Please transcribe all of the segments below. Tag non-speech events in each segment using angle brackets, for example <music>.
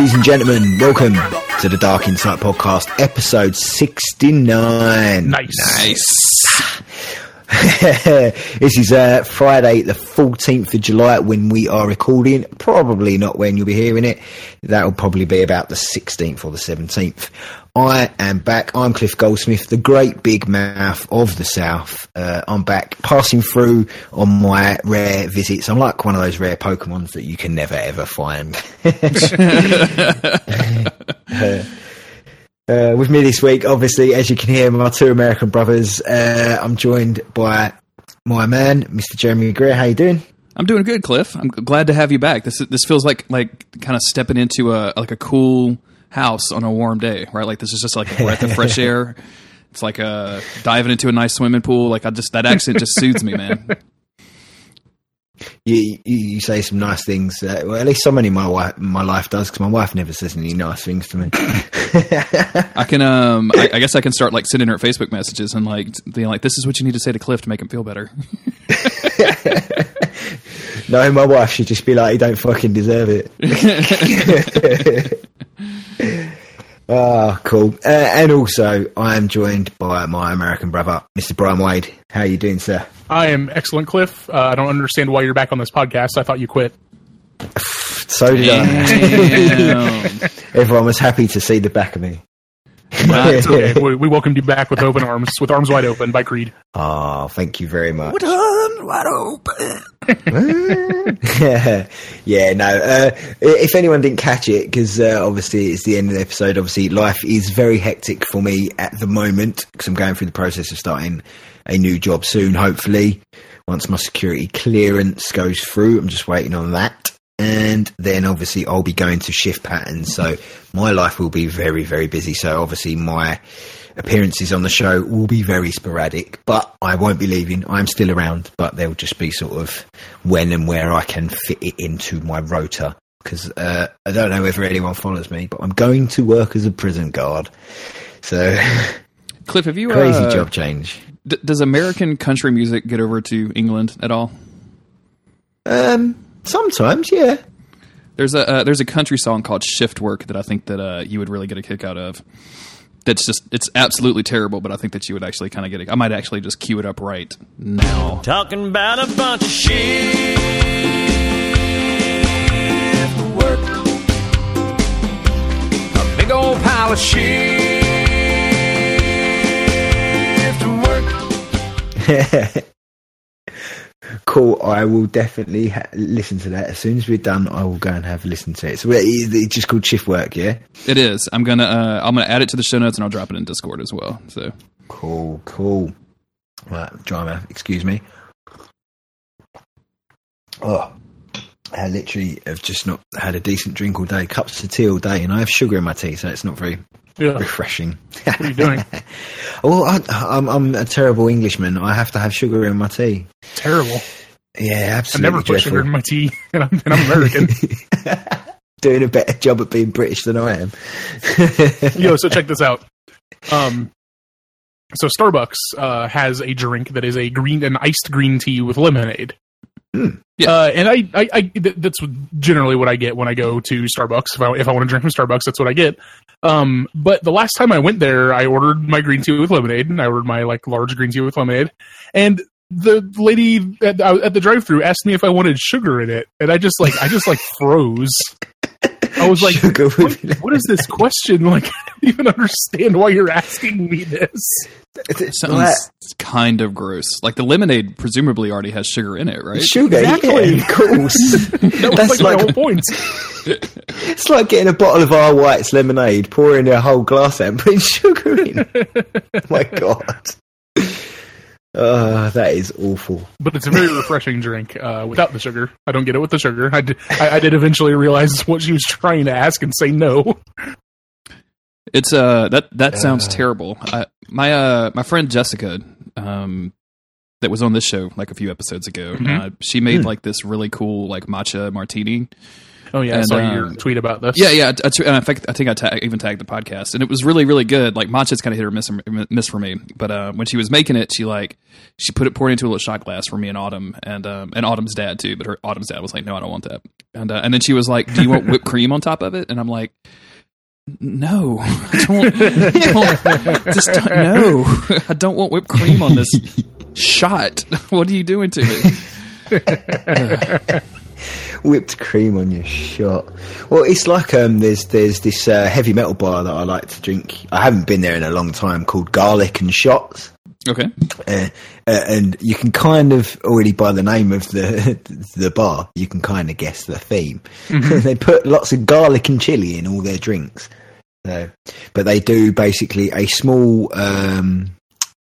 Ladies and gentlemen, welcome to the Dark Insight Podcast, episode 69. Nice. Nice. <laughs> this is uh, Friday, the 14th of July, when we are recording. Probably not when you'll be hearing it. That will probably be about the 16th or the 17th. I am back. I'm Cliff Goldsmith, the great big mouth of the South. Uh, I'm back passing through on my rare visits. I'm like one of those rare Pokemons that you can never ever find. uh, <laughs> uh, with me this week, obviously, as you can hear, my two American brothers. Uh, I'm joined by my man, Mr. Jeremy Greer. How you doing? I'm doing good, Cliff. I'm glad to have you back. This this feels like like kind of stepping into a like a cool house on a warm day, right? Like this is just like a breath of fresh <laughs> air. It's like uh, diving into a nice swimming pool. Like I just that accent just <laughs> soothes me, man. You, you, you say some nice things. Uh, well, at least somebody in my wife, my life does, because my wife never says any nice things to me. <laughs> I can, um, I, I guess I can start like sending her Facebook messages and like being like, "This is what you need to say to Cliff to make him feel better." <laughs> no, my wife should just be like, "You don't fucking deserve it." <laughs> Ah, cool. Uh, and also, I am joined by my American brother, Mr. Bryan Wade. How are you doing, sir? I am excellent, Cliff. Uh, I don't understand why you're back on this podcast. I thought you quit. So did I. <laughs> Everyone was happy to see the back of me. It's <laughs> okay. we, we welcomed you back with open arms, with arms wide open by Creed. Oh, thank you very much. Done wide open. yeah, <laughs> yeah, no. Uh, if anyone didn't catch it, because uh, obviously it's the end of the episode. Obviously, life is very hectic for me at the moment because I'm going through the process of starting a new job soon. Hopefully, once my security clearance goes through, I'm just waiting on that. And then obviously I'll be going to shift patterns, so my life will be very, very busy. So obviously my appearances on the show will be very sporadic, but I won't be leaving. I'm still around, but they'll just be sort of when and where I can fit it into my rota. Because uh, I don't know whether anyone follows me, but I'm going to work as a prison guard. So <laughs> Cliff, have you crazy uh, job change. D- does American country music get over to England at all? Um, sometimes, yeah. There's a uh, there's a country song called Shift Work that I think that uh, you would really get a kick out of. That's just it's absolutely terrible, but I think that you would actually kind of get it. I might actually just cue it up right now. Talking about a bunch of shit. Work. A big old pile of shit. Work. <laughs> Cool. I will definitely ha- listen to that as soon as we're done. I will go and have a listen to it. So it- it's just called shift work, yeah. It is. I'm gonna uh, I'm gonna add it to the show notes and I'll drop it in Discord as well. So Cool, cool. Right, drama. Excuse me. Oh, I literally have just not had a decent drink all day. Cups of tea all day, and I have sugar in my tea, so it's not very Yeah. refreshing. What are you doing? <laughs> well, I, I'm, I'm a terrible Englishman. I have to have sugar in my tea. Terrible. Yeah, absolutely. I never put dreadful. sugar in my tea, <laughs> and I'm, and I'm American. <laughs> Doing a better job at being British than I am. Yo, so check this out. Um, so Starbucks uh, has a drink that is a green, an iced green tea with lemonade. Yeah. Uh, and I, I, I, th- that's generally what I get when I go to Starbucks. If I, if I want to drink from Starbucks, that's what I get. Um, but the last time I went there, I ordered my green tea with lemonade, and I ordered my like large green tea with lemonade, and the lady at, at the drive-through asked me if I wanted sugar in it, and I just like, I just like froze. I was like, what, what is this question? <laughs> Like, I don't even understand why you're asking me this. It sounds kind of gross. Like the lemonade presumably already has sugar in it, right? Sugar, Exactly. yeah, of course. <laughs> That That's like, my like- whole point. <laughs> It's like getting a bottle of R. White's lemonade, pouring a whole glass out, and putting sugar in. My God. Oh, that is awful. But it's a very refreshing drink uh, without the sugar. I don't get it with the sugar. I did, I, I did eventually realize <laughs> what she was trying to ask and say no. It's uh that that sounds terrible. I, my uh my friend Jessica, um, that was on this show like a few episodes ago. Mhm. Uh, she made like this really cool like matcha martini, Oh yeah, And, I saw um, your tweet about this. Yeah, yeah. I, I, and in fact, I think I ta- even tagged the podcast, and it was really, really good. Like matcha's kind of hit or miss, miss for me, but uh, when she was making it, she like she put it poured into a little shot glass for me and Autumn, and um, and Autumn's dad too. But her Autumn's dad was like, "No, I don't want that." And uh, and then she was like, "Do you want whipped cream on top of it?" And I'm like. No, <laughs> I don't, don't just don't, no. I don't want whipped cream on this <laughs> shot. What are you doing to me? <laughs> whipped cream on your shot. Well, it's like um, there's there's this uh, heavy metal bar that I like to drink. I haven't been there in a long time called Garlic and Shots. Okay, Uh, uh, and you can kind of already by the name of the <laughs> the bar, you can kind of guess the theme. <laughs> they put lots of garlic and chili in all their drinks. So, but they do basically a small um,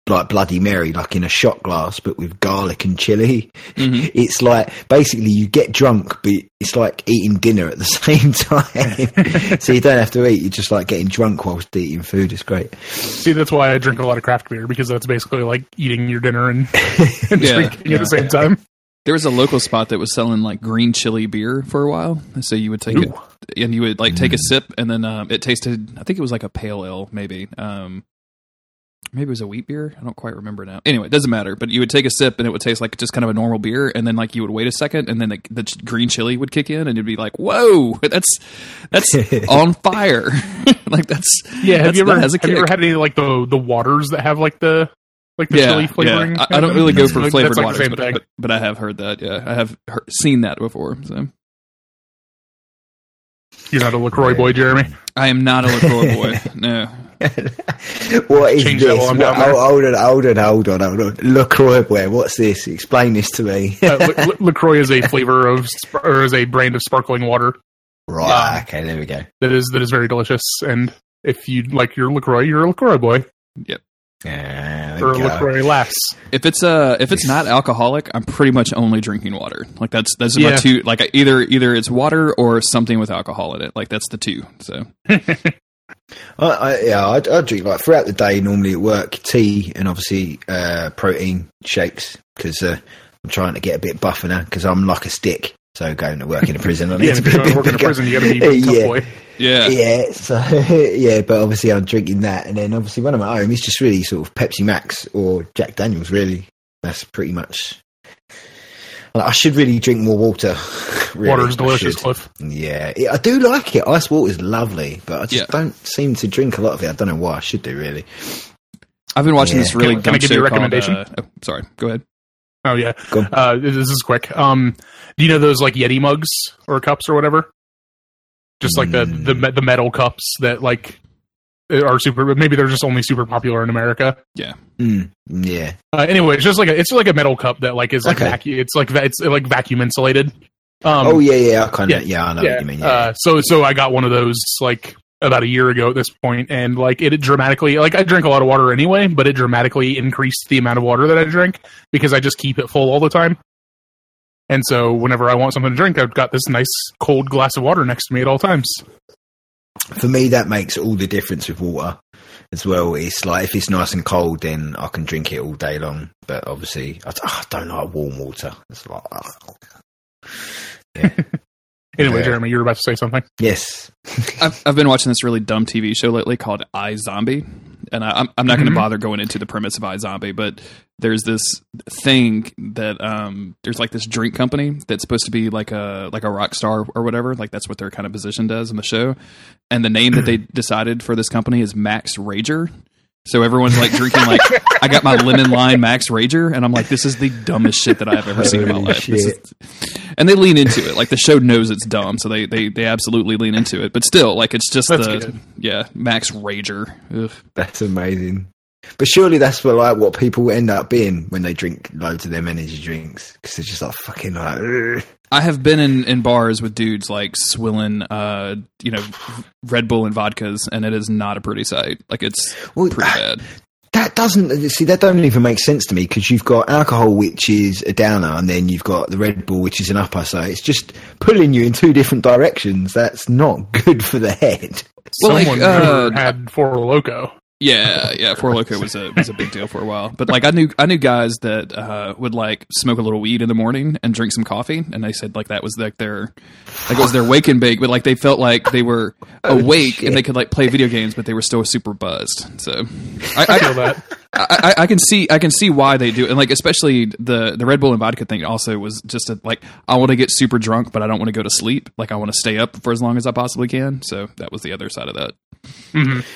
like Bloody Mary, like in a shot glass, but with garlic and chili. <laughs> It's like basically you get drunk, but it's like eating dinner at the <laughs> same time. <laughs> so you don't have to eat; you're just like getting drunk whilst eating food. It's great. See, that's why I drink a lot of craft beer because that's basically like eating your dinner and, and Yeah, drinking at the same time. There was a local spot that was selling like green chili beer for a while. So you would take it and you would like take a sip and then um, it tasted, I think it was like a pale ale, maybe. Um, maybe it was a wheat beer. I don't quite remember now. Anyway, it doesn't matter. But you would take a sip and it would taste like just kind of a normal beer. And then like you would wait a second and then the, the green chili would kick in and it'd be like, whoa, <laughs> that's, that's <laughs> on fire. <laughs> like that's, Yeah, have that's- you ever has a have you ever had any like the the waters that have like the like the yeah, chili flavoring? yeah. I, I don't really go for Like, flavored like waters, but, but, but I have heard that. Yeah, I have heard, seen that before. So You're not a Lacroix boy, Jeremy. I am not a Lacroix boy. No, <laughs> What is Change that this? while I'm What, down there. hold, hold on, hold on, hold on, hold on. LaCroix, where? What's this? Explain this to me. Uh, La- La- <laughs> Lacroix is a flavor of sp- or is a brand of sparkling water right, okay, there we go. that is that is very delicious. And if you like your Lacroix, you're a Lacroix boy Ah, there or go. Lacroix lass. if it's uh if it's not alcoholic, I'm pretty much only drinking water. Like that's that's my two. Like either either it's water or something with alcohol in it. Like that's the two. So <laughs> I, I, yeah, I, I drink like throughout the day, normally at work, tea and obviously uh, protein shakes because uh, I'm trying to get a bit buffer now because I'm like a stick. So going to work in a prison, I <laughs> need Yeah, to be you're a bit going work in a prison, you got to be a <laughs> tough yeah. boy. yeah, Yeah, so <laughs> yeah, but obviously I'm drinking that, and then obviously when I'm at home, it's just really sort of Pepsi Max or Jack Daniels. Really, that's pretty much. Like, I should really drink more water. <laughs> really, Water's I delicious, should. Cliff. Yeah, it- I do like it. Ice water is lovely, but I just Yeah. don't seem to drink a lot of it. I don't know why. I should do really. I've been watching Yeah. this really Can- can dumb I give you a called, recommendation? uh, oh, sorry, go ahead. Oh yeah, Go uh, this is quick. Um, do you know those like Yeti mugs or cups or whatever? Just like the the the metal cups that like are super. But maybe they're just only super popular in America. Mm, yeah, Uh, anyway, it's just like a, it's like a metal cup that like is like Okay. vacuum. It's like va- it's like vacuum insulated. Um, oh yeah, yeah. I kind yeah, yeah, I know yeah. what you mean. Yeah. Uh, so so I got one of those like about a year ago at this point, and like it dramatically like I drink a lot of water anyway, but it dramatically increased the amount of water that I drink because I just keep it full all the time. And so whenever I want something to drink, I've got this nice cold glass of water next to me at all times. For me, that makes all the difference with water as well. It's like if it's nice and cold, then I can drink it all day long. But obviously, I, I don't like warm water. It's like <laughs> Anyway, Yeah. Jeremy, you were about to say something. yes, <laughs> I've, I've been watching this really dumb TV show lately called iZombie, and I, I'm I'm not going to mm-hmm. bother going into the premise of iZombie, but there's this thing that um there's like this drink company that's supposed to be like a like a rock star or whatever, like that's what their kind of position does in the show, and the name that they <clears throat> decided for this company is Max Rager. So everyone's like drinking like I got my lemon lime Max Rager, and I'm like, this is the dumbest shit that I've ever seen in my life. This is- and they lean into it. Like the show knows it's dumb, so they they they absolutely lean into it. But still, like it's just That's the good. yeah Max Rager. Ugh. that's amazing. But surely that's what like what people end up being when they drink loads of them energy drinks because they're just like fucking like. "Ugh." I have been in, in bars with dudes like swilling, uh, you know, Red Bull and vodkas, and it is not a pretty sight. Like it's Well, pretty bad. That doesn't see that don't even make sense to me because you've got alcohol which is a downer and then you've got the Red Bull which is an upper. So it's just pulling you in two different directions. That's not good for the head. Well, like, Someone uh, had Four Loco. Yeah, yeah. Four Loco was a was a big deal for a while, but like I knew I knew guys that uh, would like smoke a little weed in the morning and drink some coffee, and they said like that was like their like it was their wake and bake, but like they felt like they were <laughs> awake and they could like play video games, but they were still super buzzed. So I, I feel that. I, I, I can see I can see why they do, it. and like especially the the Red Bull and vodka thing also was just a, like I want to get super drunk, but I don't want to go to sleep. Like I want to stay up for as long as I possibly can. So that was the other side of that.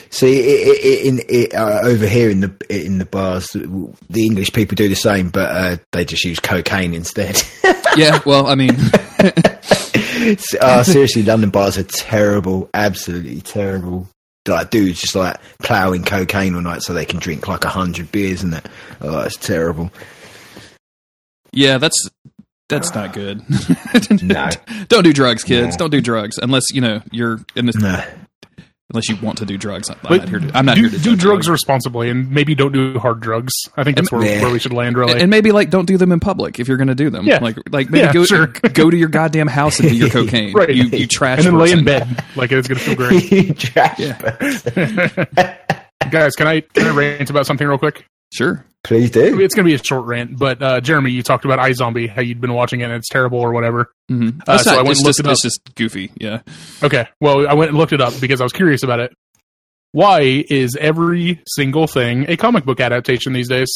See, i i in, i uh, over here in the in the bars, the English people do the same, but uh, they just use cocaine instead. <laughs> Yeah, well, I mean. <laughs> uh, seriously, London bars are terrible, absolutely terrible. Like dudes just like ploughing cocaine all night so they can drink like a hundred beers and that. Oh, it's terrible. Yeah, that's that's not good. <laughs> No. don't do drugs, kids. No. Don't do drugs unless you know you're in this. No. Unless you want to do drugs, I'm But not here. To, I'm not do, here to do judge drugs responsibly, and maybe don't do hard drugs. I think that's where, Yeah. where we should land. Really, and maybe like don't do them in public if you're going to do them. Yeah. Like like <laughs> maybe Yeah, go sure. go to your goddamn house and do your <laughs> cocaine. Right. You you trash and then lay in bed like it's gonna feel great. <laughs> Trash Yeah. Guys, can I can I rant about something real quick? Sure. Please do. It's gonna be a short rant, but uh, Jeremy, you talked about iZombie, how you'd been watching it and it's terrible or whatever. Mm-hmm. Uh, so I went it's and looked just it up. it's just goofy. Yeah. Okay, well, I went and looked it up because I was curious about it. Why is every single thing a comic book adaptation these days?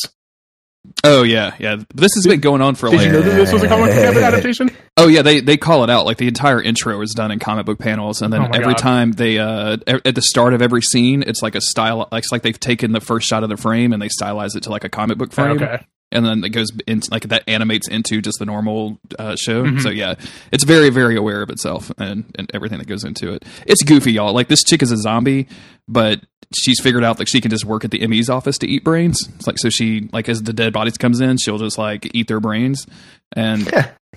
Oh yeah, yeah. This has been going on for Did like. you know that this was a comic book adaptation? Oh yeah, they they call it out. Like the entire intro is done in comic book panels, and then Oh every God. time they uh at the start of every scene, it's like a style. It's like they've taken the first shot of the frame and they stylize it to like a comic book frame. Okay. And then it goes into like that animates into just the normal uh, show. Mm-hmm. So yeah, it's very very aware of itself and and everything that goes into it. It's goofy, y'all. Like this chick is a zombie, but she's figured out that she can just work at the ME's office to eat brains. It's like so she like as the dead bodies comes in, she'll just like eat their brains and.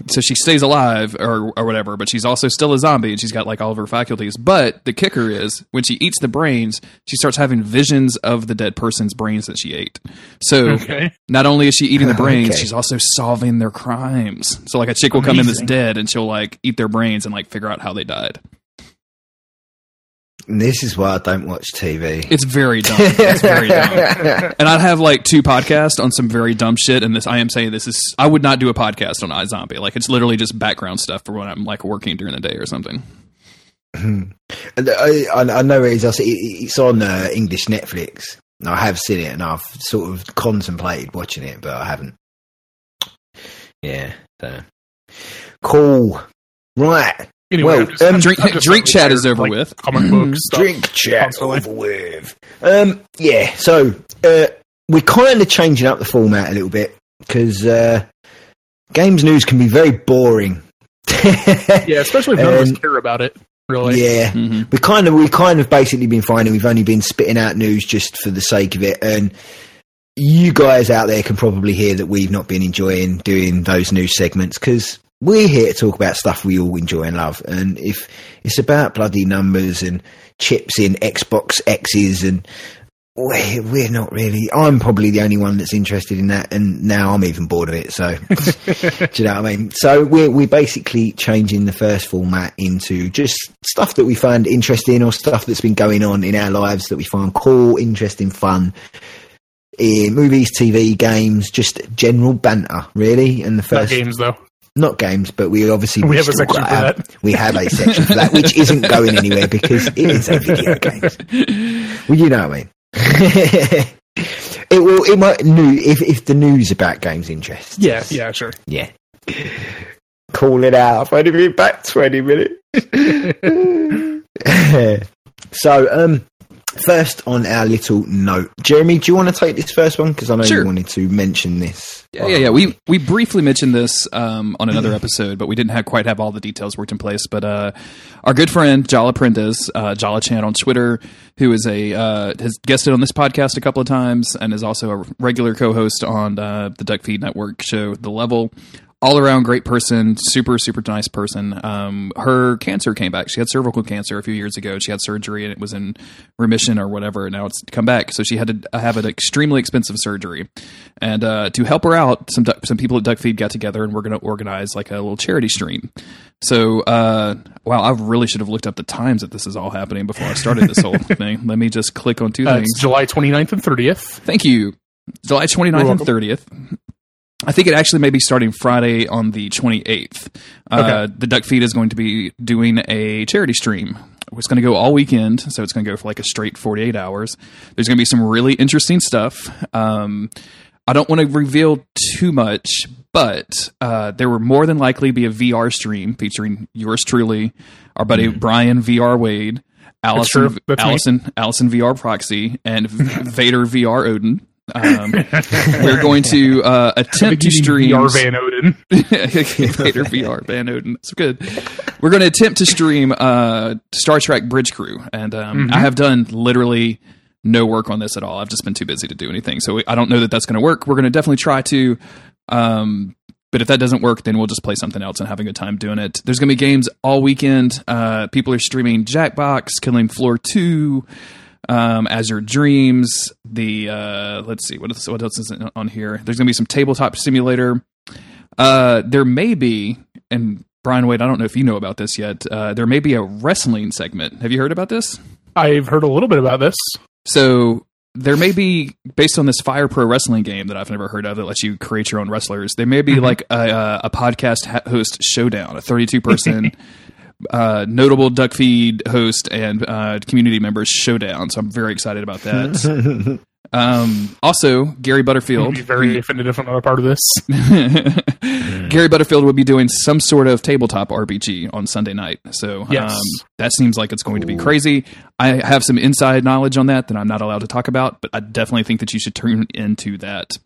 So she stays alive or or whatever, but she's also still a zombie and she's got like all of her faculties. But the kicker is when she eats the brains, she starts having visions of the dead person's brains that she ate. So Okay. not only is she eating the <laughs> brains, Okay. she's also solving their crimes. So like a chick will come in that's dead and she'll like eat their brains and like figure out how they died. This is why I don't watch TV. It's very dumb. It's very dumb. <laughs> And I'd have like two podcasts on some very dumb shit. And this, I am saying this is, I would not do a podcast on iZombie. Like it's literally just background stuff for when I'm like working during the day or something. And I, I, I know it is. I see It's on uh, English Netflix. I have seen it, and I've sort of contemplated watching it, but I haven't. Yeah. So. Cool. Right. Anyway, Well, just- um, Drink, drink chat is over like, with. Comic book stuff. Drink chat constantly. over with. Um. Yeah. So uh, we're kind of changing up the format a little bit because uh, games news can be very boring. <laughs> Yeah, especially if none of us Um, care about it. Really. yeah. Mhm. we kind of we kind of basically been finding we've only been spitting out news just for the sake of it and you guys out there can probably hear that we've not been enjoying doing those news segments because we're here to talk about stuff we all enjoy and love and if it's about bloody numbers and chips in xbox x's and we're, we're not really i'm probably the only one that's interested in that and now i'm even bored of it so <laughs> do you know what I mean? So we're we're basically changing the first format into just stuff that we find interesting or stuff that's been going on in our lives that we find cool, interesting, fun. In movies, TV, games, just general banter, really. And the Not first, games though. Not games, but we obviously We have a section for our- that. We have a section for that, which isn't going anywhere because it is a video <laughs> game. Well, you know what I mean. <laughs> it will. It might new if if the news about games interests. Yeah, yeah, sure. Yeah. Call it out. I've only been back 20 minutes. <laughs> so, um, first on our little note. Jeremy, do you want to take this first one? Because I know Sure. you wanted to mention this. Yeah, yeah, yeah. We we briefly mentioned this um, on another episode, but we didn't have quite have all the details worked in place. But uh, our good friend Jala Prendez, uh, Jala Chan on Twitter, who is a uh, has guested on this podcast a couple of times and is also a regular co-host on uh, the Duckfeed Network show, The Level. All around great person, super super nice person. Um, her cancer came back. She had cervical cancer a few years ago. She had surgery and it was in remission or whatever. And now it's come back, so she had to have an extremely expensive surgery. And uh, to help her out, some duck- some people at Duckfeed got together and we're going to organize like a little charity stream. So, uh, wow, I really should have looked up the times that this is all happening before I started this whole <laughs> thing. Let me just click on two Uh, things. July 29th and 30th. Thank you. July 29th and 30th. I think it actually may be starting Friday on the 28th. Uh, the Duckfeed is going to be doing a charity stream. It's going to go all weekend, so it's going to go for like a straight 48 hours. There's going to be some really interesting stuff. Um, I don't want to reveal too much, but uh, there will more than likely be a VR stream featuring yours truly, our buddy Bryan VR Wade, Allison, true. That's me. Allison, Allison VR Proxy, and <laughs> Vader VR Odin. Um, <laughs> we're going to uh, attempt to stream VR Van Odin. Vader <laughs> VR Van Odin. It's good. We're going to attempt to stream uh, Star Trek Bridge Crew, and um, I have done literally no work on this at all. I've just been too busy to do anything, so I don't know that that's going to work. We're going to definitely try to. Um, but if that doesn't work, then we'll just play something else and have a good time doing it. There's going to be games all weekend. Uh, people are streaming Jackbox, Killing Floor 2, um, Azure Dreams. The uh, let's see what else, what else is on here. There's going to be some tabletop simulator. Uh, there may be, and Bryan Wade, I don't know if you know about this yet. Uh, there may be a wrestling segment. Have you heard about this? I've heard a little bit about this. So there may be, based on this Fire Pro Wrestling game that I've never heard of, that lets you create your own wrestlers. There may be like a, a, a podcast host showdown, a 32 person. <laughs> Uh, notable duck feed host and uh, community members showdown. So I'm very excited about that. <laughs> um, also, Gary Butterfield, be very offended if I'm part of this. <laughs> Gary Butterfield will be doing some sort of tabletop RPG on Sunday night. So Yes. um, that seems like it's going to be crazy. I have some inside knowledge on that that I'm not allowed to talk about, but I definitely think that you should turn into that.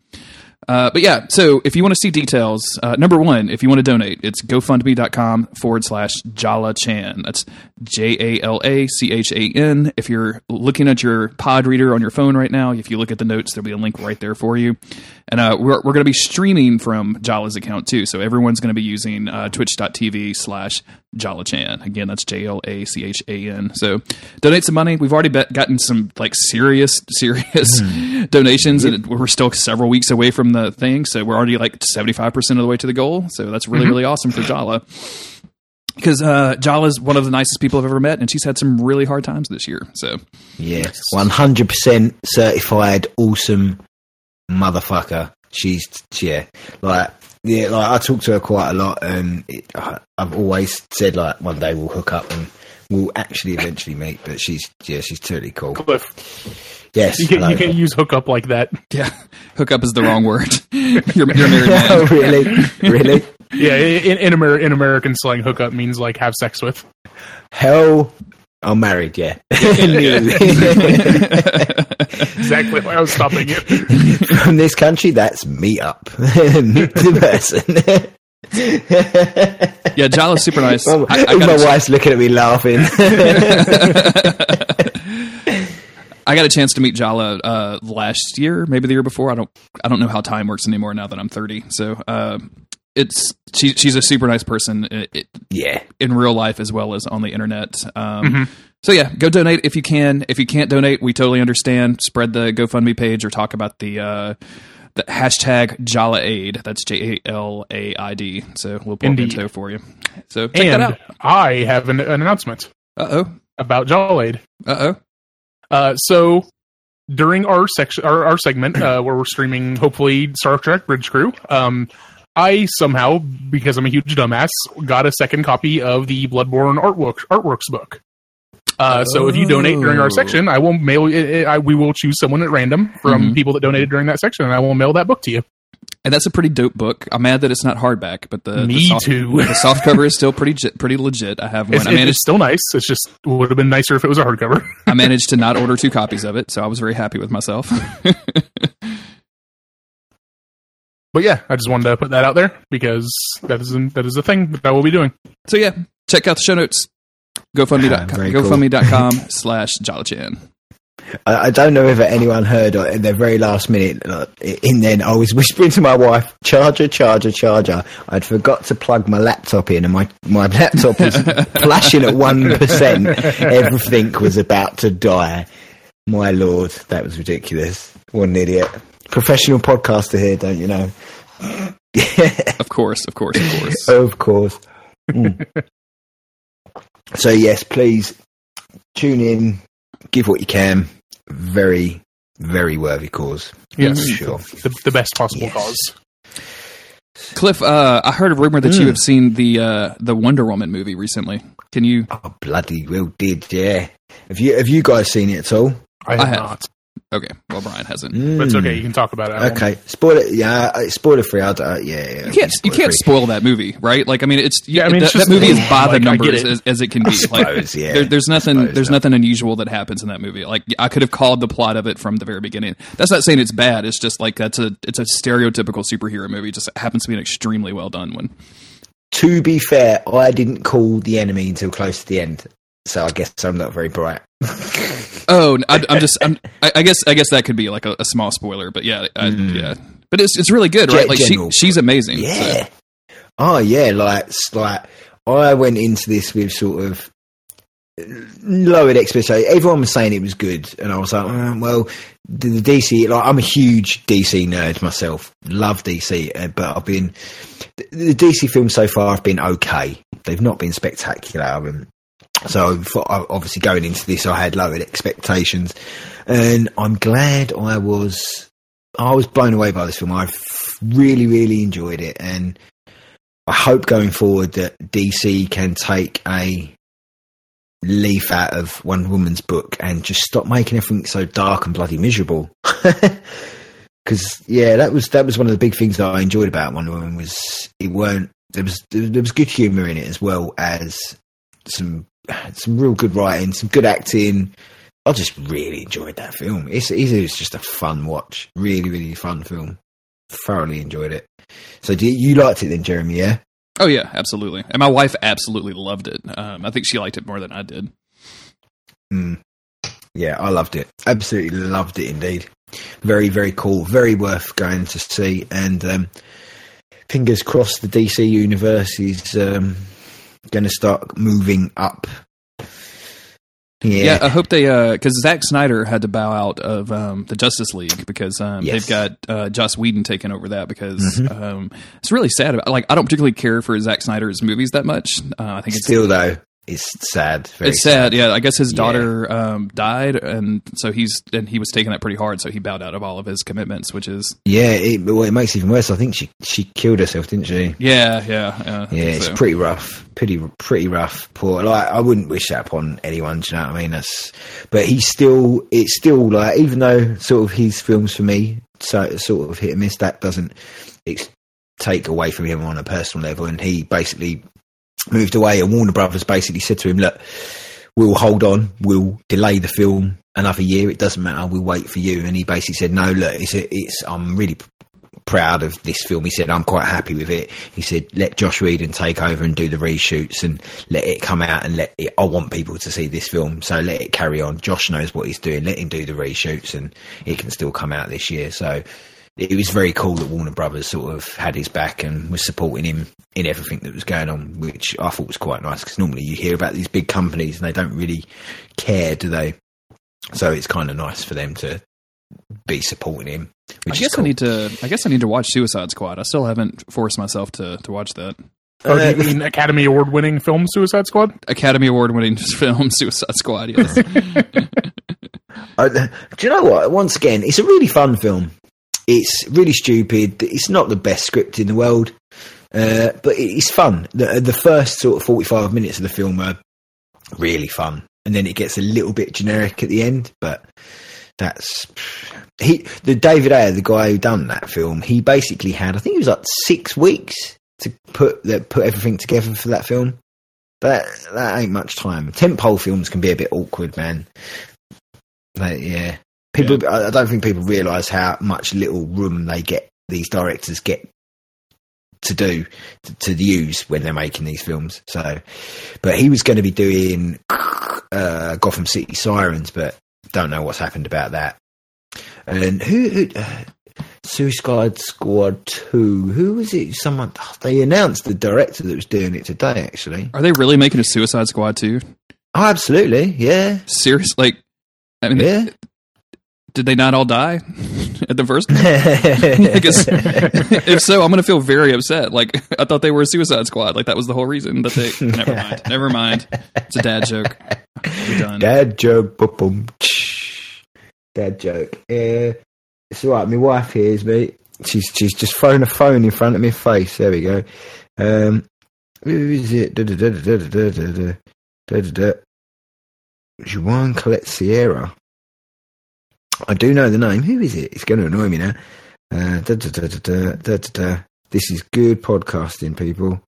Uh, but yeah, so if you want to see details, uh, number one, if you want to donate, it's gofundme.com forward slash Jala Chan. That's J A L A C H A N. If you're looking at your pod reader on your phone right now, if you look at the notes, there'll be a link right there for you. And uh, we're, we're going to be streaming from Jala's account too. So everyone's going to be using uh, twitch.tv slash Jala Chan. Again, that's J L A C H A N. So donate some money. We've already bet, gotten some like serious, <laughs> serious donations, and we're still several weeks away from the thing. So we're already like 75% of the way to the goal. So that's really, really awesome for Jala. Because uh, Jala's one of the nicest people I've ever met, and she's had some really hard times this year. So Yeah, one hundred percent certified, awesome motherfucker. She's yeah, like yeah, like I talk to her quite a lot, and it, I- I've always said like one day we'll hook up and we'll actually eventually meet. But she's yeah, she's totally cool. Cliff, Yes, you can't, hello. you can't use hookup like that. <laughs> yeah, hookup is the wrong word. <laughs> you're, you're a married man. <laughs> oh really, really? Yeah, in in, Amer- in American slang, hookup means like have sex with. Hell, I'm married. Yeah, <laughs> <laughs> Exactly why I'm stopping you. <laughs> from this country, that's meet up, meet the person. Yeah, Jala's super nice. My, I, I my got a, wife's looking at me laughing. I got a chance to meet Jala uh, last year, maybe the year before. I don't I don't know how time works anymore now that I'm 30. So uh, it's she, she's a super nice person i i yeah, in real life as well as on the internet. Um, So yeah, go donate if you can. If you can't donate, we totally understand. Spread the GoFundMe page or talk about the. Uh, the hashtag Jala Aid. That's J A L A I D. So we'll put Indeed. info for you. So check that and out. I have an, an announcement Uh oh. about Jala Aid. Uh oh. Uh, so during our section, our, our segment uh, where we're streaming, hopefully Star Trek Bridge Crew, um, I somehow, because I'm a huge dumbass, got a second copy of the Bloodborne artwork artworks book. Uh, So if you donate during our section, I will mail. I, I, we will choose someone at random from Mhm. people that donated during that section, and I will mail that book to you. And that's a pretty dope book. I'm mad that it's not hardback, but the, the Me soft, too. <laughs> the soft cover is still pretty pretty legit. I have one. It's, I it's still nice. It's just would have been nicer if it was a hardcover. I <laughs> managed to not order two copies of it, so I was very happy with myself. <laughs> But yeah, I just wanted to put that out there because that is that is a thing that I will be doing. so yeah, check out the show notes. Ah, GoFundMe.com, very cool. GoFundMe.com <laughs> slash Jala Chan. I, I don't know if anyone heard or in their very last minute. Like, in then, I was <laughs> whispering to my wife, "Charger, charger, charger." I'd forgot to plug my laptop in, and my my laptop was <laughs> flashing at one percent. Everything was about to die. My lord, that was ridiculous. What an idiot! Professional podcaster here, don't you know? <laughs> Of course, of course, of course. Of course. Mm. so yes, please tune in, give what you can. Very, very worthy cause. Yes. for sure. The, the best possible Yes. cause. Cliff, uh, I heard a rumor that you Mm. have seen the uh, the Wonder Woman movie recently. Can you? Oh, bloody well did, yeah. Have you have you guys seen it at all? I have, I have. not. Okay, well, Bryan hasn't. But it's Mm. okay. You can talk about it. I won't. Okay, spoiler. Yeah, spoiler free. I don't, uh, yeah, yeah, You can't you can't spoiler-free. spoil that movie, right? Like, I mean, it's Yeah, I mean, that, it's just- that movie is by the I get numbers as, as it can be. like, yeah. there, there's nothing suppose there's so. nothing unusual that happens in that movie. Like, I could have called the plot of it from the very beginning. That's not saying it's bad. It's just like that's a it's a stereotypical superhero movie. It just happens to be an extremely well done one. To be fair, I didn't call the enemy until close to the end, so I guess I'm not very bright. <laughs> Oh, I, I'm just I'm, I, guess I guess that could be like a, a small spoiler, but yeah, I, yeah. But it's it's really good, right? Like she she's amazing. so- Yeah. Oh yeah, like like I went into this with sort of lowered expectations. Everyone was saying it was good, and I was like, "Mm, well, the, the DC. Like I'm a huge DC nerd myself. Love DC, uh, but I've been the, the DC films so far have been okay. They've not been spectacular. I so uh, obviously going into this, I had lowered expectations, and I'm glad I was. I was blown away by this film. I really, really enjoyed it, and I hope going forward that DC can take a leaf out of Wonder Woman's book and just stop making everything so dark and bloody miserable. <laughs> Because yeah, that was that was one of the big things that I enjoyed about Wonder Woman was it weren't there was there was good humor in it as well as some some real good writing, some good acting. I just really enjoyed that film. It's it's, just a fun watch, really really fun film. Thoroughly enjoyed it. So do you, you liked it then, Jeremy? Yeah. Oh yeah, absolutely. And my wife absolutely loved it. Um, I think she liked it more than I did. Mm. Yeah, I loved it. Absolutely loved it indeed. Very, very cool. Very worth going to see. And um, fingers crossed the DC universe is um, going to start moving up. Yeah, Yeah. I hope they because Zack Snyder had to bow out of um, the Justice League because um, Yes. they've got uh, Joss Whedon taking over that because Mhm. um, it's really sad. About, like I don't particularly care for Zack Snyder's movies that much. Uh, I think it's Still, though, it's sad. Very it's sad. Yeah, I guess his Yeah. daughter um, died, and so he's and he was taking that pretty hard. So he bowed out of all of his commitments, which is Yeah, it, well, it makes it even worse. I think she she killed herself, didn't she? yeah, yeah, yeah. Yeah, it's so. pretty rough, pretty pretty rough. Poor, like I wouldn't wish that upon anyone. Do you know what I mean? That's, but he's still, it's still like even though sort of his films for me, so sort of hit and miss. That doesn't ex- take away from him on a personal level. And he basically moved away, and Warner Brothers basically said to him, "Look, we'll hold on, we'll delay the film another year. It doesn't matter. We'll wait for you." And he basically said, "No, look, it's it's I'm really." proud of this film. He said, I'm quite happy with it. He said, let Joss Whedon take over and do the reshoots and let it come out and let it, I want people to see this film. So let it carry on. Joss knows what he's doing. Let him do the reshoots and it can still come out this year. So it was very cool that Warner Brothers sort of had his back and was supporting him in everything that was going on, which I thought was quite nice because normally you hear about these big companies and they don't really care, do they? So it's kind of nice for them to be supporting him. I guess cool. I need to. I guess I need to watch Suicide Squad. I still haven't forced myself to to watch that Oh, do Uh, you mean Academy Award winning film Suicide Squad? Academy Award winning <laughs> film Suicide Squad. Yes. <laughs> Uh, do you know what? Once again, it's a really fun film. It's really stupid. It's not the best script in the world, uh, but it's fun. The, the first sort of forty-five minutes of the film are really fun, and then it gets a little bit generic at the end. But that's he. The David Ayer, the guy who done that film, he basically had. I think it was like six weeks to put that put everything together for that film. That that ain't much time. Tentpole films can be a bit awkward, man. Like, yeah, people. I I don't think people realise how much little room they get. These directors get to do to, to use when they're making these films. So, but he was going to be doing uh, Gotham City Sirens, but don't know what's happened about that. And who, who uh, Suicide Squad two? Who was it? Someone they announced the director that was doing it today. Actually, Are they really making a Suicide Squad Two? oh, absolutely, yeah, Serious? Like, I mean, yeah. Did they not all die <laughs> at the first? <laughs> <laughs> If so, I'm gonna feel very upset. Like I thought they were a Suicide Squad. Like that was the whole reason that they. Never mind. Never mind. It's a dad joke. We're done. Dad joke, boom, boom. Dad joke. Uh, it's all right. My wife hears me. She's she's just thrown a phone in front of my face. There we go. Um, who is it? Da, da, da, da, da, da, da, da, da. Juan Collet-Serra. I do know the name. Who is it? It's going to annoy me now. Uh, da, da, da, this is good podcasting, people.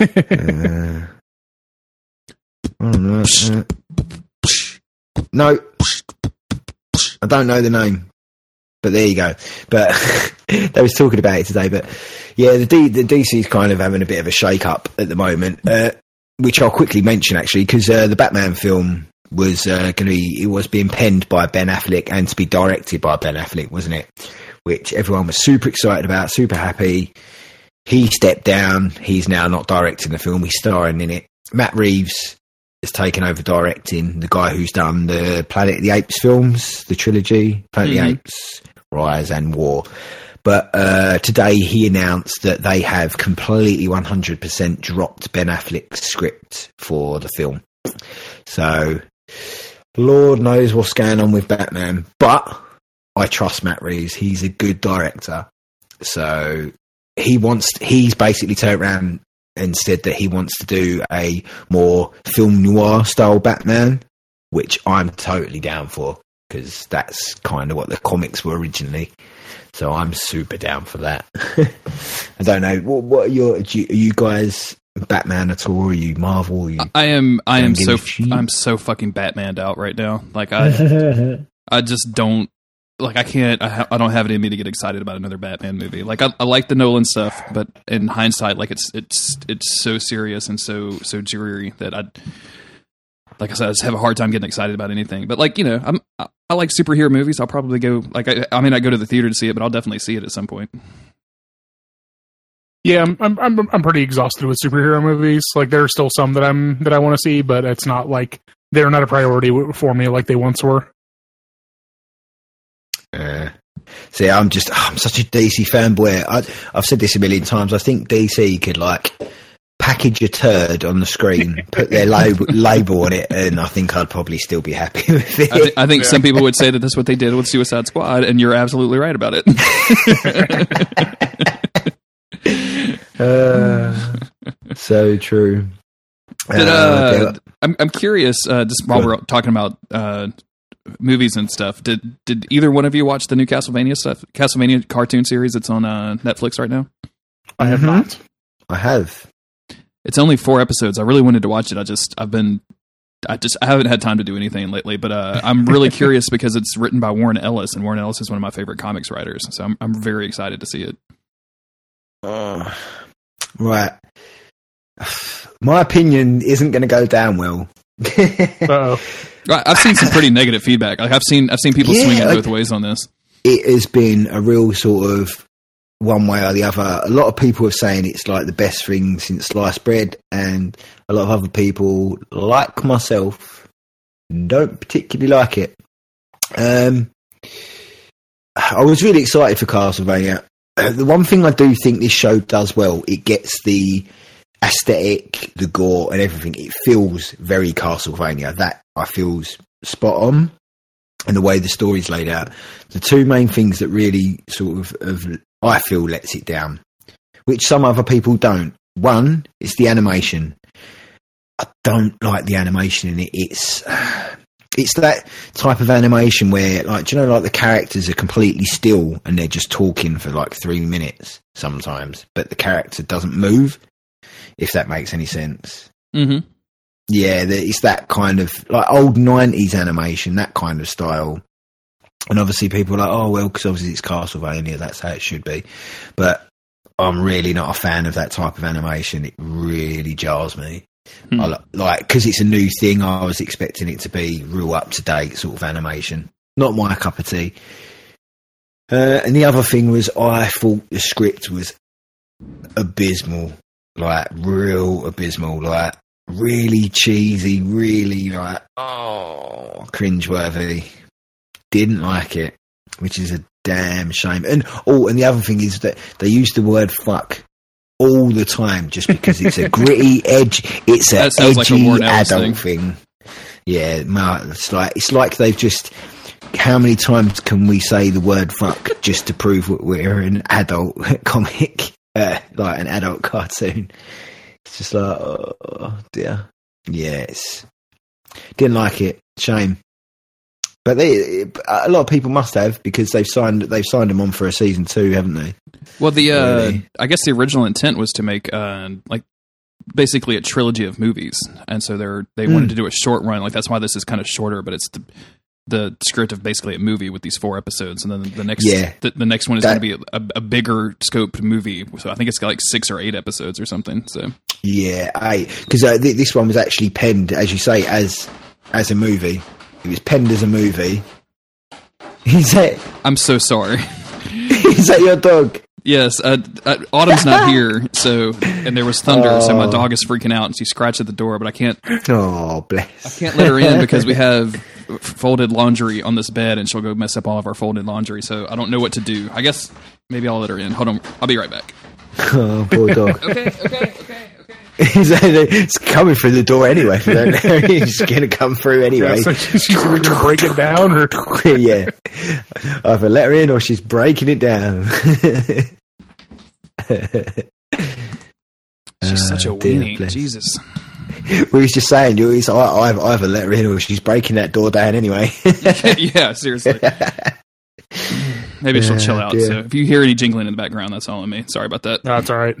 uh, oh, know, uh, no, I don't know the name, but there you go. But <laughs> they was talking about it today. But yeah, the, D, the kind of having a bit of a shake up at the moment, uh, which I'll quickly mention actually because uh, the Batman film was uh, going to be it was being penned by Ben Affleck and to be directed by Ben Affleck, wasn't it? Which everyone was super excited about, super happy. He stepped down. He's now not directing the film. He's starring in it. Matt Reeves has taken over directing. The guy who's done the Planet of the Apes films, the trilogy, Planet of Mhm. the Apes, Rise and War. But uh, today he announced that they have completely 100% dropped Ben Affleck's script for the film. So, Lord knows what's going on with Batman. But I trust Matt Reeves. He's a good director. So he wants he's basically turned around and said that he wants to do a more film noir style Batman, which I'm totally down for because that's kind of what the comics were originally. So I'm super down for that. <laughs> I don't know what, what are your you, are you guys Batman at all? Are you Marvel? Are you, I am. I am so. shit. I'm so fucking Batmaned out right now. Like I. <laughs> I just don't like. I can't. I, ha- I don't have it in me to get excited about another Batman movie. Like I, I like the Nolan stuff, but in hindsight, like it's it's it's so serious and so so dreary that I. Like I said, I just have a hard time getting excited about anything. But like you know, I'm I, I like superhero movies. I'll probably go. Like I, I mean, I go to the theater to see it, but I'll definitely see it at some point. Yeah, I'm, I'm I'm I'm pretty exhausted with superhero movies. Like there are still some that I'm that I want to see, but it's not like they're not a priority for me like they once were. Uh, see, I'm just I'm such a DC fanboy. I, I've said this a million times. I think DC could like package a turd on the screen, put their label, <laughs> label on it, and I think I'd probably still be happy <laughs> with it. I, th- I think some people would say that that's what they did with Suicide Squad, and you're absolutely right about it. <laughs> Uh, so true. Did, Uh, uh, okay, I'm I'm curious. Uh, just while we're talking about uh, movies and stuff, did did either one of you watch the new Castlevania stuff? Castlevania cartoon series that's on uh, Netflix right now. I have Mhm. not. I have. It's only four episodes. I really wanted to watch it. I just I've been I just I haven't had time to do anything lately. But uh, I'm really <laughs> curious because it's written by Warren Ellis, and Warren Ellis is one of my favorite comics writers. So I'm I'm very excited to see it. Uh, right. <sighs> My opinion isn't going to go down well. <laughs> Uh-oh. I- I've seen some pretty negative feedback. Like I've seen I've seen people Yeah, swing it like- both ways on this. it has been a real sort of one way or the other. A lot of people are saying it's like the best thing since sliced bread, and a lot of other people, like myself, don't particularly like it. Um, I was really excited for Castlevania. The one thing I do think this show does well, it gets the aesthetic, the gore, and everything. It feels very Castlevania. That I feels spot on, and the way the story's laid out the two main things that really sort of, of I feel lets it down, which some other people don't. One is the animation. I don't like the animation in it. It's it's that type of animation where, like, do you know, like the characters are completely still and they're just talking for like three minutes sometimes, but the character doesn't move. If that makes any sense. Mm-hmm. Yeah, the, it's that kind of like old nineties animation, that kind of style. And obviously, people are like, "Oh well," because obviously it's Castlevania. That's how it should be. But I'm really not a fan of that type of animation. It really jars me. I like because it's a new thing. I was expecting it to be real up to date sort of animation. Not my cup of tea. Uh, and the other thing was, I thought the script was abysmal, like real abysmal, like really cheesy, really like oh cringeworthy. Didn't like it, which is a damn shame. And oh, and the other thing is that they used the word fuck all the time just because it's a <laughs> gritty edge. It's a sounds like a edgy adult thing. Yeah, ma- it's like it's like they've just. How many times can we say the word fuck just to prove we're an adult <laughs> comic, uh, like an adult cartoon? It's just like, oh dear. Yes, didn't like it. Shame. But they, a lot of people must have because they've signed they've signed them on for a season two, haven't they? Well, the uh, Really? I guess the original intent was to make uh, like basically a trilogy of movies, and so they're they wanted to do a short run. Like that's why this is kind of shorter, but it's the the script of basically a movie with these four episodes, and then the next Yeah. the, the next one is going to be a, a bigger scoped movie. So I think it's got like six or eight episodes or something. So Yeah, I because uh, th- this one was actually penned, as you say, as as a movie. It was penned as a movie. Is that I'm so sorry. <laughs> is that your dog? Yes, uh, uh, Autumn's not <laughs> here, so and there was thunder, so my Oh. dog is freaking out, and she scratched at the door, but I can't Oh, bless. I can't let her in <laughs> because we have folded laundry on this bed, and she'll go mess up all of our folded laundry. So I don't know what to do. I guess maybe I'll let her in. Hold on, I'll be right back. Oh, poor dog. Okay, okay, okay, <laughs> okay. it's coming through the door anyway. If you don't. It's going to come through anyway. So she's either gonna <laughs> break it down or <laughs> yeah. Either let her in or she's breaking it down. She's such a Uh, weenie. bless. Jesus. we was just saying, you it's, I, I've either let her in or she's breaking that door down anyway. yeah, seriously. Maybe she'll Yeah, chill out. dear. So if you hear any jingling in the background, that's all on me. Sorry about that. no, it's all right.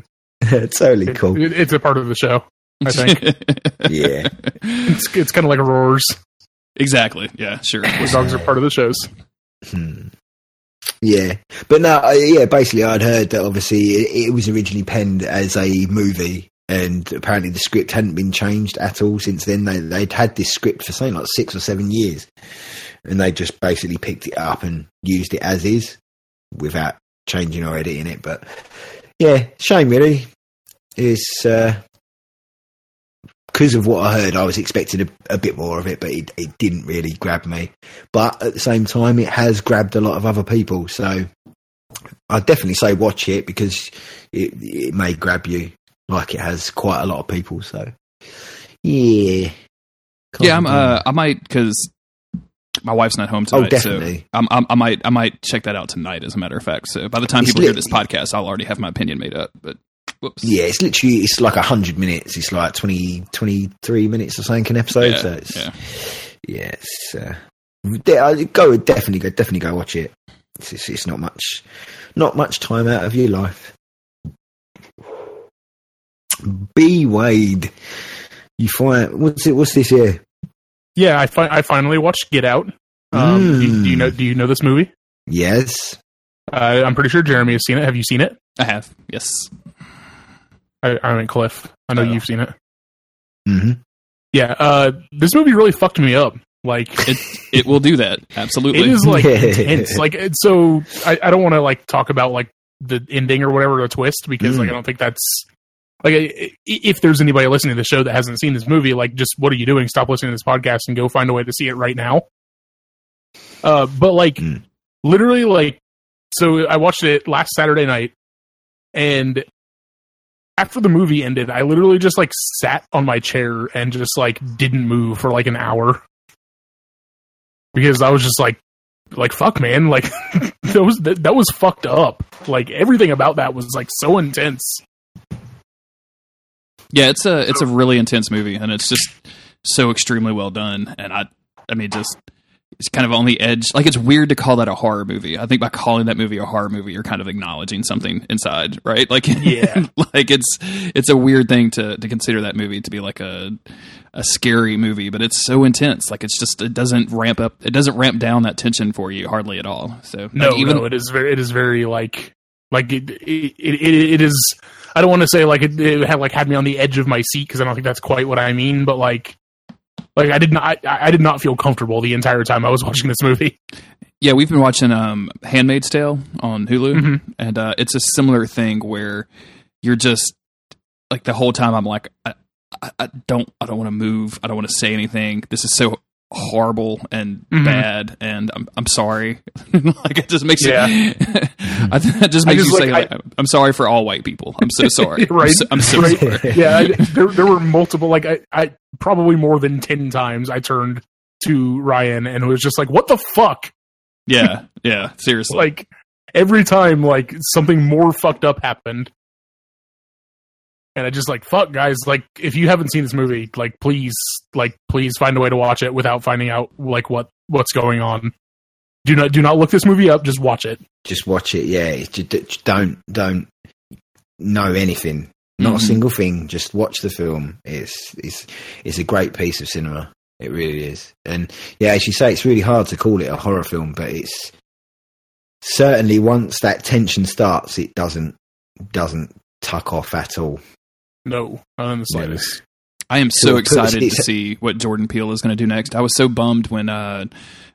<laughs> totally It- cool. it- it's a part of the show. I think <laughs> Yeah. it's it's kind of like roars. exactly. Yeah, sure. The dogs are part of the shows. Hmm. Yeah, but no, I, yeah. Basically, I'd heard that obviously it, it was originally penned as a movie, and apparently the script hadn't been changed at all since then. They they'd had this script for something like six or seven years, and they just basically picked it up and used it as is without changing or editing it. But yeah, shame really. It's because of what I heard, I was expecting a, a bit more of it, but it, it didn't really grab me. But at the same time, it has grabbed a lot of other people. So I'd definitely say watch it because it, it may grab you like it has quite a lot of people. So yeah. Can't yeah, I'm. Uh. I might because my wife's not home tonight. Oh, tonight. so definitely. I'm, I'm, I might. I might check that out tonight. As a matter of fact, so by the time It's people hear this podcast, I'll already have my opinion made up. But whoops. yeah, it's literally it's like hundred minutes. It's like 20, 23 minutes or something an episode. Yeah, so it's, yeah. yeah, it's uh, de- go definitely go definitely go watch it. It's, it's, it's not much, not much time out of your life. B Wade, you find what's it? What's this here? Yeah, I fi- I finally watched Get Out. Um, do, do you Mm. know Do you know this movie? Yes, Uh, I'm pretty sure Jeremy has seen it. Have you seen it? I have. Yes. I, I Cliff. I know Oh. you've seen it. hmm Yeah. Uh, this movie really fucked me up. Like <laughs> It it will do that. Absolutely. it is like <laughs> intense. Like so I, I don't want to like talk about like the ending or whatever the twist because like Mm. I don't think that's like I- i- if there's anybody listening to the show that hasn't seen this movie, like just what are you doing? Stop listening to this podcast and go find a way to see it right now. Uh, but like Mm. literally like so I watched it last Saturday night and after the movie ended, I literally just like sat on my chair and just like didn't move for like an hour because I was just like, like fuck, man, like <laughs> that was that, that was fucked up. Like everything about that was like so intense. Yeah, it's a it's a really intense movie, and it's just so extremely well done. And I, I mean, just it's kind of on the edge. Like it's weird to call that a horror movie. I think by calling that movie a horror movie, you're kind of acknowledging something inside, right? Like, <laughs> Yeah. like it's it's a weird thing to to consider that movie to be like a a scary movie, but it's so intense. Like it's just it doesn't ramp up, it doesn't ramp down that tension for you hardly at all. So No, like, even no, it is very, it is very like, like it, it, it, it is. I don't want to say like it, it had like had me on the edge of my seat because I don't think that's quite what I mean, but like like I did not I, I did not feel comfortable the entire time I was watching this movie. Yeah, we've been watching um, Handmaid's Tale on Hulu, Mhm. and uh, it's a similar thing where you're just like the whole time I'm like, I, I, I don't, I don't want to move, I don't want to say anything. This is so horrible and Mhm. bad, and I'm, I'm sorry. <laughs> like it just makes Yeah. it, <laughs> I that just I makes just, you say, like, like, I'm sorry for all white people. I'm so <laughs> sorry. Right. I'm so, I'm so Right. sorry. yeah, I, there there were multiple like I, I probably more than ten times I turned to Ryan and it was just like, "What the fuck?" Yeah, yeah, seriously. Like every time, like something more fucked up happened, and I just like, "Fuck, guys!" Like if you haven't seen this movie, like please, like please find a way to watch it without finding out like what what's going on. Do not do not look this movie up. Just watch it. Just watch it. Yeah, just don't don't know anything. Not Mhm. a single thing. Just watch the film. It's it's it's a great piece of cinema. It really is. And yeah, as you say, it's really hard to call it a horror film, but it's certainly once that tension starts, it doesn't doesn't tuck off at all. No, not in the slightest. I am so So it puts- excited to see what Jordan Peele is going to do next. I was so bummed when uh,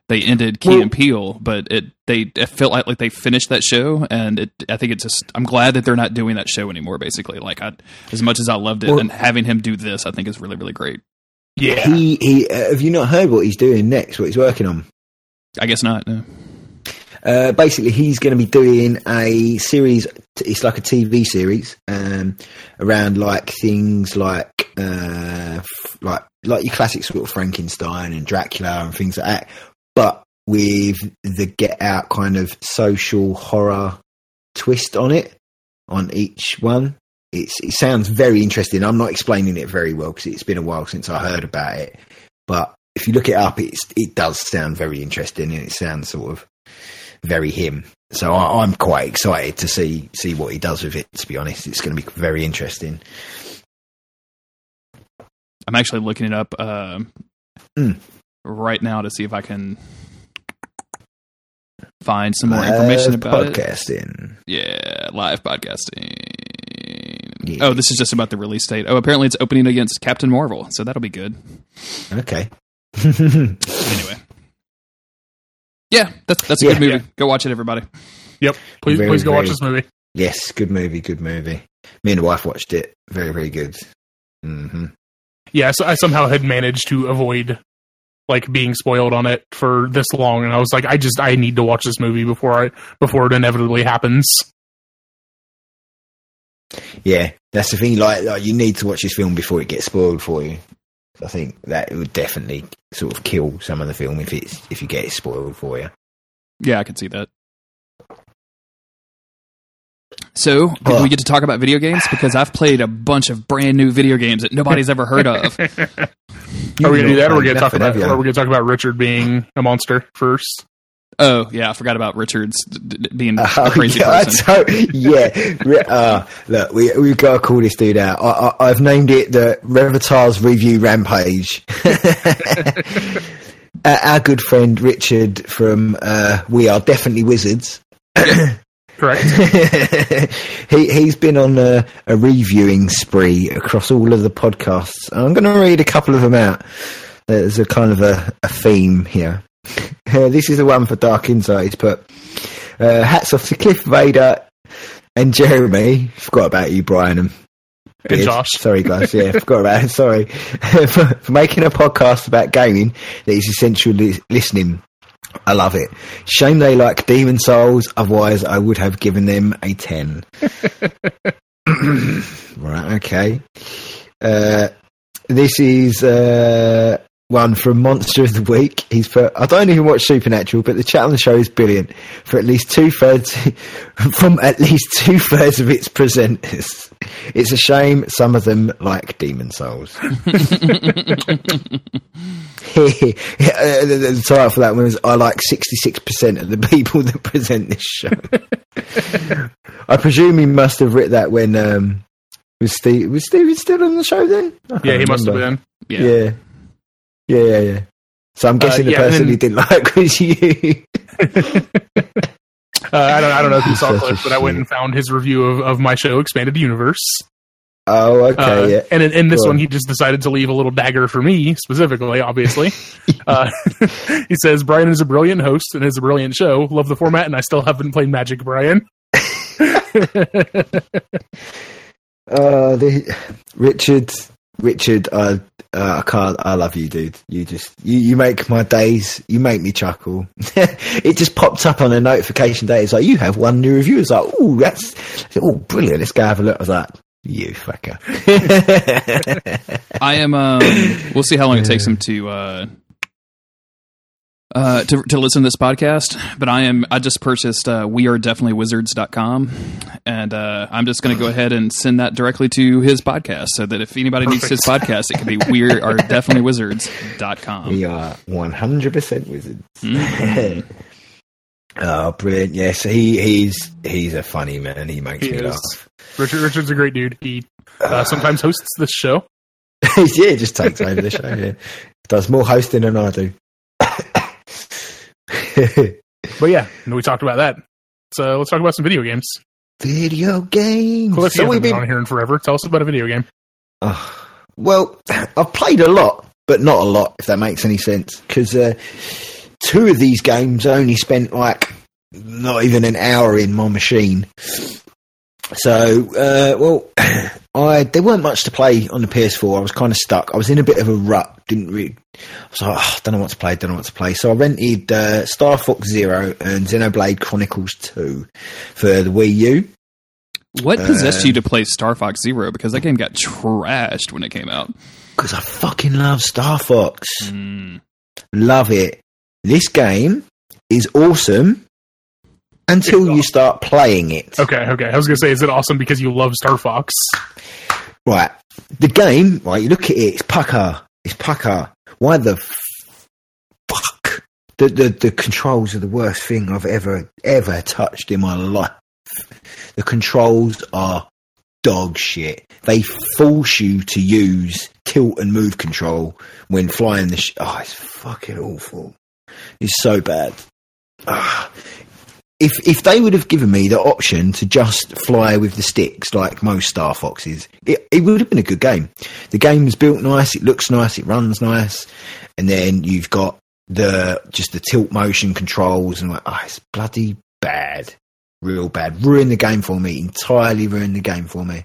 they ended Key Well- and Peele, but it they it felt like like they finished that show, and it I think it's just I'm glad that they're not doing that show anymore. Basically, like I, as much as I loved it, Well- and having him do this, I think is really really great. Yeah, He he. Uh, have you not heard what he's doing next? What he's working on? I guess not. no. Uh, basically, he's going to be doing a series. It's like a TV series um, around like things like uh, like like your classic sort of Frankenstein and Dracula and things like that, but with the Get Out kind of social horror twist on it on each one. It's it sounds very interesting. I'm not explaining it very well because it's been a while since I heard about it, but if you look it up, it's it does sound very interesting and it sounds sort of very him. So I, I'm quite excited to see see what he does with it. To be honest, it's going to be very interesting. I'm actually looking it up um Mm. right now to see if I can find some more information about it. podcasting. Yeah, live podcasting. Yeah. Oh, this is just about the release date. Oh, apparently it's opening against Captain Marvel, so that'll be good. Okay. <laughs> Anyway. Yeah, that's that's a Yeah. good movie. Go watch it, everybody. yep. Please, Very, please go watch this movie. yes, good movie. Good movie. Me and the wife watched it. Very very good. hmm yeah, so I somehow had managed to avoid like being spoiled on it for this long, and I was like, I just I need to watch this movie before I before it inevitably happens. Yeah, that's the thing. Like, like you need to watch this film before it gets spoiled for you. I think that it would definitely sort of kill some of the film if it's if you get it spoiled for you. Yeah, I can see that. So, did Oh. we get to talk about video games? Because I've played a bunch of brand new video games that nobody's ever heard of. <laughs> Are we gonna do that, or are we gonna talk about? Or are we gonna talk about Richard being a monster first? Oh, yeah, I forgot about Richard's d- d- being a <laughs> Oh, crazy yeah, person. so- yeah. Re- uh, look, we we've got to call this dude out. I, I, I've named it the Revitar's Review Rampage. <laughs> Uh, our good friend Richard from uh, We Are Definitely Wizards. Correct. <laughs> he he's been on a, a reviewing spree across all of the podcasts. I'm going to read a couple of them out. There's a kind of a, a theme here. Uh, this is the one for Dark Insights, but uh, hats off to Cliff Vader and Jeremy. Forgot about you, Brian and And Beard. Josh. Sorry, guys. Yeah, <laughs> forgot about it. Sorry for, <laughs> for making a podcast about gaming that is essential li- listening. I love it. Shame they like Demon's Souls. Otherwise, I would have given them a ten. <laughs> <clears throat> right. Okay. Uh, this is uh, one from Monster of the Week. He's put, I don't even watch Supernatural, but the chat on the show is brilliant. For at least two thirds, <laughs> from at least two thirds of its presenters. It's a shame some of them like Demon's Souls. <laughs> The, title for that one is I like 66% of the people that present this show. <laughs> I presume he must have written that when um, was Steve was Steven still on the show then? Yeah, he must have been. Yeah. Yeah. Yeah, yeah, yeah. So I'm guessing Uh, the yeah, and person then- he didn't <laughs> like was you. <laughs> Uh, I don't. I don't know if you saw Cliff, but I went and found his review of, of my show, Expanded Universe. Oh, okay, Uh, yeah. And in, in this Go one, he just decided to leave a little dagger for me specifically. Obviously, <laughs> uh, he says Brian is a brilliant host and is a brilliant show. Love the format, and I still haven't played Magic, Brian. Uh, the, Richard, Richard, uh, uh, I can't. I love you, dude. You just you, you make my days. You make me chuckle. <laughs> it just popped up on a notification day. It's like you have one new review. It's like, oh, that's oh, brilliant. Let's go have a look. I was like, you fucker. <laughs> I am. Um, we'll see how long it takes him to uh, uh, to to listen to this podcast. But I am. I just purchased uh, wearedefinitelyWizards.com, and uh, I'm just going to go ahead and send that directly to his podcast, so that if anybody needs his podcast, it can be we are definitely wizards.com. we are one hundred percent wizards. Mhm. <laughs> oh, brilliant! Yes, he he's he's a funny man. He makes He me is. laugh. Richard Richard's a great dude. He uh, sometimes hosts this show. <laughs> yeah, he just takes over the show. Yeah, <laughs> does more hosting than I do. <laughs> But yeah, we talked about that. So let's talk about some video games. Video games. So we've been been. on here in forever. Tell us about a video game. Oh, well, I've played a lot, but not a lot, if that makes any sense. Because uh, two of these games I only spent like not even an hour in my machine. So, uh, well, <coughs> I there weren't much to play on the PS4. I was kind of stuck. I was in a bit of a rut. Didn't really. I was like, oh, don't know what to play. Don't know what to play. So I rented uh, Star Fox Zero and Xenoblade Chronicles Two for the Wii U. What possessed Um, you to play Star Fox Zero? Because that game got trashed when it came out. Because I fucking love Star Fox. Mm. Love it. This game is awesome until you start playing it. Okay, okay. I was gonna say, is it awesome because you love Star Fox? Right. The game, right, you look at it, it's pucker. It's pucker. Why the fuck? The, the, the controls are the worst thing I've ever, ever touched in my life. The controls are dog shit. They force you to use tilt and move control when flying the sh- Oh, it's fucking awful. It's so bad. Ah. If if they would have given me the option to just fly with the sticks like most Star Foxes, it, it would have been a good game. The game's built nice, it looks nice, it runs nice, and then you've got the just the tilt motion controls and like, oh, it's bloody bad, real bad. Ruined the game for me entirely. Ruined the game for me.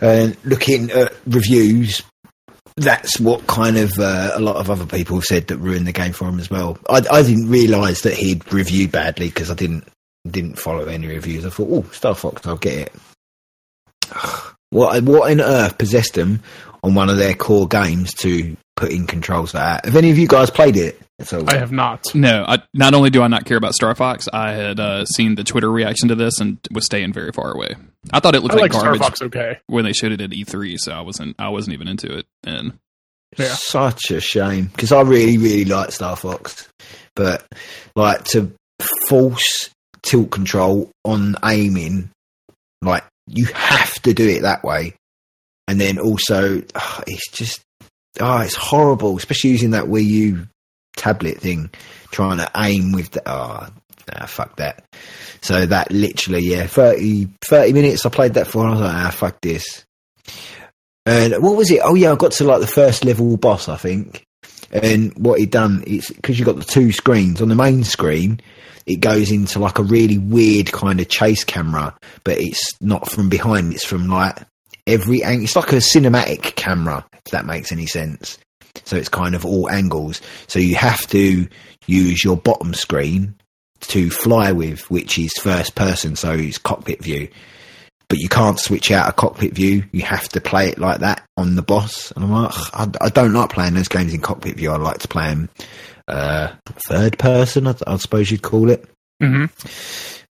And looking at reviews, that's what kind of uh, a lot of other people have said that ruined the game for him as well. I, I didn't realise that he'd reviewed badly because I didn't didn't follow any reviews. I thought, oh, Star Fox, I'll get it. <sighs> What what on earth possessed them on one of their core games to put in controls like that? Have any of you guys played it? So I have not. No, I, not only do I not care about Star Fox, I had uh, seen the Twitter reaction to this and was staying very far away. I thought it looked I like, like Star Fox. Okay. when they showed it at E3, so I wasn't I wasn't even into it. And Yeah. such a shame because I really really like Star Fox, but like to force tilt control on aiming, like you have to do it that way, and then also ah, it's just oh it's horrible, especially using that Wii U tablet thing, trying to aim with the oh fuck that. So that literally yeah 30, 30 minutes I played that for and I was like ah fuck this. And what was it? Oh yeah, I got to like the first level boss, I think. And what he done is because you got the two screens on the main screen, it goes into like a really weird kind of chase camera, but it's not from behind; it's from like every angle. It's like a cinematic camera, if that makes any sense. So it's kind of all angles. So you have to use your bottom screen to fly with, which is first person, so it's cockpit view but you can't switch out a cockpit view. You have to play it like that on the boss. And I'm like, I, I don't like playing those games in cockpit view. I like to play them uh, third person, I, I suppose you'd call it. hmm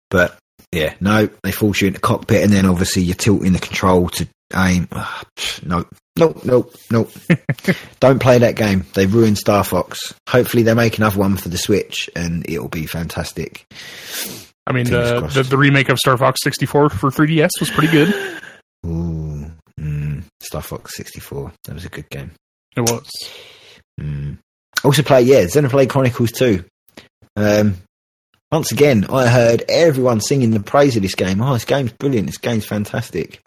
But yeah, no, they force you into cockpit, and then obviously you're tilting the control to aim. Ugh, no, no, no, no. don't play that game. They've ruined Star Fox. Hopefully they make another one for the Switch, and it'll be fantastic. I mean, the, the the remake of Star Fox 64 for 3DS was pretty good. Ooh, mm, Star Fox 64. That was a good game. It was. Mm. Also play, yeah, Xenoblade Chronicles 2. Um, once again, I heard everyone singing the praise of this game. Oh, this game's brilliant. This game's fantastic.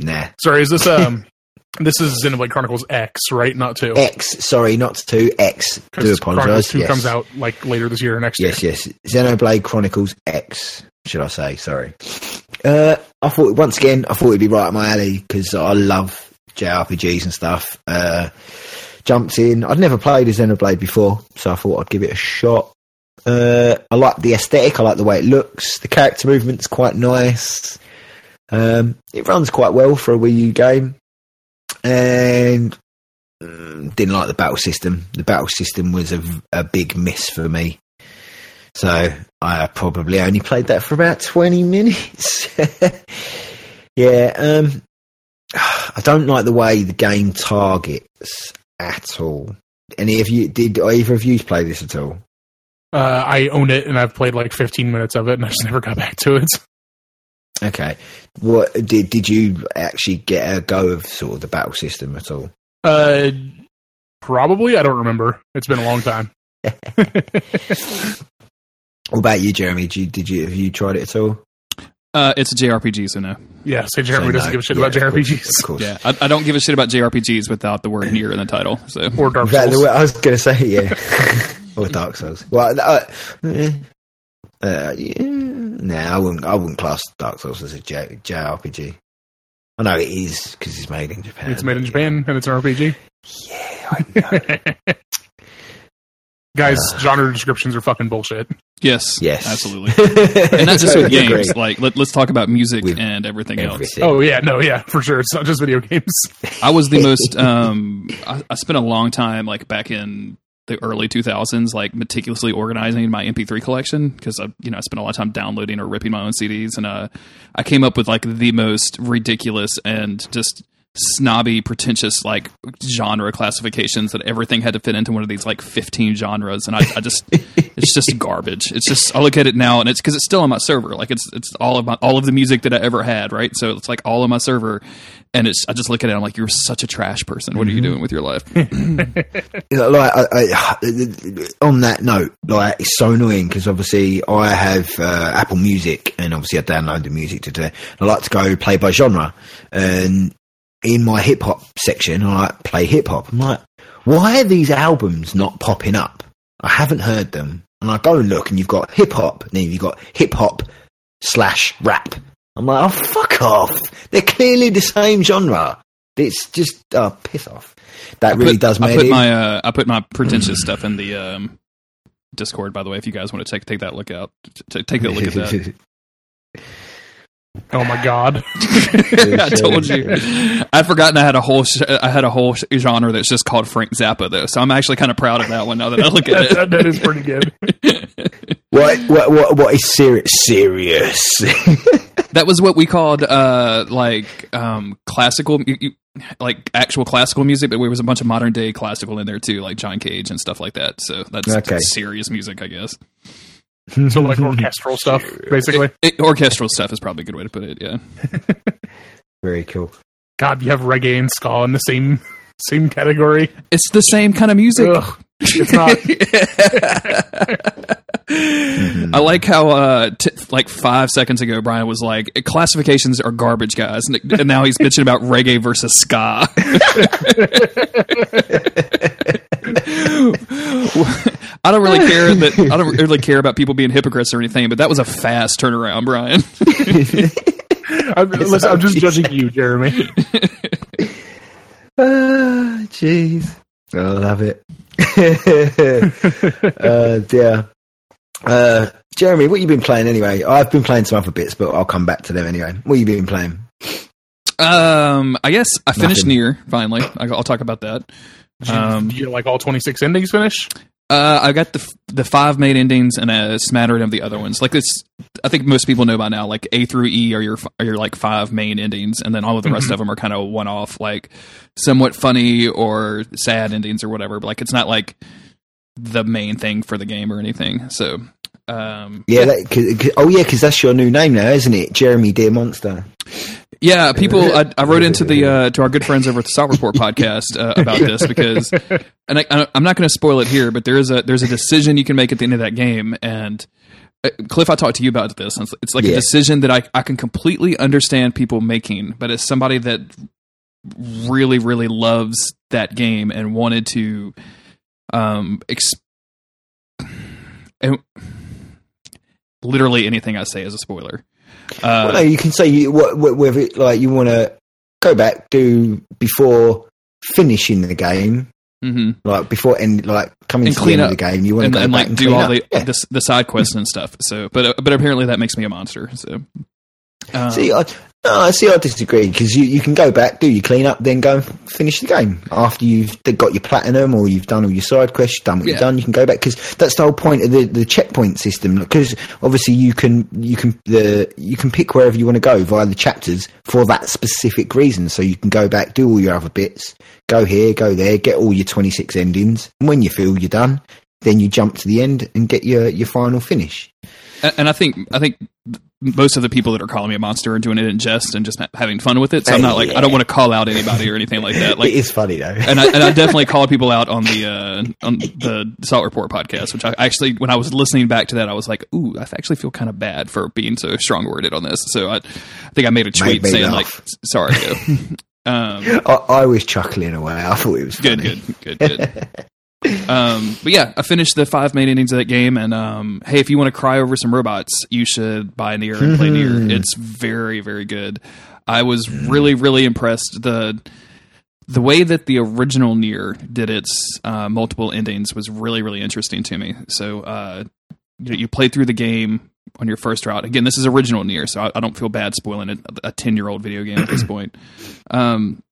Nah. Sorry, is this um <laughs> this is Xenoblade Chronicles X, right? Not two. X, sorry, not two, X. Do 'Cause Chronicles. Two Yes. comes out like later this year or next Yes, year. Yes, yes. Xenoblade Chronicles X, should I say? Sorry. Uh, I thought, once again, I thought it'd be right up my alley because I love JRPGs and stuff. Uh, jumped in. I'd never played a Xenoblade before, so I thought I'd give it a shot. Uh, I like the aesthetic. I like the way it looks. The character movement's quite nice. Um, it runs quite well for a Wii U game. And mm, didn't like the battle system. The battle system was a, a big miss for me. So I probably only played that for about 20 minutes. <laughs> yeah, um, I don't like the way the game targets at all. Any of you, did either of you play this at all? Uh, I own it and I've played like 15 minutes of it and I just never got back to it. <laughs> Okay. What did did you actually get a go of sort of the battle system at all? Uh, probably. I don't remember. It's been a long time. <laughs> <laughs> What about you, Jeremy? Did you, did you have you tried it at all? Uh, it's a JRPG, so no. yeah, say Jeremy So doesn't no. give a shit Yeah, about of course, JRPGs Of course. Yeah, I, I don't give a shit about JRPGs without the word "Nier" in the title. So or Dark That- Souls. I was going to say, yeah. <laughs> or Dark Souls. Well, uh, uh, yeah, nah, I wouldn't. I wouldn't class Dark Souls as a J, JRPG. I know it is because it's made in Japan. It's made in Japan and it's an RPG. Yeah, I know. <laughs> Guys, Uh. genre descriptions are fucking bullshit. yes, yes, absolutely. <laughs> And not just with games. Like let, let's talk about music With and everything else. Oh yeah, no, yeah, for sure. It's not just video games. I was the most. Um, I, I spent a long time, like back in the early 2000s, like meticulously organizing my MP3 collection because I, you know, I spent a lot of time downloading or ripping my own CDs, and uh, I came up with like the most ridiculous and just snobby, pretentious like genre classifications that everything had to fit into one of these like 15 genres, and I, I just, <laughs> it's just garbage. It's just I look at it now, and it's because it's still on my server. Like it's it's all of my all of the music that I ever had, right? So it's like all on my server, and it's I just look at it. And I'm like, you're such a trash person. What are you doing with your life? <laughs> Like I, I, on that note, like it's so annoying because obviously I have uh, Apple Music and obviously I download the music to do. I like to go play by genre, and in my hip hop section, I like play hip hop. I'm like, why are these albums not popping up? I haven't heard them, and I go and look, and you've got hip hop, and then you've got hip hop slash rap. I'm like, oh fuck off! They're clearly the same genre. It's just uh, piss off. That really put, does I me put my uh, I put my pretentious stuff in the um, Discord. By the way, if you guys want to take take that look out, t- take a look at that. <laughs> Oh my god. <laughs> I told you. I'd forgotten I had a whole sh- I had a whole sh- genre that's just called Frank Zappa though. So I'm actually kind of proud of that one now that I look at that, that is pretty good. <laughs> What what what what is serious? Serious. <laughs> that was what we called uh like um classical you, you, like actual classical music, but there was a bunch of modern day classical in there too, like John Cage and stuff like that. So that's Okay. serious music, I guess. So like <laughs> orchestral stuff, basically. It- orchestral stuff is probably a good way to put it. Yeah. <laughs> Very cool. God, you have reggae and ska in the same same category. It's the same kind of music. Ugh, it's not. <laughs> I like how, uh, t- like five seconds ago, Brian was like, "Classifications are garbage, guys," and, and now he's bitching about reggae versus ska. I don't really care that I don't <laughs> really care about people being hypocrites or anything, but that was a fast turnaround, Brian. <laughs> I'm, listen, I'm just judging you, Jeremy. <laughs> Ah, jeez. I love it. uh, dear. Uh, Jeremy, what you been playing anyway? I've been playing some other bits, but I'll come back to them anyway. What you been playing? Um, I guess I finished Nothing. Nier finally. I- I'll talk about that. Did you, Um, you like all 26 endings finish? Uh, I got the f- the five main endings and a smattering of the other ones. Like it's, I think most people know by now. Like A through E are your f- are your like five main endings, and then all of the rest of them are kind of one off, like somewhat funny or sad endings or whatever. But like it's not like the main thing for the game or anything. So, um, Yeah, that, cause, 'cause- oh yeah, because that's your new name now, isn't it? Jeremy Dear Monster. Yeah, people. I, I wrote into the uh, to our good friends over at the Salt Report podcast uh, about this because, and I, I'm not going to spoil it here, but there is a there's a decision you can make at the end of that game, and uh, Cliff, I talked to you about this. and It's, it's like a decision that I, I can completely understand people making, but as somebody that really, really loves that game and wanted to, um, ex- and literally anything I say is a spoiler. Well, no, Uh, you can say you, what, what, whether it, like you want to go back do before finishing the game, mhm. like before end, like coming And to the end of the game. You want to go and back like and do all up. the, Yeah. the the side quests and stuff. So, but but apparently that makes me a monster. So, um, See, I, I see. I disagree because you, you can go back, do your clean up, then go and finish the game after you've got your platinum or you've done all your side quests, you've done what Yeah. you've done. You can go back because that's the whole point of the, the checkpoint system. Because obviously you can you can the you can pick wherever you want to go via the chapters for that specific reason. So you can go back, do all your other bits, go here, go there, get all your twenty six endings, and when you feel you're done, then you jump to the end and get your your final finish. And, I think I think most of the people that are calling me a monster are doing it in jest and just having fun with it. So I'm not like I don't want to call out anybody or anything like that. Like <laughs> it is funny though. and I, and I definitely <laughs> call people out on the uh, on the Salt Report podcast, which I actually, when I was listening back to that, I was like, "Ooh, I actually feel kind of bad for being so strong worded on this." So I, I think I made a tweet me saying laugh. like, "Sorry." <laughs> um, I, I was chuckling away. I thought it was good, good, good, good. Um, but yeah, I finished the five main endings of that game, and um, hey, if you want to cry over some robots, you should buy Nier and play Nier. It's very, very good. I was really, really impressed. the The way that the original Nier did its uh, multiple endings was really, really interesting to me. So uh, you, you play through the game on your first route. Again, this is original Nier, so I, I don't feel bad spoiling a ten year old video game at this point. Um,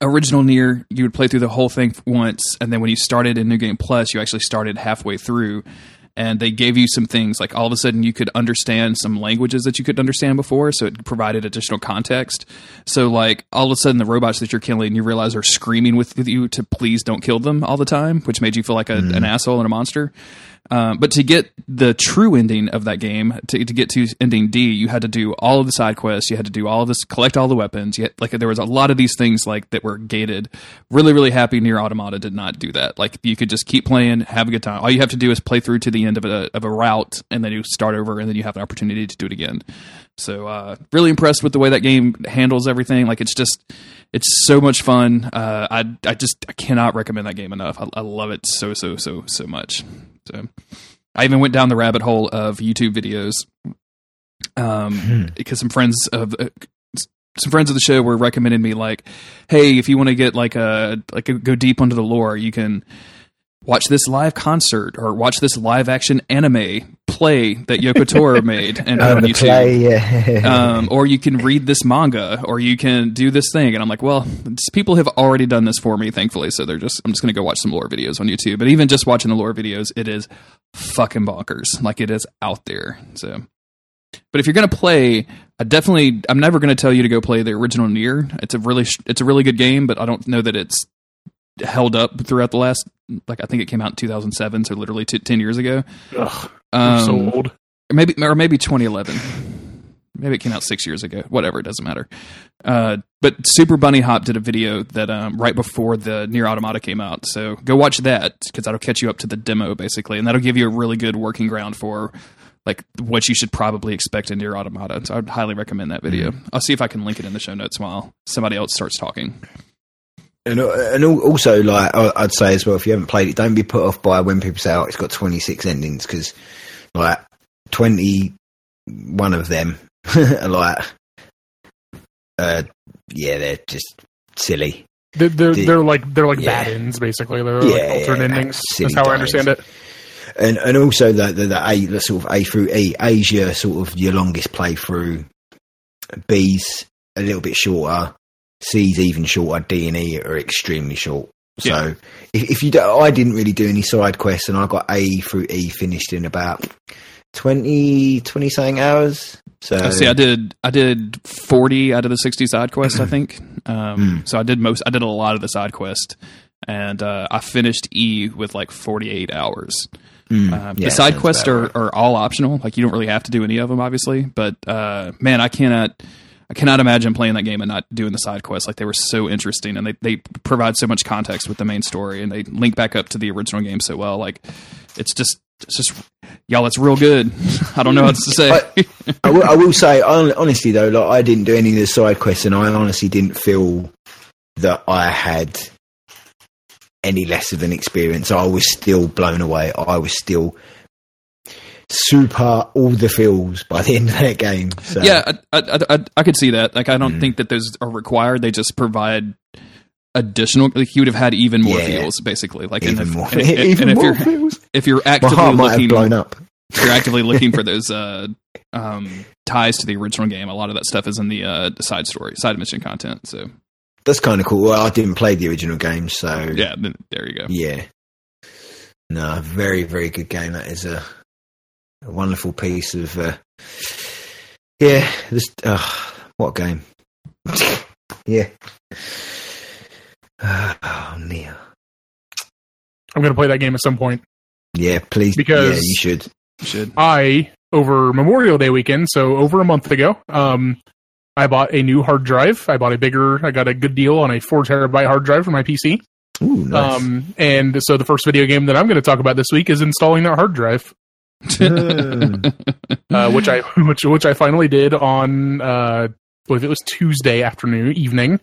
original Nier you would play through the whole thing once and then when you started in new game plus you actually started halfway through and they gave you some things like all of a sudden you could understand some languages that you couldn't understand before so it provided additional context. So like all of a sudden the robots that you're killing you realize are screaming with you to please don't kill them all the time which made you feel like a, mm. an asshole and a monster um, but to get the true ending of that game, to, to get to ending D, you had to do all of the side quests. You had to do all of this, collect all the weapons. Had, like there was a lot of these things like that were gated. Really, really happy. Nier Automata did not do that. Like you could just keep playing, have a good time. All you have to do is play through to the end of a of a route, and then you start over, and then you have an opportunity to do it again. So uh, really impressed with the way that game handles everything. Like it's just it's so much fun. Uh, I I just I cannot recommend that game enough. I, I love it so so so so much. So I even went down the rabbit hole of YouTube videos um, because some friends of uh, some friends of the show were recommending me like, hey, if you want to get like a like a, go deep into the lore, you can watch this live concert or watch this live action anime play that Yoko Taro <laughs> made and Oh, on YouTube play, yeah. um, or you can read this manga, or you can do this thing. And I'm like, well, people have already done this for me, thankfully. So they're just, I'm just going to go watch some lore videos on YouTube. But even just watching the lore videos, it is fucking bonkers. Like it is out there. So, but if you're going to play, I definitely, I'm never going to tell you to go play the original Nier. It's a really, it's a really good game, but I don't know that it's held up throughout the last, like I think it came out in 2007, so literally t- 10 years ago. Ugh, Um, so old. or maybe or maybe 2011 maybe it came out six years ago. Whatever it doesn't matter. Uh, but Super Bunnyhop did a video that um, right before the Nier Automata came out so go watch that because that'll catch you up to the demo basically and that'll give you a really good working ground for like what you should probably expect in Nier Automata so i'd highly recommend that video. I'll see if i can link it in the show notes while somebody else starts talking And, uh, and also, like I'd say as well, if you haven't played it, don't be put off by when people say, "Oh, it's got 26 endings," because like 21 of them are <laughs> like, uh, yeah, they're just silly. They're, they're, the- they're like they're like yeah. bad ends basically. They're Yeah, like alternate yeah, endings. That's how I understand it. And and also the the, the A the sort of A through E, Asia sort of your longest playthrough. B's a little bit shorter. C's even shorter. D and E are extremely short. So Yeah. if, if you don't, I didn't really do any side quests, and I got A through E finished in about 20, 20 something hours. So I see. I did. I did forty out of the sixty side quests. I think. <clears throat> Um, So I did most. I did a lot of the side quest, and uh, I finished E with like forty eight hours. Mm, yeah, the side quests are, right. are all optional. Like you don't really have to do any of them, obviously. But uh, man, I cannot. I cannot imagine playing that game and not doing the side quests. Like they were so interesting, and they, they provide so much context with the main story, and they link back up to the original game so well. Like it's just it's just y'all. It's real good. <laughs> I don't know what to say. I, I, will, I will say, honestly though, like I didn't do any of the side quests, and I honestly didn't feel that I had any less of an experience. I was still blown away. I was still super all the feels by the end of that game. So, yeah, I, I, I, I could see that. Like, I don't Mm. think that those are required. They just provide additional. Like, you would have had even more Yeah. feels, basically. Like, even if, more, and, <laughs> and- even and if more you're feels. if you're My actively heart might have looking, blown up. if you're actively <laughs> looking for those uh, um, ties to the original game. A lot of that stuff is in the uh, side story, side mission content. So That's kind of cool. Well, I didn't play the original game, so yeah, there you go. Yeah. No, very, very good game. That is a, a wonderful piece of. Uh, yeah, this. Uh, what game? <laughs> yeah. oh, Nier. I'm going to play that game at some point. Yeah, please. Because- yeah, you should. You should. I over Memorial Day weekend, so over a month ago, um, I bought a new hard drive. I bought a bigger. I got a good deal on a four terabyte hard drive for my PC. Ooh, nice. Um, and so the first video game that I'm going to talk about this week is installing that hard drive. <laughs> uh, which I <laughs> which which I finally did on uh, believe it was Tuesday afternoon evening.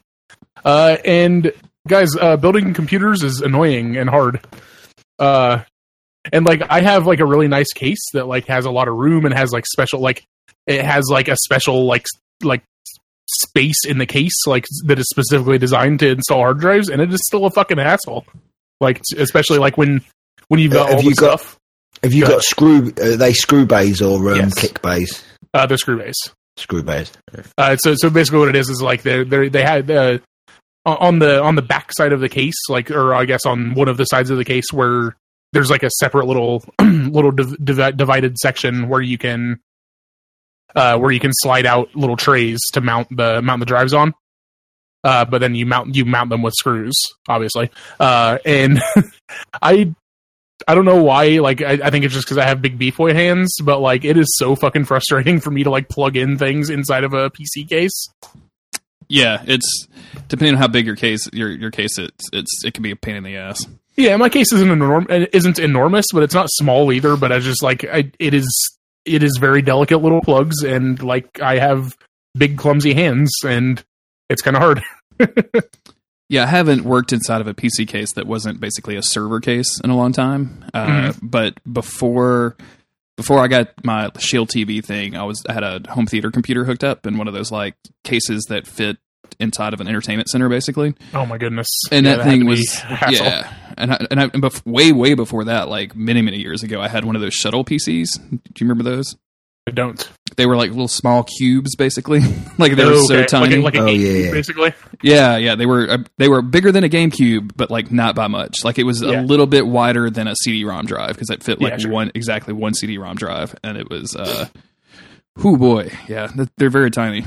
Uh, and guys, uh, building computers is annoying and hard. Uh, and like I have like a really nice case that like has a lot of room and has like special like it has like a special like like space in the case like that is specifically designed to install hard drives, and it is still a fucking hassle. Like especially like when when you've got Uh, have all you the got- stuff, Have you go got ahead. screw? Are they screw bays or um, Yes. kick bays? uh, the screw base. Screw bays. Uh, so so basically, what it is is like they they they had uh, on the on the back side of the case, like or I guess on one of the sides of the case where there's like a separate little <clears throat> little div- divi- divided section where you can uh, where you can slide out little trays to mount the mount the drives on. Uh, but then you mount you mount them with screws, obviously. Uh, and <laughs> I I don't know why. Like I, I think it's just because I have big beef boy hands, but like it is so fucking frustrating <laughs> for me to like plug in things inside of a PC case. Yeah, it's depending on how big your case your your case it's it's it can be a pain in the ass. Yeah, my case isn't enorm- isn't enormous, but it's not small either. But I just like I, it is it is very delicate little plugs, and like I have big clumsy hands, and it's kind of hard. <laughs> Yeah, I haven't worked inside of a PC case that wasn't basically a server case in a long time. Uh, Mm-hmm. But before before I got my Shield TV thing, I was I had a home theater computer hooked up in one of those like cases that fit inside of an entertainment center, basically. Oh my goodness! And Yeah, that had thing was yeah, and I, and I, and bef- way way before that, like many many years ago, I had one of those shuttle PCs. Do you remember those? I don't. They were like little small cubes, basically. <laughs> like they were Oh, so tiny. like a, like a Oh, GameCube, yeah, yeah. basically. Yeah, yeah, they were uh, they were bigger than a GameCube, but like not by much. Like it was Yeah. a little bit wider than a CD-ROM drive because it fit like Yeah, sure. one exactly one CD-ROM drive, and it was, uh, whoo boy, yeah, they're very tiny.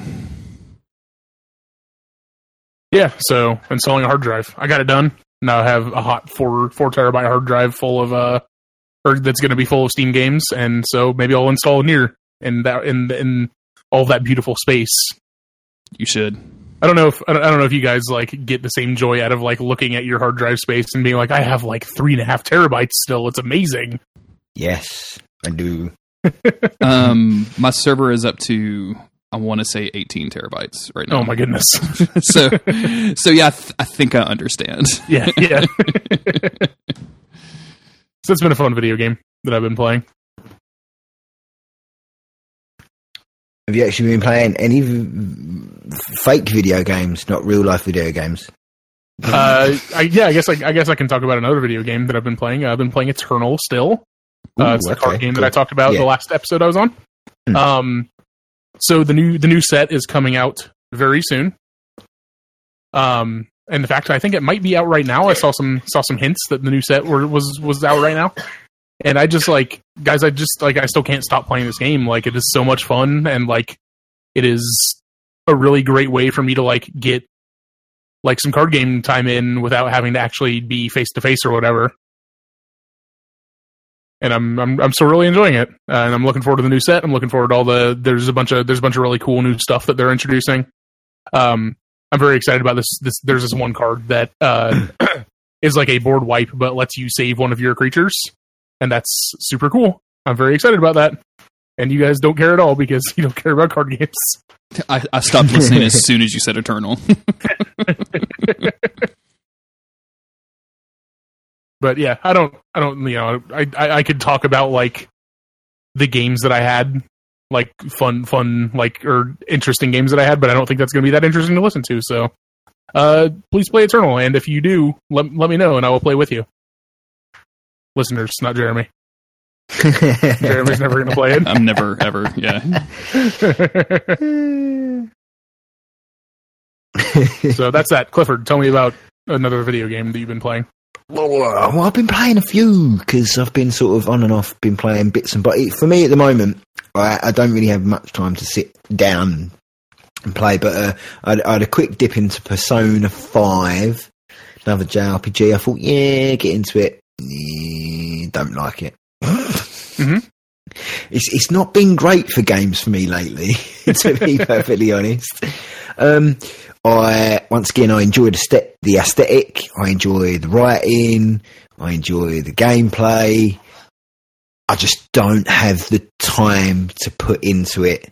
Yeah, so installing a hard drive, I got it done. Now I have a hot four four terabyte hard drive full of uh, or that's going to be full of Steam games, and so maybe I'll install Nier in that in in all that beautiful space. You should. I don't know if I don't I don't know if you guys like get the same joy out of like looking at your hard drive space and being like, I have like three and a half terabytes still. It's amazing. Yes, I do. <laughs> Um, my server is up to I want to say 18 terabytes right now. Oh my goodness. <laughs> so, so yeah, I, th- I think I understand. yeah, yeah. <laughs> so it's been a fun video game that I've been playing. Have you actually been playing any v- fake video games, not real life video games? Uh, I, yeah, I guess I, I guess I can talk about another video game that I've been playing. I've been playing Eternal still. Uh, Ooh, it's the card game cool. that I talked about Yeah. the last episode I was on. Hmm. Um, so the new the new set is coming out very soon. Um, and in fact, I think it might be out right now. I saw some saw some hints that the new set were, was was out right now. And I just like guys, I just like I still can't stop playing this game. Like it is so much fun, and like it is a really great way for me to like get like some card game time in without having to actually be face to face or whatever. And I'm I'm I'm still really enjoying it, uh, and I'm looking forward to the new set. I'm looking forward to all the there's a bunch of there's a bunch of really cool new stuff that they're introducing. Um, I'm very excited about this. This there's this one card that uh, <coughs> is like a board wipe, but lets you save one of your creatures, and that's super cool. I'm very excited about that. And you guys don't care at all because <laughs> you don't care about card games. I, I stopped listening as soon as you said Eternal. <laughs> But yeah, I don't, I don't, you know, I, I, I could talk about like the games that I had, like fun, fun, like or interesting games that I had, but I don't think that's going to be that interesting to listen to. So, uh, please play Eternal, and if you do, let let me know, and I will play with you. Listeners, not Jeremy. <laughs> Jeremy's never going to play it. I'm never ever. Yeah. <laughs> so that's that. Clifford, tell me about another video game that you've been playing. Well, I've been playing a few because I've been sort of on and off, been playing bits and but for me at the moment, I, I don't really have much time to sit down and play. But uh, I, I had a quick dip into Persona Five, another JRPG. I thought, yeah, get into it. Don't like it. Mhm. It's it's not been great for games for me lately, <laughs> to be <laughs> perfectly honest. Um, I once again I enjoy the ste- the aesthetic. I enjoy the writing. I enjoy the gameplay. I just don't have the time to put into it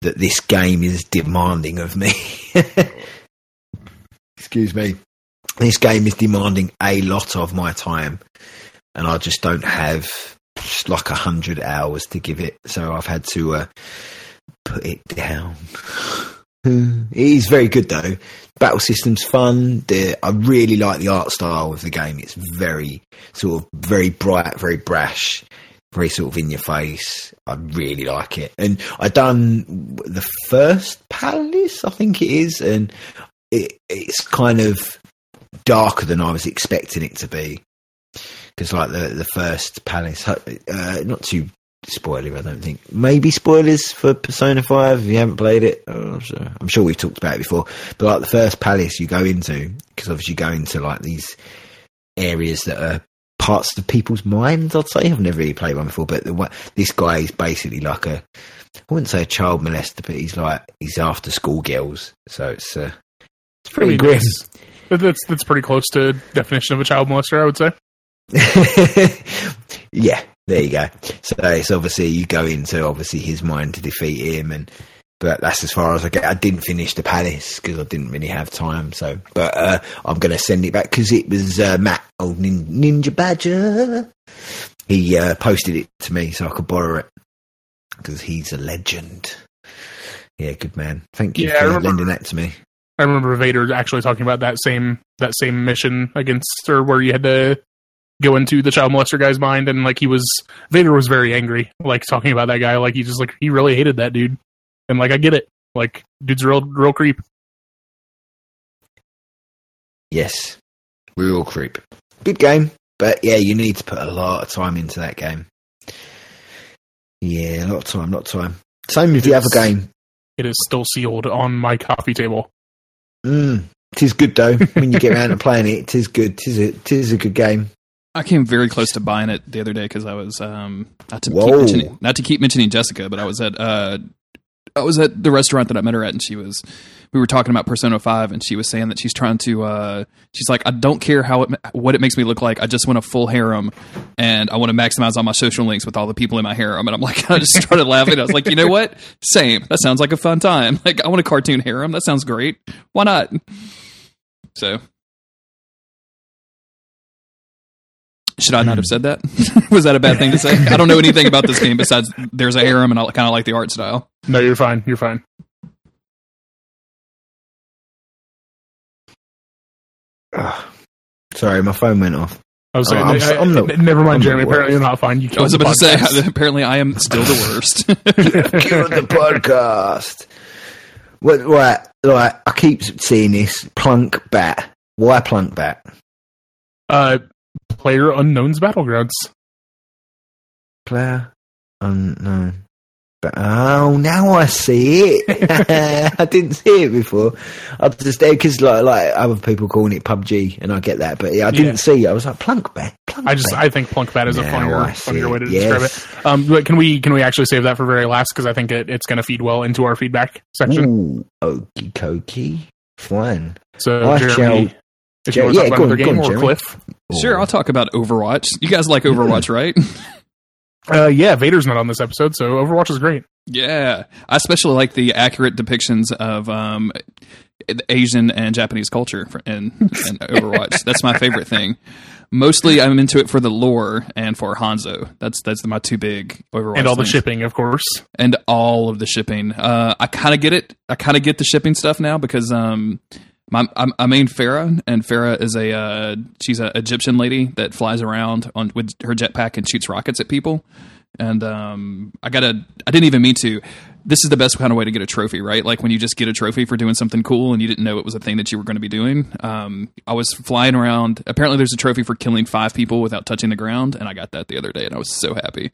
that this game is demanding of me. <laughs> Excuse me. This game is demanding a lot of my time, and I just don't have like a hundred hours to give it. So I've had to uh, put it down. <sighs> it is very good though. Battle system's fun. The, I really like the art style of the game. It's very sort of very bright, very brash, very sort of in your face. I really like it. And I done the first palace, I think it is, and it, it's kind of darker than I was expecting it to be. Because like the the first palace, uh, not too spoiler, I don't think. Maybe spoilers for Persona 5 if you haven't played it. Oh, I'm, sure, I'm sure we've talked about it before. But like the first palace you go into, because obviously you go into like these areas that are parts of people's minds, I'd say. I've never really played one before, but one- this guy is basically like a, I wouldn't say a child molester, but he's like, he's after school girls. So it's, uh, it's I pretty grim. but that's that's pretty close to definition of a child molester, I would say. <laughs> yeah, there you go. So it's obviously you go into obviously his mind to defeat him, and but that's as far as I get. I didn't finish the palace because I didn't really have time. So, but uh, I'm going to send it back because it was uh, Matt, old nin- Ninja Badger. He uh, posted it to me so I could borrow it because he's a legend. Yeah, good man. Thank you Yeah, for remember- lending that to me. I remember Vader actually talking about that same that same mission against or where you had to go into the child molester guy's mind and like he was Vader was very angry like talking about that guy like he just like he really hated that dude and like I get it like dude's real real creep Yes, real creep. Good game, but yeah, you need to put a lot of time into that game. Yeah, a lot of time, a lot of time. Same with the other game. it is still sealed on my coffee table Mm, tis good though. when you get around to playing it, tis good. Tis a, tis a good game. I came very close to buying it the other day because I was um, not to keep mentioning, not to keep mentioning Jessica, but I was at uh, I was at the restaurant that I met her at, and she was we were talking about Persona Five, and she was saying that she's trying to uh, she's like I don't care how it what it makes me look like, I just want a full harem, and I want to maximize all my social links with all the people in my harem, and I'm like <laughs> I just started laughing. I was like, you know what? Same. That sounds like a fun time. <laughs> Like I want a cartoon harem. That sounds great. Why not? So. Should I not have said that? <laughs> Was that a bad thing to say? I don't know anything about this game besides there's a harem and I kind of like the art style. no you're fine you're fine Ugh. Sorry, my phone went off. I was Oh, saying I'm I- I- I'm not- never mind I'm the Jeremy apparently you're not fine you I was killed about to say <laughs> apparently I am still the worst. <laughs> Kill the podcast. Well, right, right. I keep seeing this plunk bat. Why plunk bat? uh player unknown's battlegrounds Player unknown. But oh, now I see it. <laughs> <laughs> I didn't see it before. I just because like like other people calling it PUBG, and I get that, but yeah, I didn't Yeah. see. it. I was like plunk bat. Plunk I just bat. I think plunk bat is a Now funnier funnier way to it. describe it. Um, but can we can we actually save that for very last because I think it, it's going to feed well into our feedback section. Ooh, okie dokie. Fine. So I Jeremy, shall If you want to yeah, talk about on- another game on, or Jeremy. Cliff. Sure, I'll talk about Overwatch. You guys like Overwatch, right? <laughs> Uh, yeah, Vader's not on this episode, so Overwatch is great. Yeah, I especially like the accurate depictions of um, Asian and Japanese culture in, in <laughs> Overwatch. that's my favorite thing. Mostly, I'm into it for the lore and for Hanzo. That's that's my two big Overwatch. and all the shipping, of course. and all of the shipping. Uh, I kind of get it. I kind of get the shipping stuff now because um, my I'm, I main Pharah, and Pharah is a uh, she's an Egyptian lady that flies around on with her jetpack and shoots rockets at people. And um, I gotta. I didn't even mean to. This is the best kind of way to get a trophy, right? Like when you just get a trophy for doing something cool and you didn't know it was a thing that you were going to be doing. Um, I was flying around. Apparently, there's a trophy for killing five people without touching the ground, and I got that the other day, and I was so happy.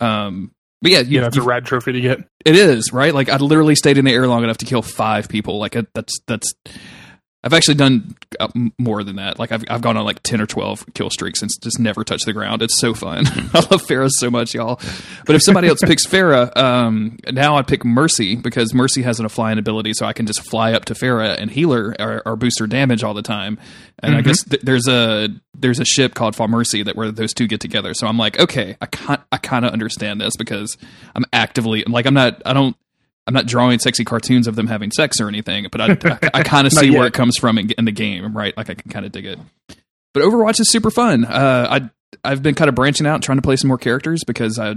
Um, but yeah, you, Yeah, you a rad trophy to get. it is right. Like I literally stayed in the air long enough to kill five people. Like it, that's that's. I've actually done uh, more than that. Like I've I've gone on like ten or twelve kill streaks and just never touched the ground. It's so fun. <laughs> I love Pharah so much, y'all. But if somebody else picks Pharah, um, now I pick Mercy because Mercy has a flying ability, so I can just fly up to Pharah and heal her or, or boost her damage all the time. And I guess th- there's a there's a ship called Pharmercy that where those two get together. So I'm like, okay, I can I kind of understand this because I'm actively like I'm not I don't I'm not drawing sexy cartoons of them having sex or anything, but I <laughs> I, I kind of see where it comes from in, in the game, right? Like I can kind of dig it. But Overwatch is super fun. Uh, I I've been kind of branching out, trying to play some more characters because I,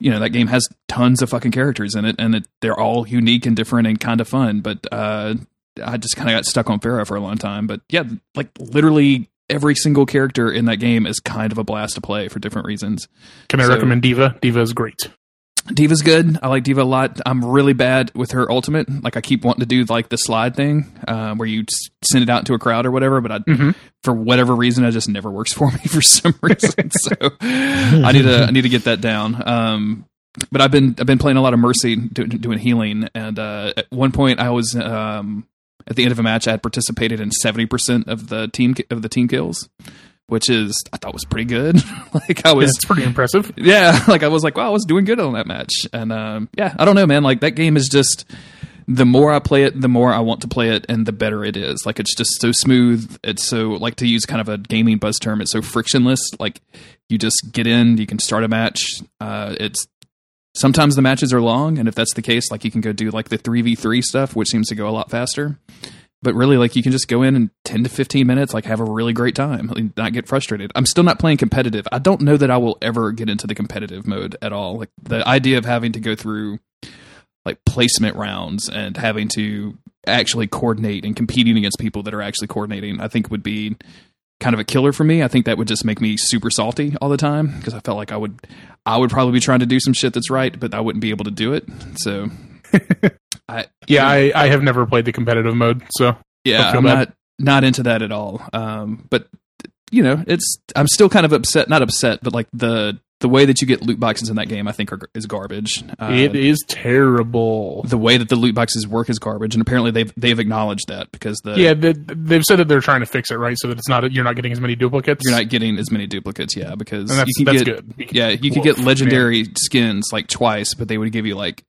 you know, that game has tons of fucking characters in it, and it, they're all unique and different and kind of fun. But uh, I just kind of got stuck on Pharah for a long time. But yeah, like literally every single character in that game is kind of a blast to play for different reasons. Can I So- recommend D.Va? D.Va is great. D.Va's good. I like D.Va a lot. I'm really bad with her ultimate. Like I keep wanting to do like the slide thing, uh, where you send it out to a crowd or whatever. But I, Mhm. for whatever reason, it just never works <laughs> for me for some reason. <laughs> so I need to I need to get that down. Um, but I've been I've been playing a lot of Mercy, do, doing healing, and uh, at one point I was um, at the end of a match I had participated in seventy percent of the team of the team kills, which is I thought was pretty good. <laughs> like I was It's pretty impressive. yeah, <laughs> like I was like, wow, I was doing good on that match. And um, yeah, I don't know, man. Like that game is just the more I play it, the more I want to play it, and the better it is. Like it's just so smooth. It's so like to use kind of a gaming buzz term. It's so frictionless. Like you just get in, you can start a match. Uh, it's sometimes the matches are long, and if that's the case, like you can go do like the three v three stuff, which seems to go a lot faster. But really, like you can just go in and ten to fifteen minutes, like have a really great time, not get frustrated. I'm still not playing competitive. I don't know that I will ever get into the competitive mode at all. Like the idea of having to go through like placement rounds and having to actually coordinate and competing against people that are actually coordinating, I think would be kind of a killer for me. I think that would just make me super salty all the time because I felt like I would I would probably be trying to do some shit that's right, but I wouldn't be able to do it. So <laughs> I Yeah, I, I have never played the competitive mode, so yeah, I'm bad. not not into that at all. Um, but you know, it's I'm still kind of upset. Not upset, but like the the way that you get loot boxes in that game, I think are, is garbage. Uh, it is terrible. the way that the loot boxes work is garbage, and apparently they've they've acknowledged that because the Yeah, they, they've said that they're trying to fix it, right? So that it's not you're not getting as many duplicates. you're not getting as many duplicates. Yeah, because and that's, you can get good. Yeah you can get legendary skins like twice, but they would give you like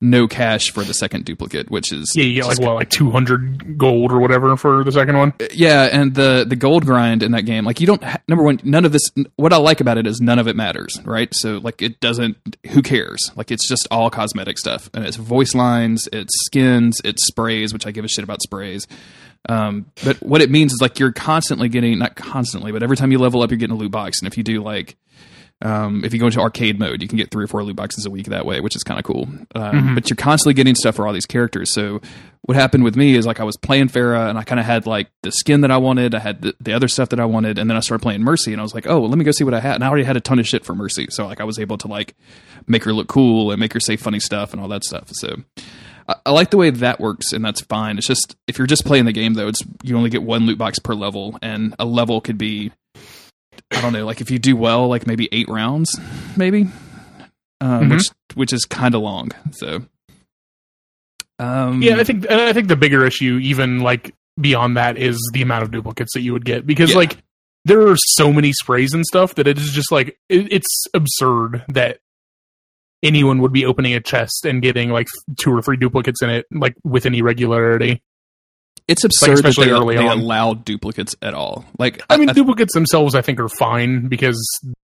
no cash for the second duplicate, which is Yeah, you get like what, like two hundred gold or whatever for the second one. yeah and the the gold grind in that game like you don't ha- number one none of this what i like about it is none of it matters right? So like it doesn't who cares? Like it's just all cosmetic stuff and it's voice lines it's skins it's sprays which i give a shit about sprays. Um, but what it means is like you're constantly getting not constantly but every time you level up you're getting a loot box and if you do like um, if you go into arcade mode, you can get three or four loot boxes a week that way, which is kind of cool. Um, But you're constantly getting stuff for all these characters. So what happened with me is like I was playing Pharah and I kind of had like the skin that I wanted, I had the, the other stuff that I wanted, and then I started playing Mercy and I was like, oh, well, let me go see what I had. And I already had a ton of shit for Mercy, so like I was able to like make her look cool and make her say funny stuff and all that stuff. So. I- I like the way that works, and that's fine. It's just if you're just playing the game, though, it's you only get one loot box per level, and a level could be I don't know, like if you do well, like maybe eight rounds, maybe, um, Mhm. which which is kind of long. So, um, Yeah, I think and I think the bigger issue, even like beyond that, is the amount of duplicates that you would get because Yeah. like there are so many sprays and stuff that it is just like it, it's absurd that anyone would be opening a chest and getting like two or three duplicates in it like with any regularity. It's absurd that especially they, early they on. allow duplicates at all. Like I mean, duplicates themselves, I think, are fine because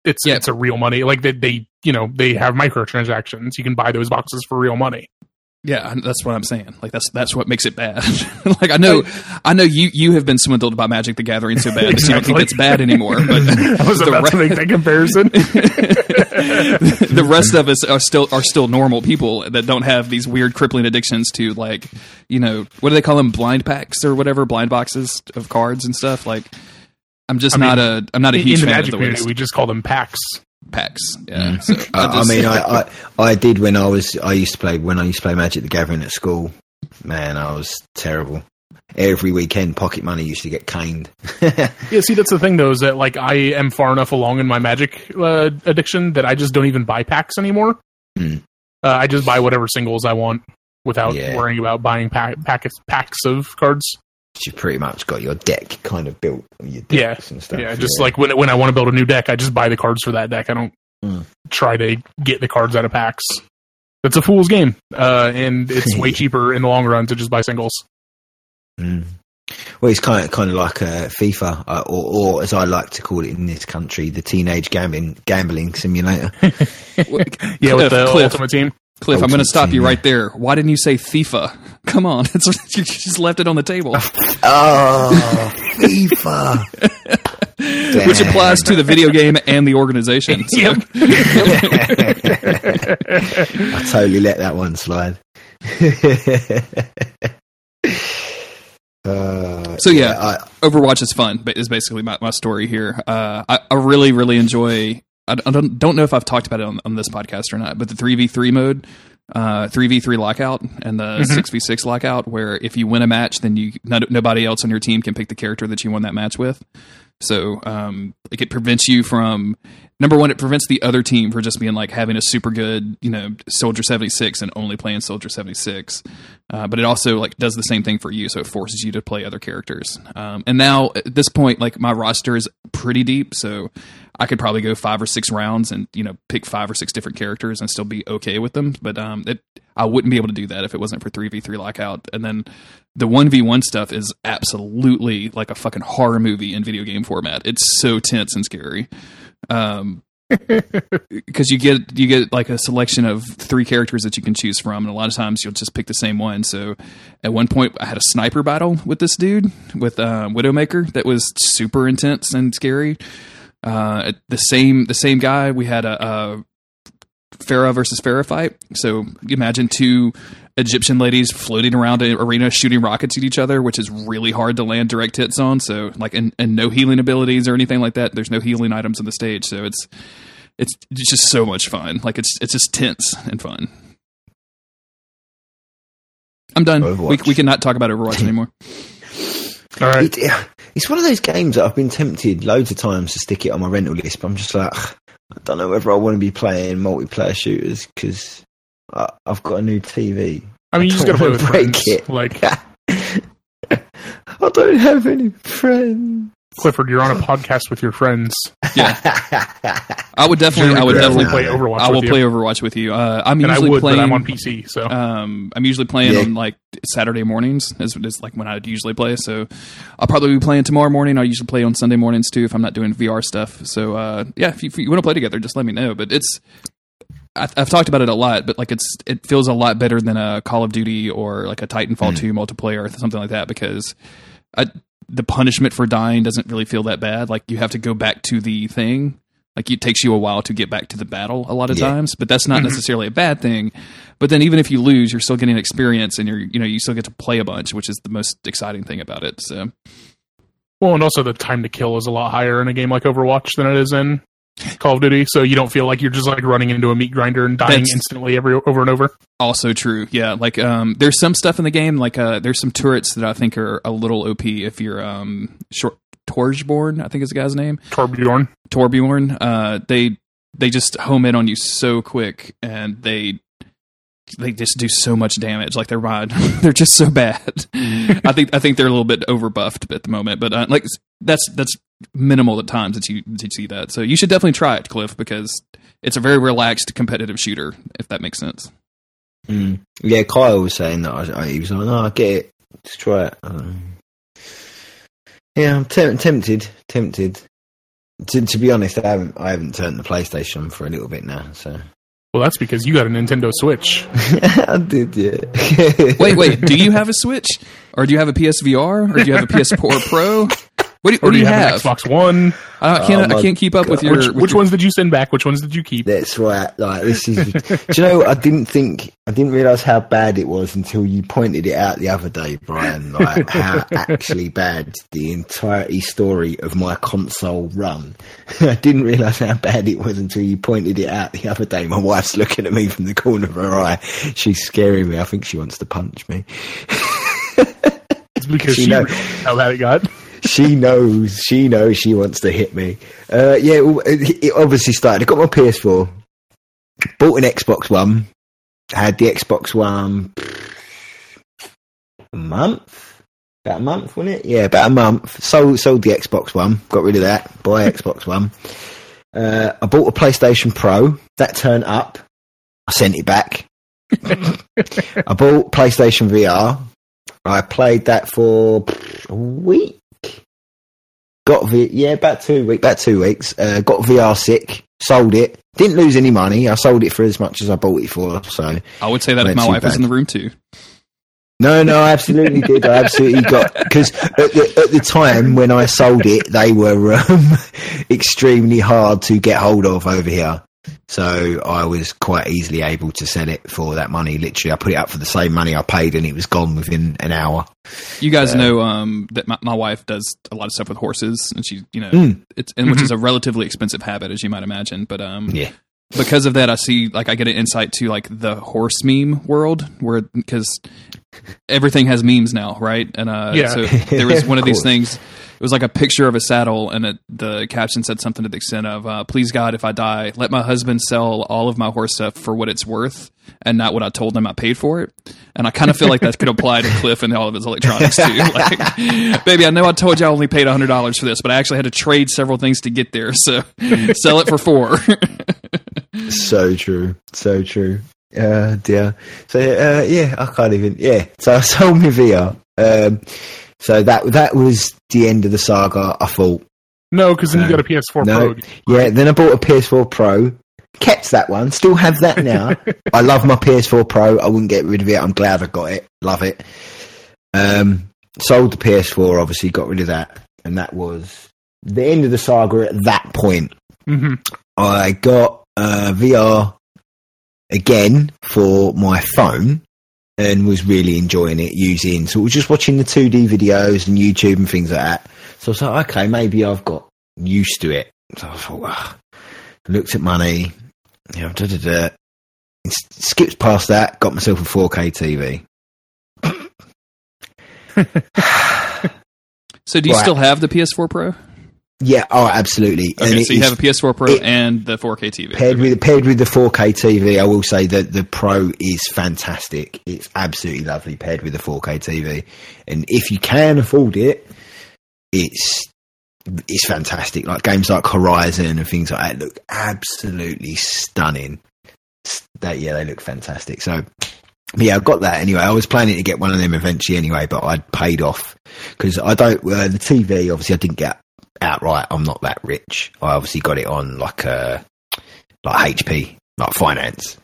it's Yeah. it's a real money. Like they, they, you know, they have microtransactions. You can buy those boxes for real money. Yeah, that's what I'm saying. Like that's that's what makes it bad. <laughs> like I know, I know you you have been swindled by Magic the Gathering so bad that you don't think it's bad anymore. But <laughs> I was the, about to make that comparison. <laughs> the rest of us are still are still normal people that don't have these weird crippling addictions to like you know what do they call them blind packs or whatever blind boxes of cards and stuff. Like I'm just I mean, not a I'm not a in huge the fan magic of the way we just call them packs. Packs. Yeah, so <laughs> I, I just- mean, I, I I did when I was I used to play when I used to play Magic the Gathering at school. Man, I was terrible. Every weekend, pocket money used to get caned. <laughs> Yeah, see, that's the thing though, is that like I am far enough along in my magic uh, addiction that I just don't even buy packs anymore. Hmm. Uh, I just buy whatever singles I want without Yeah. worrying about buying pack, packets packs of cards. You pretty much got your deck kind of built, your Yeah, and stuff. Yeah, just like when when I want to build a new deck, I just buy the cards for that deck. I don't Hmm. try to get the cards out of packs. That's a fool's game, uh, and it's way <laughs> cheaper in the long run to just buy singles. Mm. Well, it's kind of kind of like uh, FIFA, uh, or, or as I like to call it in this country, the teenage gambling gambling simulator. <laughs> Yeah, with the Cliff. Ultimate Team. Cliff, I'm going to stop you right there. Why didn't you say FIFA? <laughs> Come on, you just left it on the table, <laughs> oh, FIFA! <laughs> which applies to the video game and the organization. So. Yep. I totally let that one slide. uh, So yeah, I, Overwatch is fun. But is basically my, my story here. Uh, I, I really really enjoy. I, don't don't know if I've talked about it on, on this podcast or not, but the three v three mode, uh, three v three lockout, and the mm-hmm. 6 v six lockout, where if you win a match, then you no, nobody else on your team can pick the character that you won that match with. So um, like it prevents you from number one, it prevents the other team from just being like having a super good, you know, Soldier seventy six and only playing Soldier seventy six. Uh, but it also like does the same thing for you, so it forces you to play other characters. Um, and now at this point, like my roster is pretty deep, so I could probably go five or six rounds and you know pick five or six different characters and still be okay with them. But um, it, I wouldn't be able to do that if it wasn't for three v three lockout. And then the one v one stuff is absolutely like a fucking horror movie in video game format. It's so tense and scary. Um, <laughs> because you get you get like a selection of three characters that you can choose from, and a lot of times you'll just pick the same one. So, at one point, I had a sniper battle with this dude with uh, Widowmaker that was super intense and scary. Uh, the same the same guy. We had a, a Pharah versus Pharah fight. So imagine two Egyptian ladies floating around an arena shooting rockets at each other, which is really hard to land direct hits on. So like and, and no healing abilities or anything like that. There's no healing items on the stage. So it's it's it's just so much fun. Like it's it's just tense and fun. I'm done. We, we cannot talk about Overwatch <laughs> anymore. All right. it, it's one of those games that I've been tempted loads of times to stick it on my rental list, but I'm just like, "Ugh, I don't know whether I want to be playing multiplayer shooters because I've got a new TV. I mean, you just play with wanna break friends. it. Like <laughs> I don't have any friends. Clifford, you're on a <laughs> podcast with your friends. Yeah, I would definitely. I would definitely play Overwatch. I will you. play Overwatch with you. Uh, I'm and I usually would, playing. but I'm on PC. So Um, I'm usually playing Yeah. on like Saturday mornings, is, is like when I usually play. So I'll probably be playing tomorrow morning. I usually play on Sunday mornings too if I'm not doing VR stuff. So uh, yeah, if you, if you want to play together, just let me know. But it's I, I've talked about it a lot, but like it's it feels a lot better than a Call of Duty or like a Titanfall 2 multiplayer or something like that because I, the punishment for dying doesn't really feel that bad. Like you have to go back to the thing. Like it takes you a while to get back to the battle a lot of Yeah. times, but that's not mm-hmm. necessarily a bad thing. But then even if you lose, you're still getting experience and you're you know you still get to play a bunch, which is the most exciting thing about it. So well, and also the time to kill is a lot higher in a game like Overwatch than it is in Call of Duty. So you don't feel like you're just like running into a meat grinder and dying That's- instantly every over and over. also true, yeah. Like um, there's some stuff in the game, like uh, there's some turrets that I think are a little OP if you're um short Torbjorn, I think is the guy's name. Torbjorn. Torbjorn. Uh, they they just home in on you so quick, and they they just do so much damage. Like they're bad. <laughs> they're just so bad. <laughs> I think I think they're a little bit overbuffed at the moment, but uh, like that's that's minimal at times that you that you see that. So you should definitely try it, Cliff, because it's a very relaxed competitive shooter. If that makes sense. Mm. Yeah, Kyle was saying that I, I, he was like, "No, I get it Just try it. Um, yeah, I'm tem- tempted. Tempted. To, to be honest, I haven't. I haven't turned the PlayStation on for a little bit now. So Well, that's because you got a Nintendo Switch. <laughs> I did. Yeah. Wait, wait. Do you <laughs> have a Switch, or do you have a PSVR, or do you have a PS4 Pro? What do, Or what do you an have? Xbox One? I, I can't. Oh, I um, can't keep up with your. Which, with which your- ones did you send back? Which ones did you keep? That's right. Like this is. do you know? I didn't think. I didn't realize how bad it was until you pointed it out the other day, Bryan. Like how <laughs> actually bad the entirety story of my console run. <laughs> I didn't realize how bad it was until you pointed it out the other day. My wife's looking at me from the corner of her eye. She's scaring me. I think she wants to punch me. <laughs> It's because She she know- realized how bad it got. She knows. She knows she wants to hit me. Uh, yeah, it, it obviously started. I got my PS4, bought an Xbox One, had the Xbox One a month, about a month, wasn't it? Yeah, about a month. Sold sold the Xbox One, got rid of that. Buy Xbox One. Uh, I bought a PlayStation Pro. That turned up. I sent it back. <laughs> I bought PlayStation VR. I played that for a week. Got V, yeah, about two weeks. About two weeks. Uh, got VR sick. Sold it. Didn't lose any money. I sold it for as much as I bought it for. So I would say that if my wife was in the room too. no, no, I absolutely <laughs> did. I absolutely got because at the, at the time when I sold it, they were um, <laughs> extremely hard to get hold of over here. So I was quite easily able to sell it for that money. Literally, I put it up for the same money I paid, and it was gone within an hour. You guys know um, that my, my wife does a lot of stuff with horses, and she, you know, Mm. it's and which is a relatively expensive habit, as you might imagine. But um, Yeah. because of that, I see like I get an insight to like the horse meme world, where because everything has memes now, right? And uh, Yeah. so there was <laughs> one of Of these things. It was like a picture of a saddle, and it, the caption said something to the extent of, uh, "Please God, if I die, let my husband sell all of my horse stuff for what it's worth, and not what I told him I paid for it." And I kind of feel like that could apply to Cliff and all of his electronics too. <laughs> Like, baby, I know I told you I only paid hundred dollars for this, but I actually had to trade several things to get there. So <laughs> sell it for four. <laughs> So true. So true. Uh, dear. So uh, yeah, I can't even. Yeah. So I sold my VR. Um, so that that was the end of the saga. I thought. No, because then you got a PS4 No. Pro. Yeah. Then I bought a PS4 Pro. Kept that one. Still have that <laughs> now. I love my PS4 Pro. I wouldn't get rid of it. I'm glad I got it. Love it. Um, sold the PS4. Obviously, got rid of that, and that was the end of the saga. At that point, hmm I got uh, VR again for my phone and was really enjoying it using so was just watching the 2D videos and YouTube and things like that. So I was like, okay, maybe I've got used to it. So I thought, ah. looked at money, you know, da da da. Skipped past that, got myself a 4K TV. <laughs> so do you Right. still have the PS4 Pro? Yeah, oh, absolutely. Okay, it so you have a PS4 Pro it- and the 4K TV. paired with paired with the 4K TV, I will say that the Pro is fantastic. It's absolutely lovely paired with the 4K TV, and if you can afford it, it's it's fantastic. Like games like Horizon and things like that look absolutely stunning. That yeah, they look fantastic. So. Yeah, I got that anyway. I was planning to get one of them eventually anyway, but I'd paid off because I don't. Uh, the TV, obviously, I didn't get outright. I'm not that rich. I obviously got it on like a like HP, like finance.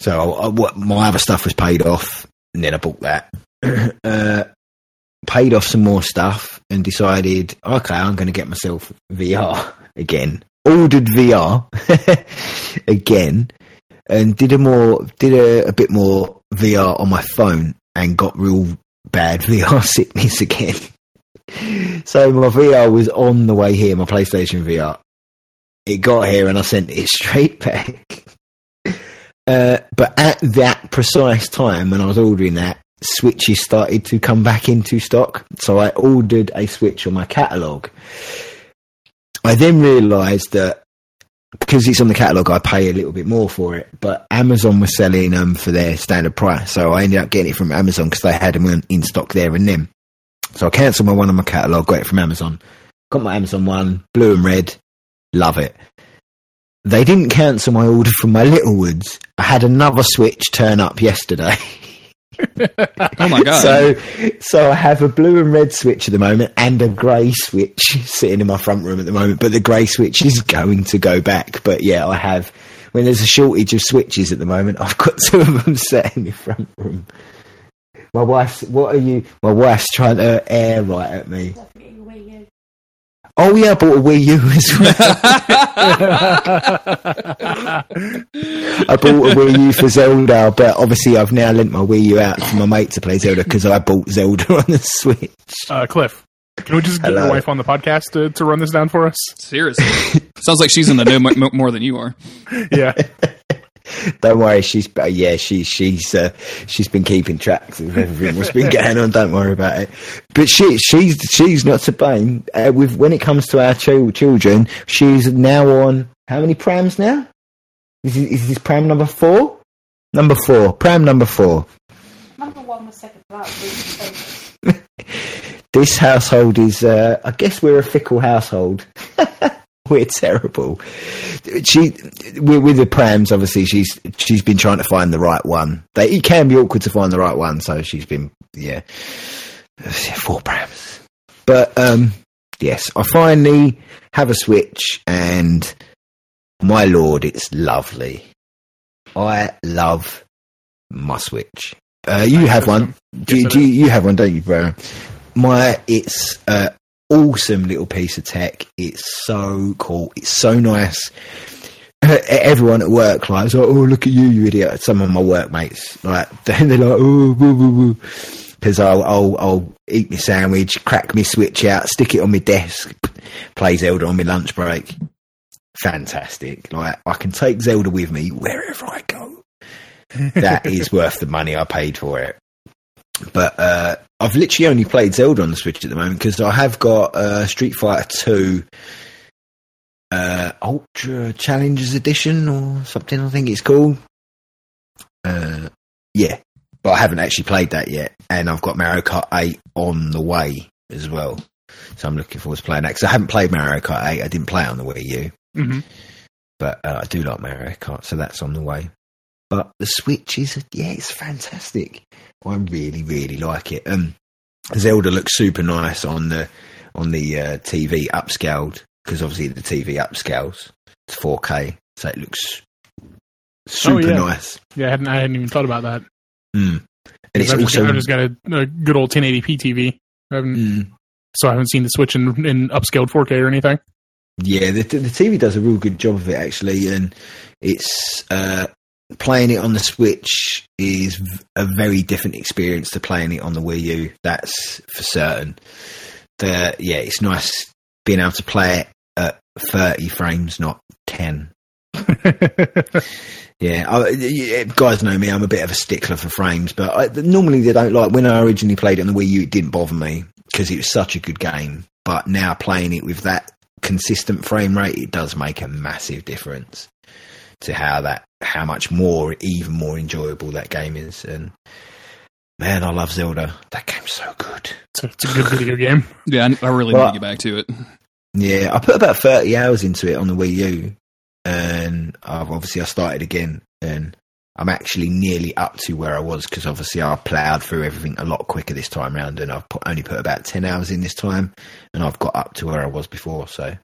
So I, what my other stuff was paid off, and then I bought that. <clears throat> uh, paid off some more stuff, and decided, okay, I'm going to get myself VR again. Ordered VR <laughs> again, and did a more, did a, a bit more VR on my phone, and got real bad <laughs> VR sickness again. So my VR was on the way here, my PlayStation VR. It got here and I sent it <laughs> straight back. Uh, but at that precise time when I was ordering that, switches started to come back into stock. So I ordered a switch on my catalogue. I then realised that because it's on the catalogue, I pay a little bit more for it. But Amazon was selling them for their standard price. So I ended up getting it from Amazon because they had them in stock there and then. So I cancelled my one on my catalogue, got it from Amazon. Got my Amazon one, blue and red. Love it. They didn't cancel my order from my Littlewoods. I had another Switch turn up yesterday. <laughs> Oh my god! So, so I have a blue and red switch at the moment, and a grey switch sitting in my front room at the moment. But the grey switch is going to go back. But yeah, I have. When there's a shortage of switches at the moment, <laughs> I've got two of them <laughs> set in the front room. My wife's. What are you? My wife's trying to air right at me. Oh yeah, I bought a Wii U as well. I bought a Wii U for Zelda, but obviously I've now lent my Wii U out to my mate to play Zelda because I bought Zelda on the Switch. Uh, Cliff, can we just get Hello. your wife on the podcast to, to run this down for us? Seriously, sounds like she's in the know mo- more than you are. Yeah. <laughs> Don't worry, she's uh, yeah, she she's uh, she's been keeping track of everything what's been going on. Don't worry about it. But she she's she's not to blame. Uh, with when it comes to our chil- children, she's now on how many prams now? Is, is this pram number four? Number four, pram number four. Number one was second was <laughs> This household is, uh, I guess, we're a fickle household. <laughs> <laughs> we're terrible. She with, with the prams, obviously, she's she's been trying to find the right one. They, it can be awkward to find the right one, so she's been yeah, <sighs> four prams. But um, yes, I finally have a switch, and my lord, it's lovely. I love my switch. Uh, you have one. Do, do you, you have one, don't you, bro? My, it's a awesome little piece of tech. It's so cool. It's so nice. Everyone at work like, oh look at you, you idiot. Some of my workmates like <laughs> they're like, oh, woo, woo, woo. Because I'll, I'll I'll eat my sandwich, crack my switch out, stick it on my desk, <sniffs> play Zelda on my lunch break. Fantastic! Like I can take Zelda with me wherever I go. That is worth the money I paid for it. But uh, I've literally only played Zelda on the Switch at the moment because I have got uh, Street Fighter Two uh, Ultra Challengers Edition or something. I think it's called. Uh, yeah, but I haven't actually played that yet, and I've got Mario Kart Eight on the way as well. So I'm looking forward to playing that because I haven't played Mario Kart Eight. I didn't play it on the Wii U, hmm but uh, I do like Mario Kart, so that's on the way. But the Switch is, yeah, it's fantastic. I really, really like it. Um, Zelda looks super nice on the on the uh, TV upscaled because obviously the TV upscales to 4K, so it looks super yeah. nice. Yeah, I hadn't, I hadn't even thought about that. Mm. And it's I've, just, I've just got a, a good old 1080p TV. I Mm. So I haven't seen the Switch in, in upscaled 4K or anything. Yeah, the, the TV does a real good job of it actually, and it's uh, playing it on the Switch is a very different experience to playing it on the Wii U. That's for certain. The yeah, it's nice being able to play it at thirty frames, not ten. <laughs> Yeah, I, guys know me. I'm a bit of a stickler for frames, but I, normally they don't like. When I originally played it on the Wii U, it didn't bother me because it was such a good game. But now playing it with that consistent frame rate, it does make a massive difference to how that, how much more, even more enjoyable that game is. And man, I love Zelda. That game's so good. It's a, it's a good video game. Yeah, I, I really Well, need to get back to it. Yeah, I put about 30 hours into it on the Wii U, and I've obviously I started again, and I'm actually nearly up to where I was because obviously I ploughed through everything a lot quicker this time round, and I've put, only put about 10 hours in this time, and I've got up to where I was before, so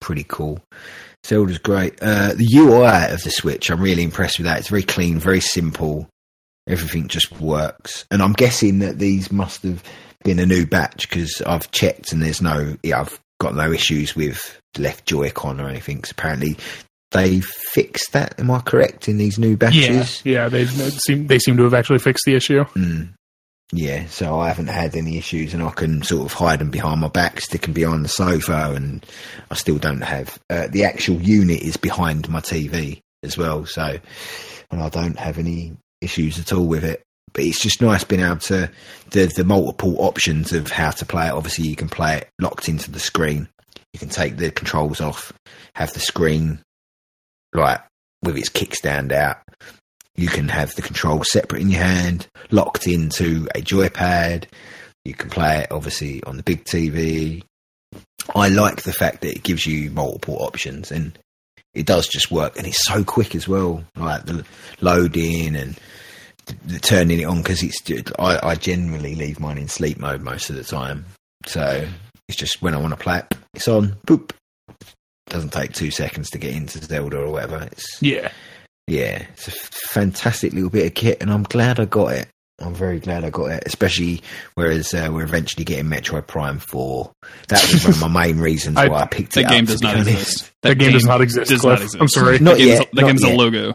pretty cool. Zelda's great. Uh, the UI of the Switch, I'm really impressed with that. It's very clean, very simple. Everything just works, and I'm guessing that these must have been a new batch because I've checked and there's no, yeah, I've got no issues with the left Joy-Con or anything. 'cause apparently they fixed that. Am I correct in these new Yeah, batches? yeah. They they seem they seem to have actually fixed the issue. Mm. Yeah, so I haven't had any issues, and I can sort of hide them behind my back, stick them behind the sofa, and I still don't have uh, the actual unit is behind my TV as well. So, and I don't have any issues at all with it. But it's just nice being able to the the multiple options of how to play it. Obviously, you can play it locked into the screen. You can take the controls off, have the screen like with its kickstand out. You can have the controls separate in your hand, locked into a joypad. You can play it obviously on the big TV. I like the fact that it gives you multiple options and it does just work and it's so quick as well. Like the loading and turning it on because it's I, I generally leave mine in sleep mode most of the time. So it's just when I want to play it, it's on. Boop. Doesn't take two seconds to get into Zelda or whatever. It's Yeah. Yeah, it's a fantastic little bit of kit, and I'm glad I got it. I'm very glad I got it, especially whereas uh, we're eventually getting Metroid Prime 4. That was one of my <laughs> main reasons why I picked That it game up. does to be not honest. exist. That, game, does not exist. Does Cliff. not exist. I'm sorry. Not that game yet, Is, that not game is a logo.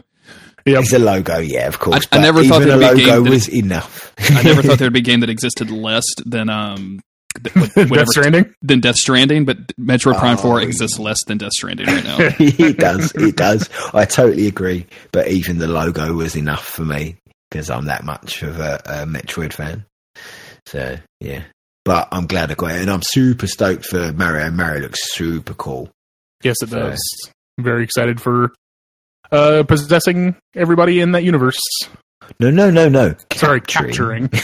Yep. It's a logo, yeah, of course. I but never thought even a there'd be a logo game that- was enough. I never thought <laughs> there'd be a game that existed less than um th- <laughs> Death whatever Stranding. than Death Stranding, but Metroid Prime Oh, Four yeah. exists less than Death Stranding right now. <laughs> it <laughs> does, it does. I totally agree. But even the logo was enough for me because I'm that much of a, a Metroid fan. So yeah, but I'm glad I got it, and I'm super stoked for Mario. Mario looks super cool. Yes, it So- does. I'm very excited for uh, possessing everybody in that universe. No, no, no, no. Sorry, capturing. <laughs> I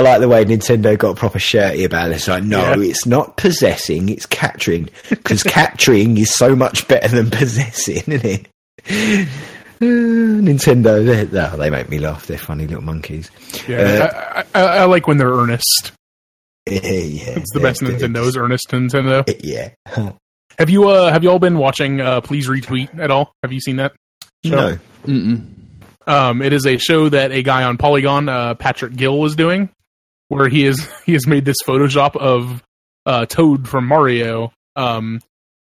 like the way Nintendo got proper shirty about it. It's like, no, Yeah. it's not possessing, it's capturing. Because <laughs> capturing is so much better than possessing, isn't it? Uh, <sighs> Nintendo, they, oh, they make me laugh. They're funny little monkeys. Yeah, I, I, I like when they're earnest. <laughs> Yeah. It's the best they're- Nintendo is earnest Nintendo. Yeah. Have you uh have you all been watching uh Please Retweet at all? Have you seen that? show? No. Mm-mm. Um, it is a show that a guy on Polygon, uh, Patrick Gill, is doing, where he is <laughs> he has made this Photoshop of uh, Toad from Mario, um,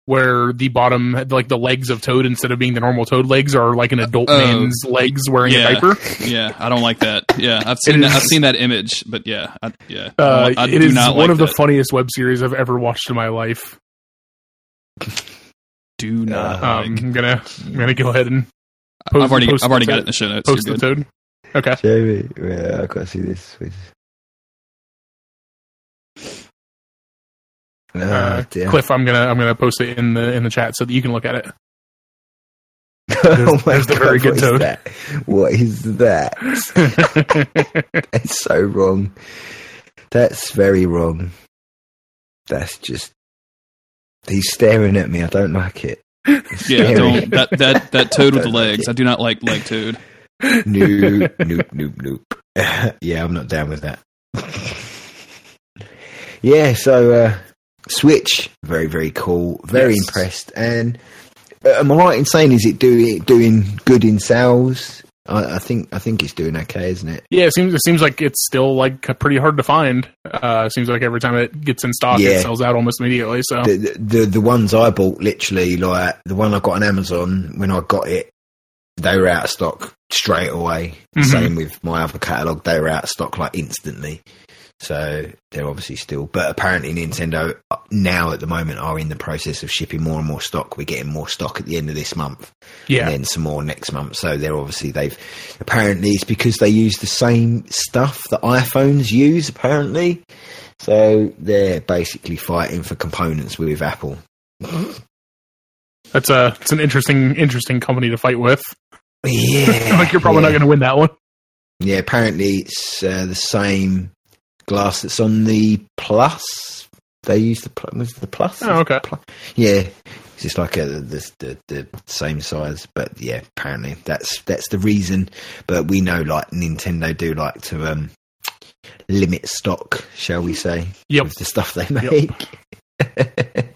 where the bottom, like the legs of Toad, instead of being the normal Toad legs, are like an adult Oh. man's legs wearing Yeah. a diaper. Yeah, I don't like that. Yeah, I've seen that, I've seen that image, but yeah, I, yeah, I Uh, don't- I it do is not one like of the that. funniest web series I've ever watched in my life. do not. Uh, Um, like. I'm gonna I'm gonna go ahead and I've already post I've already got it in the show notes. post the. Toad. Okay. Show me. Yeah, I've got to see this. Please. Oh, Uh. Cliff, I'm gonna I'm gonna post it in the in the chat so that you can look at it. <laughs> oh my there's the very good what is toad. that? What is that? <laughs> It's so wrong. That's very wrong. That's just. He's staring at me. I don't like it. Yeah, don't that that that toad with the legs. I do not like leg toad. Nope, nope, nope, nope. <laughs> yeah, I'm not down with that. <laughs> yeah, so uh, Switch, very, very cool. Very Yes. impressed. And uh, am I right in saying is it doing doing good in sales? I, I think I think it's doing okay, isn't it? Yeah, it seems it seems like it's still like pretty hard to find. Uh, seems like every time it gets in stock, Yeah. it sells out almost immediately. So The, the the ones I bought, literally, like the one I got on Amazon when I got it, they were out of stock straight away. Mhm. Same with my other catalog; they were out of stock like instantly. So they're obviously still, but apparently Nintendo uh, now at the moment are in the process of shipping more and more stock. We're getting more stock at the end of this month, yeah, and then some more next month. So they're obviously they've apparently it's because they use the same stuff that iPhones use. Apparently, so they're basically fighting for components with Apple. that's a it's an interesting interesting company to fight with. Yeah, <laughs> like you're probably yeah. not going to win that one. Yeah, apparently it's uh, the same glass that's on the Plus. They use the was the Plus. Oh, okay. Pl- Yeah, it's just like a, the, the the same size, but yeah, apparently that's that's the reason. But we know like Nintendo do like to um limit stock, shall we say? Yep. with the stuff they make. <laughs>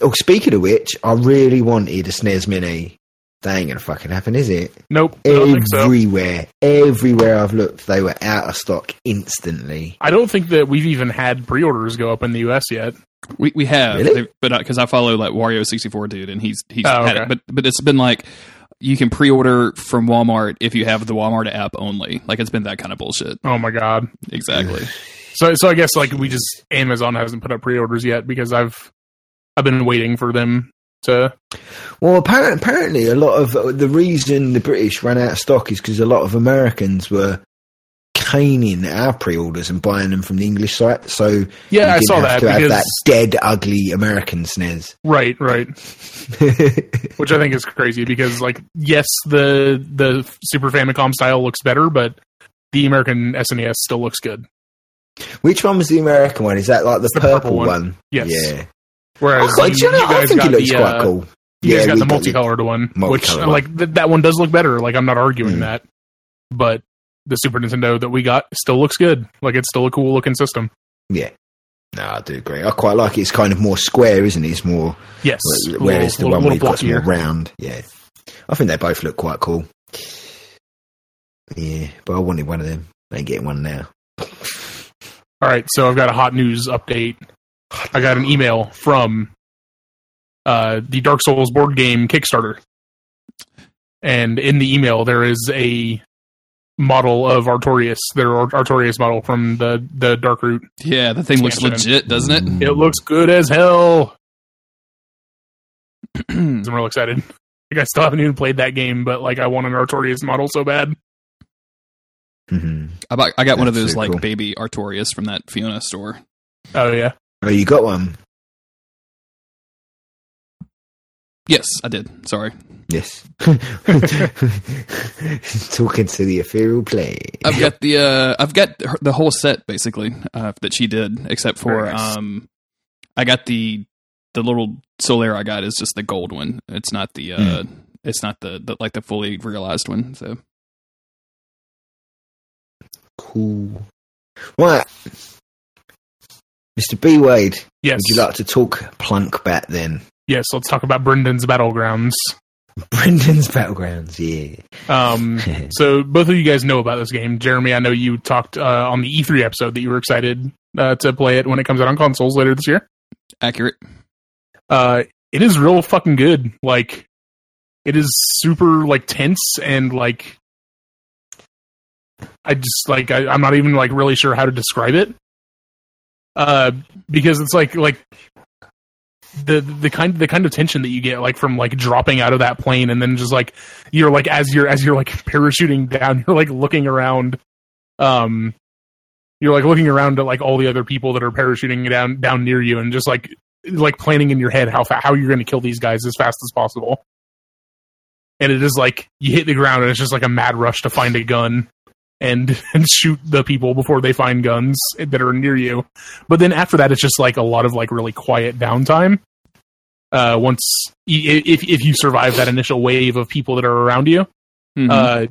oh, speaking of which, I really wanted a SNES Mini. That ain't gonna fucking happen, is it? Nope, I so. everywhere, everywhere I've looked, they were out of stock instantly. I don't think that we've even had pre-orders go up in the U.S. yet. We we have, Really? they- but uh, because I follow like Wario sixty four dude, and he's he's Oh, had okay. it, but but it's been like you can pre order from Walmart if you have the Walmart app only. Like it's been that kind of bullshit. Oh my god! Exactly. So so I guess like we just Amazon hasn't put up pre-orders yet because I've I've been waiting for them to. Well, apparently, apparently, a lot of the reason the British ran out of stock is because a lot of Americans were caning our pre-orders and buying them from the English site. So Yeah, I saw have that to have because that dead, ugly American SNES. right, right. <laughs> which I think is crazy because like yes, the the Super Famicom style looks better, but the American SNES still looks good. Which one was the American one? Is that like the, the purple, purple one? one. Yes. Yeah. Whereas Oh, you, you know, you I guys got the, quite uh, cool. You Yeah, guys got the got multicolored one, which one. like th- that one does look better. Like I'm not arguing Mm. that, but the Super Nintendo that we got still looks good. Like it's still a cool looking system. Yeah. No, I do agree. I quite like it. It's kind of more square, isn't it? It's more. Yes, Whereas the one we've got more round. Yeah. I think they both look quite cool. Yeah, but I wanted one of them. I ain't getting one now. All right, so I've got a hot news update. I got an email from uh, the Dark Souls board game Kickstarter, and in the email there is a model of Artorias, their Artorias model from the the Dark Root. Yeah, the thing looks legit, doesn't it? It looks good as hell. <clears throat> I'm real excited. Like I still haven't even played that game, but like I want an Artorias model so bad. Mhm. I, bought, I got one of those like cool. baby Artorias from that Fiona store. Oh yeah, you got one? Yes, I did. Sorry, Yes. <laughs> Talking to the ethereal plane. I've got the uh, I've got the whole set basically uh, that she did, except for nice. um, I got the the little Solaire I got is just the gold one. It's not the uh, it's not the, the like the fully realized one. So Cool. Right. Mr. B Wade, yes, would you like to talk plunk bat then? yes. Let's talk about Brendan's Battlegrounds. <laughs> Brendan's Battlegrounds, yeah. Um, <laughs> so both of you guys know about this game. Jeremy, I know you talked uh, on the E3 episode that you were excited uh, to play it when it comes out on consoles later this year. accurate. Uh, it is real fucking good. Like, it is super like tense and like, I just like I, I'm not even like really sure how to describe it. Uh, because it's like like the the kind the kind of tension that you get like from like dropping out of that plane and then just like you're like as you're as you're like <laughs> parachuting down you're like looking around um you're like looking around at like all the other people that are parachuting down down near you and just like like planning in your head how fa- how you're going to kill these guys as fast as possible. And it is like you hit the ground and it's just like a mad rush to find a gun and <laughs> and shoot the people before they find guns that are near you. But then after that it's just like a lot of like really quiet downtime. Uh once if if you survive that initial wave of people that are around you Mhm. uh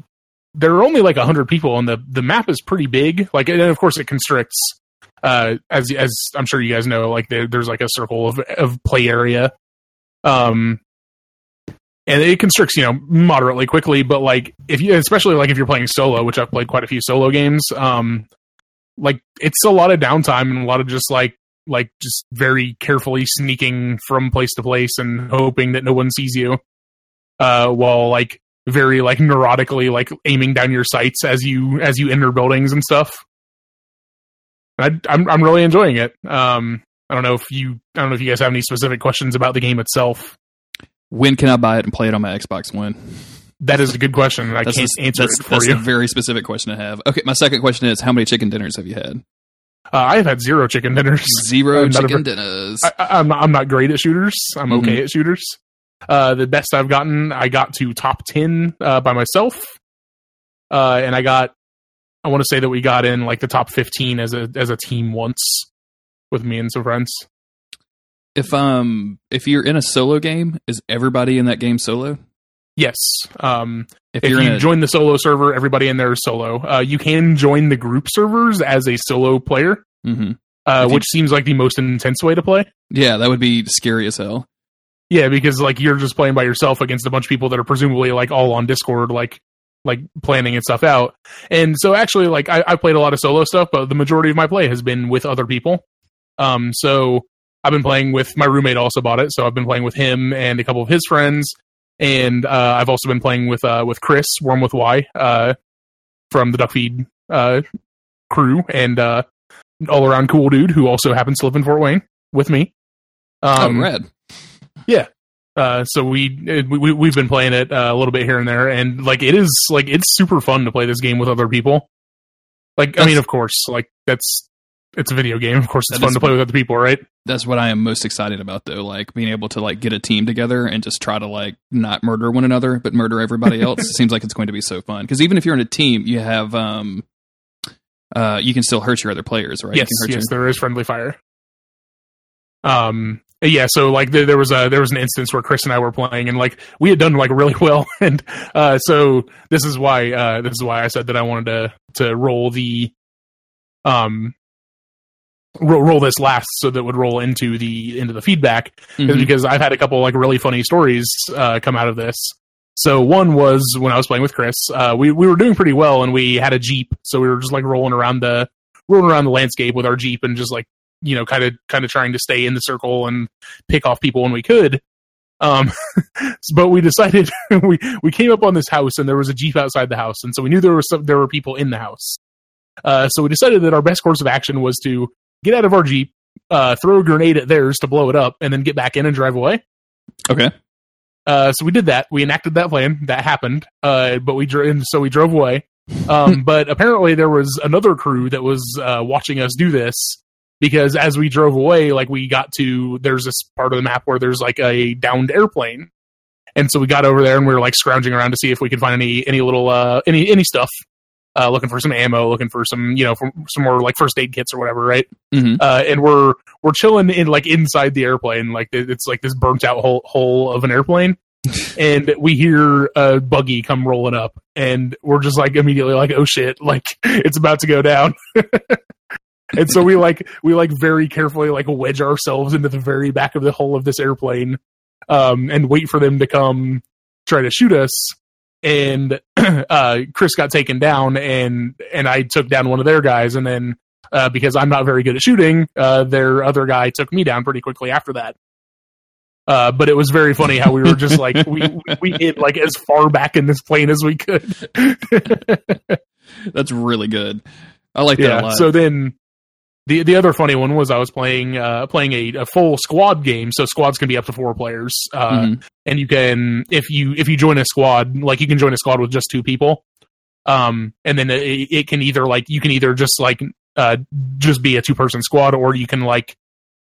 there are only like 100 people and the the map is pretty big. Like and of course it constricts uh as as i'm sure you guys know like there, there's like a circle of of play area. Um and it constricts you know moderately quickly but like if you especially like if you're playing solo which i've played quite a few solo games um like it's a lot of downtime and a lot of just like like just very carefully sneaking from place to place and hoping that no one sees you uh while like very like neurotically like aiming down your sights as you as you enter buildings and stuff I, I'm I'm really enjoying it. Um, I don't know if you I don't know if you guys have any specific questions about the game itself. When can I buy it and play it on my Xbox One? That is a good question. I That's can't a- answer that's, it for that's you. a very specific question to have. Okay, my second question is: How many chicken dinners have you had? Uh, I have had zero chicken dinners. Zero <laughs> a chicken dinners. I, I- I'm not, I'm not great at shooters. I'm Mhm. okay at shooters. Uh, the best I've gotten, I got to top ten uh, by myself, uh, and I got. I want to say that we got in like the top fifteen as a as a team once with me and some friends. If um if you're in a solo game, is everybody in that game solo? Yes. Um, If, if you a, join the solo server, everybody in there is solo. Uh, you can join the group servers as a solo player, Mhm. uh, If you- which seems like the most intense way to play. yeah, that would be scary as hell. Yeah, because like you're just playing by yourself against a bunch of people that are presumably like all on Discord, like like planning and stuff out. And so actually, like I, I played a lot of solo stuff, but the majority of my play has been with other people. Um, so I've been playing with my roommate. Also bought it, so I've been playing with him and a couple of his friends. And uh, I've also been playing with uh, with Chris Worm with Y uh, from the Duckfeed uh, crew, and uh, all around cool dude who also happens to live in Fort Wayne with me. Um, oh, rad. uh, so we, we we've been playing it uh, a little bit here and there, and like it is like it's super fun to play this game with other people. Like I mean, of course, like that's it's a video game. Of course, it's fun to play with other people, right? That's what I am most excited about, though. Like being able to like get a team together and just try to like not murder one another, but murder everybody else. <laughs> it seems like it's going to be so fun. Because even if you're in a team, you have um, uh, you can still hurt your other players, right? Yes, you can hurt yes, there is friendly fire. Um, yeah, so like there, there was a there was an instance where Chris and I were playing, and like we had done like really <laughs> well, and uh, so this is why uh, this is why I said that I wanted to to roll the um roll, roll this last so that would roll into the into the feedback is Mhm. because I've had a couple like really funny stories uh, come out of this. So one was when I was playing with Chris, uh, we we were doing pretty well, and we had a jeep, so we were just like rolling around the rolling around the landscape with our jeep, and just like you know, kind of kind of trying to stay in the circle and pick off people when we could. Um, <laughs> but we decided <laughs> we we came up on this house, and there was a jeep outside the house, and so we knew there was some there were people in the house. Uh, so we decided that our best course of action was to get out of our jeep, uh, throw a grenade at theirs to blow it up, and then get back in and drive away. Okay. Uh, so we did that. We enacted that plan. That happened. Uh, but we drove. And so we drove away. Um, <laughs> but apparently there was another crew that was uh, watching us do this because as we drove away, like we got to there's this part of the map where there's like a downed airplane, and so we got over there and we were like scrounging around to see if we could find any any little uh any any stuff. Uh, looking for some ammo, looking for some, you know, for some more like first aid kits or whatever, right? Mhm. uh, and we're we're chilling in like inside the airplane, like it's like this burnt out hole, hole of an airplane, <laughs> and we hear a buggy come rolling up, and we're just like immediately like, oh shit, like <laughs> it's about to go down. <laughs> and so we like we like very carefully like wedge ourselves into the very back of the hull of this airplane, um, and wait for them to come try to shoot us. And <clears throat> uh, Chris got taken down, and and I took down one of their guys, and then uh, because I'm not very good at shooting. Uh, their other guy took me down pretty quickly after that. Uh, but it was very funny how we were just like we <laughs> we hit like as far back in this plane as we could. <laughs> That's really good. I like that a yeah. lot. So then the the other funny one was I was playing uh, playing a, a full squad game. So squads can be up to four players, uh, Mhm. and you can if you if you join a squad like you can join a squad with just two people. Um, and then it, it can either like you can either just like uh just be a two person squad or you can like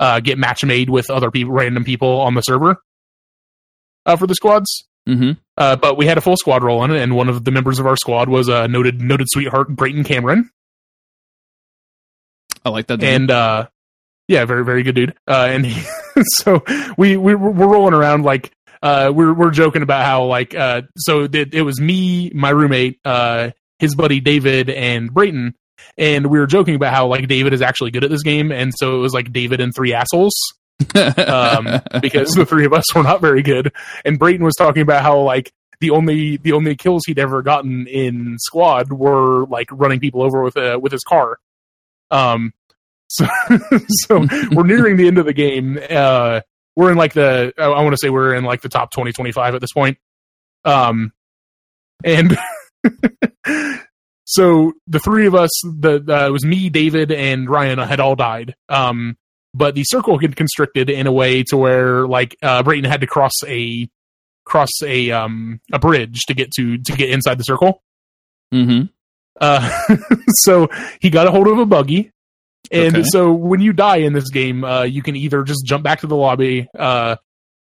uh get match made with other people random people on the server uh for the squads Mhm. uh but we had a full squad rolling and one of the members of our squad was a noted noted sweetheart Brayton Cameron I like that. dude. and uh yeah very very good dude uh and he, <laughs> so we, we we're rolling around like uh we're we're joking about how like uh so it, it was me my roommate uh his buddy david and brayton and we were joking about how like david is actually good at this game and so it was like david and three assholes um, <laughs> because the three of us were not very good. And Brayton was talking about how like the only the only kills he'd ever gotten in squad were like running people over with a with his car. Um, <laughs> so so <laughs> we're nearing the end of the game. Uh, we're in like the I, I want to say we're in like the top 20 25 at this point. Um, and <laughs> so the three of us the, the it was me david and ryan had all died um but the circle had constricted in a way to where like uh brayton had to cross a cross a um a bridge to get to to get inside the circle Mm Mhm. Uh <laughs> so he got a hold of a buggy and Okay. so when you die in this game uh you can either just jump back to the lobby uh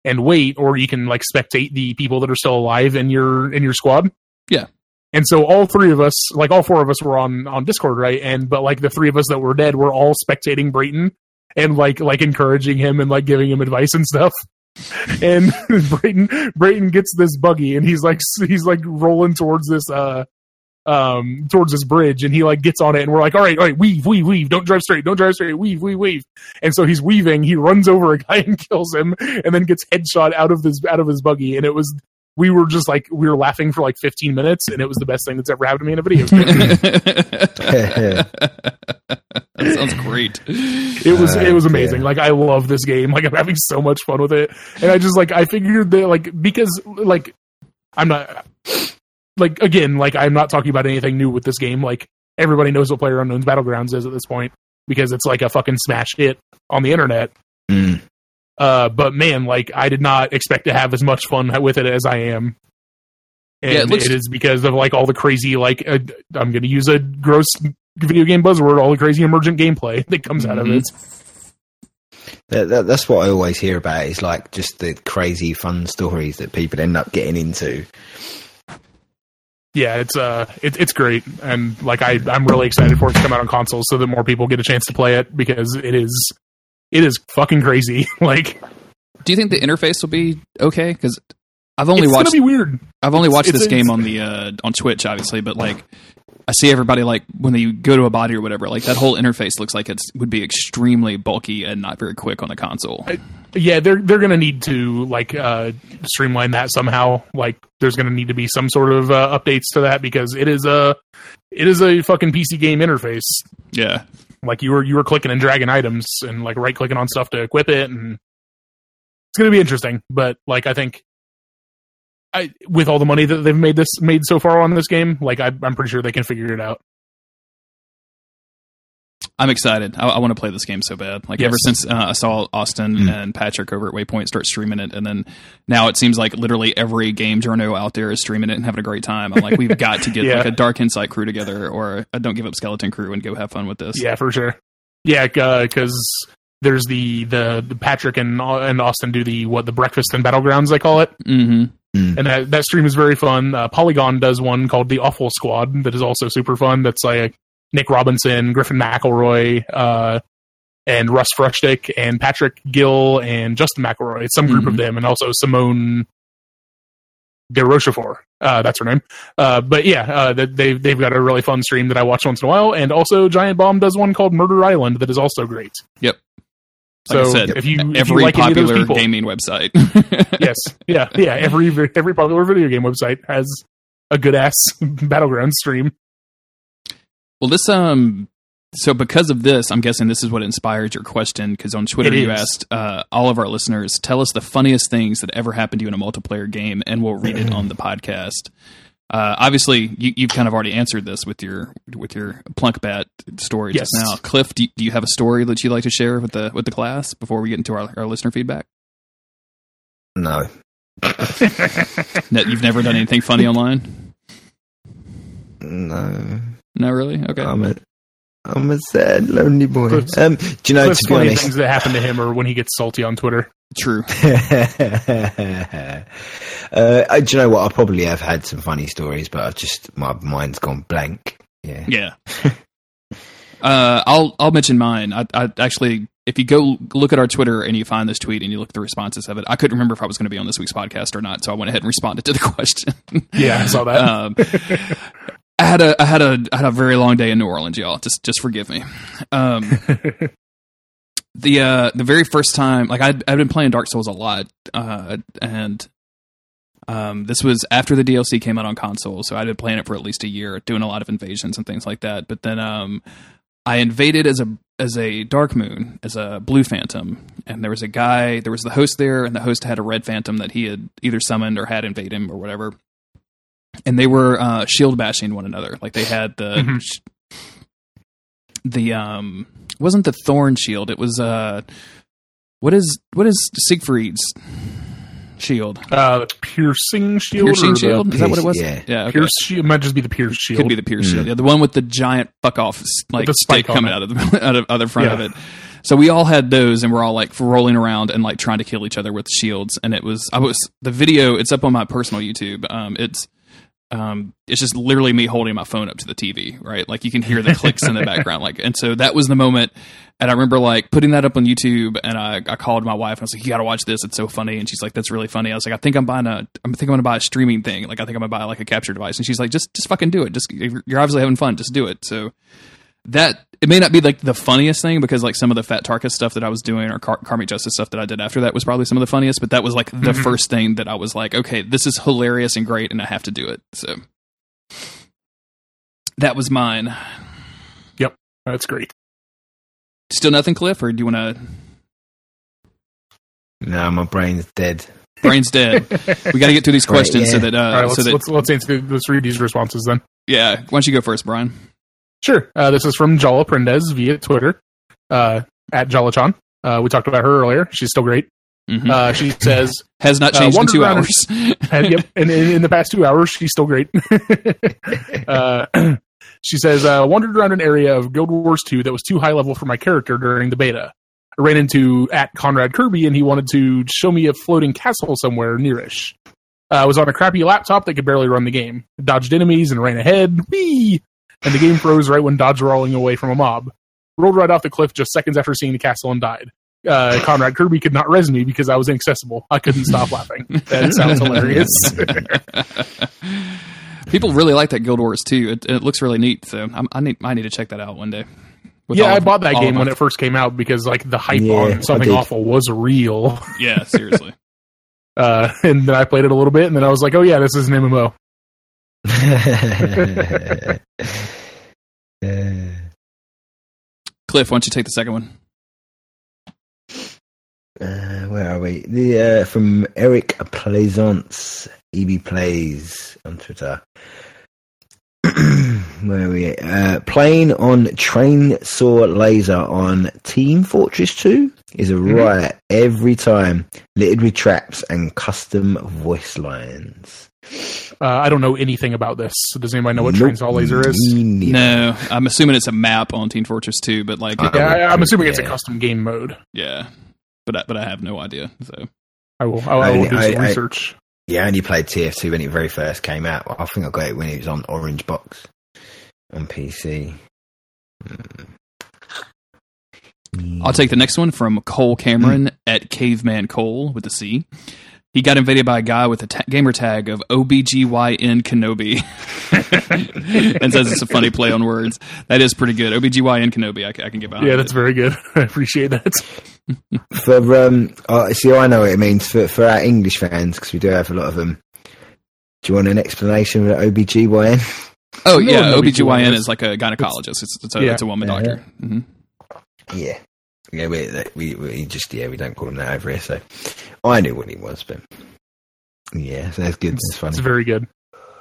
and wait or you can like spectate the people that are still alive in your in your squad Yeah. and so all three of us like all four of us were on on discord right and but like the three of us that were dead were all spectating brayton and like like encouraging him and like giving him advice and stuff <laughs> and <laughs> brayton brayton gets this buggy and he's like he's like rolling towards this uh um towards this bridge and he like gets on it and we're like all right all right weave weave weave. Don't drive straight don't drive straight. Weave weave weave. And so he's weaving. He runs over a guy <laughs> and kills him and then gets headshot out of this out of his buggy. And it was we were just like we were laughing for like 15 minutes and it was the best thing that's ever happened to me in a video game. <laughs> <laughs> That sounds great. it was it was Uh, amazing. yeah. like i love this game. Like i'm having so much fun with it. And i just like i figured that like because like i'm not like again like i'm not talking about anything new with this game like everybody knows what PlayerUnknown's Battlegrounds is at this point because it's like a fucking smash hit on the internet Mm. uh but man like i did not expect to have as much fun with it as i am and Yeah, it looks- it is because of like all the crazy like uh, i'm gonna use a gross video game buzzword all the crazy emergent gameplay <laughs> that comes out of Mhm. it That, that, that's what I always hear about. Is like just the crazy fun stories that people end up getting into. Yeah, it's uh, it, it's great, and like I, I'm really excited for it to come out on consoles so that more people get a chance to play it because it is it is fucking crazy. <laughs> like Do you think the interface will be okay? Because I've only it's watched gonna be weird. I've only It's- watched it's- this game on the uh, on Twitch, obviously, but like I see everybody like when they go to a body or whatever, like that whole interface looks like it would be extremely bulky and not very quick on the console. Yeah, they're they're gonna need to like uh, streamline that somehow. Like, there's gonna need to be some sort of uh, updates to that because it is a it is a fucking PC game interface. Yeah, Like you were you were clicking and dragging items and like right clicking on stuff to equip it, and it's gonna be interesting. But like, I think. I, with all the money that they've made this made so far on this game, like I, I'm pretty sure they can figure it out. I'm excited. I, I want to play this game so bad. Like Yes. ever since uh, I saw Austin Mm. and Patrick over at Waypoint start streaming it, and then now it seems like literally every game journo out there is streaming it and having a great time. I'm like, we've <laughs> got to get Yeah. like a Dark Insight crew together, or a Don't Give Up Skeleton crew, and go have fun with this. Yeah, for sure. Yeah, because there's the, the the Patrick and and Austin do the what the breakfast and battlegrounds they call it, hmm and that that stream is very fun. Uh, Polygon does one called the Awful Squad that is also super fun. That's like Nick Robinson, Griffin McElroy, uh, and Russ Frushtick, and Patrick Gill, and Justin McElroy. It's some group of Mhm. them, and also Simone de Rochefort. Uh, that's her name. Uh, but yeah, uh, they've they've got a really fun stream that I watch once in a while, and also Giant Bomb does one called Murder Island that is also great. Yep. So Like I said, if you if every you like any of those popular people, gaming website. <laughs> yes, yeah, <laughs> yeah, every every popular video game website has a good ass <laughs> battleground stream. Well, this um, so because of this, I'm guessing this is what inspired your question. Because on Twitter, It you asked uh, all of our listeners, tell us the funniest things that ever happened to you in a multiplayer game, and we'll read it on the podcast. Uh, obviously, you, you've kind of already answered this with your with your plunk bat story just now. Cliff, do you, do you have a story that you'd like to share with the with the class before we get into our, our listener feedback? No. No, you've never done anything funny online? No. No, really? Okay. I'm a, I'm a sad, lonely boy. Cliff's- Um, do you know, Cliff's to be funny honest, things that happen to him or when he gets salty on Twitter. True. <laughs> uh, I- do you know what? I probably have had some funny stories, but I've just my mind's gone blank. Yeah. Yeah. <laughs> uh, I'll I'll mention mine. I, I actually, if you go look at our Twitter and you find this tweet and you look at the responses of it, I couldn't remember if I was going to be on this week's podcast or not, so I went ahead and responded to the <laughs> question. Yeah, I saw that. um, I had a I had a I had a very long day in New Orleans, y'all. Just just forgive me. Um, the uh, the very first time, like I'd, I've been playing Dark Souls a lot, uh, and um, this was after the DLC came out on console, so I'd been playing it for at least a year, doing a lot of invasions and things like that. But then um, I invaded as a as a Dark Moon, as a Blue Phantom, and there was a guy, there was the host there, and the host had a Red Phantom that he had either summoned or had invade him or whatever. And they were uh, shield bashing one another, like they had the Mhm. the um wasn't the thorn shield it was uh what is what is siegfried's shield Uh, the piercing shield. piercing or the shield is that what it was Yeah. yeah okay. Pierce shield it might just be the pierce shield. could be the pierce Mm. shield yeah the one with the giant fuck off like spike stick coming out of the <laughs> out of, out of the front Yeah. of it so we all had those and we're all like rolling around and like trying to kill each other with shields and it was i was the video it's up on my personal youtube um it's um, it's just literally me holding my phone up to the TV, right? Like you can hear the clicks in the <laughs> background, like, and so that was the moment. And I remember like putting that up on YouTube, and I, I called my wife and I was like, "You got to watch this; it's so funny." And she's like, "That's really funny." I was like, "I think I'm buying a, I'm think I'm going to buy a streaming thing. Like, I think I'm going to buy like a capture device." And she's like, "Just, just fucking do it. Just, you're obviously having fun. Just do it." So that it may not be like the funniest thing because like some of the Fat Tarkus stuff that I was doing or Kar- Karmic Justice stuff that I did after that was probably some of the funniest, but that was like the first thing that I was like, okay, this is hilarious and great, and I have to do it. So that was mine. Yep, that's great. Still nothing, Cliff, or do you want to? No, my brain's dead. <laughs> Brain's dead. we got to get through these Right, questions so that uh, All right, let's so that let's let's answer let's read these responses then. yeah. Why don't you go first, Brian? Sure. Uh, this is from Jala Prendez via Twitter uh, at Jalachan. Uh, we talked about her earlier. She's still great. Mhm. Uh, she <laughs> says, Has not uh, changed in two hours. and, yep, <laughs> and in, in the past two hours, she's still great. <laughs> uh, <clears throat> she says, uh, wandered around an area of Guild Wars 2 that was too high level for my character during the beta. I ran into at Conrad Kirby, and he wanted to show me a floating castle somewhere nearish. Uh, I was on a crappy laptop that could barely run the game. Dodged enemies and ran ahead. Whee! And the game froze right when dodge rolling away from a mob. Rolled right off the cliff just seconds after seeing the castle and died. uh, Conrad Kirby could not res me because I was inaccessible. I couldn't stop laughing. <laughs> That sounds hilarious. <laughs> People really like that Guild Wars 2. It, it looks really neat. So I'm, I need I need to check that out one day. Yeah, I of- bought that game when it first came out because like the hype Yeah, on something awful was real. Yeah, seriously. <laughs> Uh, and then I played it a little bit, and then I was like, oh yeah, this is an MMO. <laughs> Cliff, why don't you take the second one? Uh, where are we? The uh, from Eric Plaisance, EB Plays on Twitter. <clears throat> where are we? Uh, playing on Trainsaw Laser on Team Fortress 2 is a Mhm. riot every time, littered with traps and custom voice lines. Uh, I don't know anything about this. So does anybody know what Nope. Trainsaw Laser is? No, I'm assuming it's a map on Team Fortress 2, but like, Uh, Yeah, I, I'm assuming it's a custom game mode. yeah, but I, but I have no idea. So I will. I, I will do I- some I- research. Yeah, I only played TF2 when it very first came out. I think I got it when it was on Orange Box on PC. Mm. I'll take the next one from Cole Cameron at Caveman Cole with the C. He got invaded by a guy with a ta- gamer tag of OBGYN Kenobi <laughs> and says it's a funny play on words. That is pretty good. OBGYN Kenobi, I, I can get behind. Yeah, it. that's very good. <laughs> I appreciate that. <laughs> For um, uh, see, I know what it means for for our English fans because we do have a lot of them. Do you want an explanation of OBGYN? Oh, yeah, one knows what OBGYN it is is. like a gynecologist. It's, it's, a, Yeah. it's a woman Yeah, doctor. hmm Yeah, yeah, we, we we just yeah we don't call him that over here. So I knew what he was, but yeah, so that's good. That's It's very good.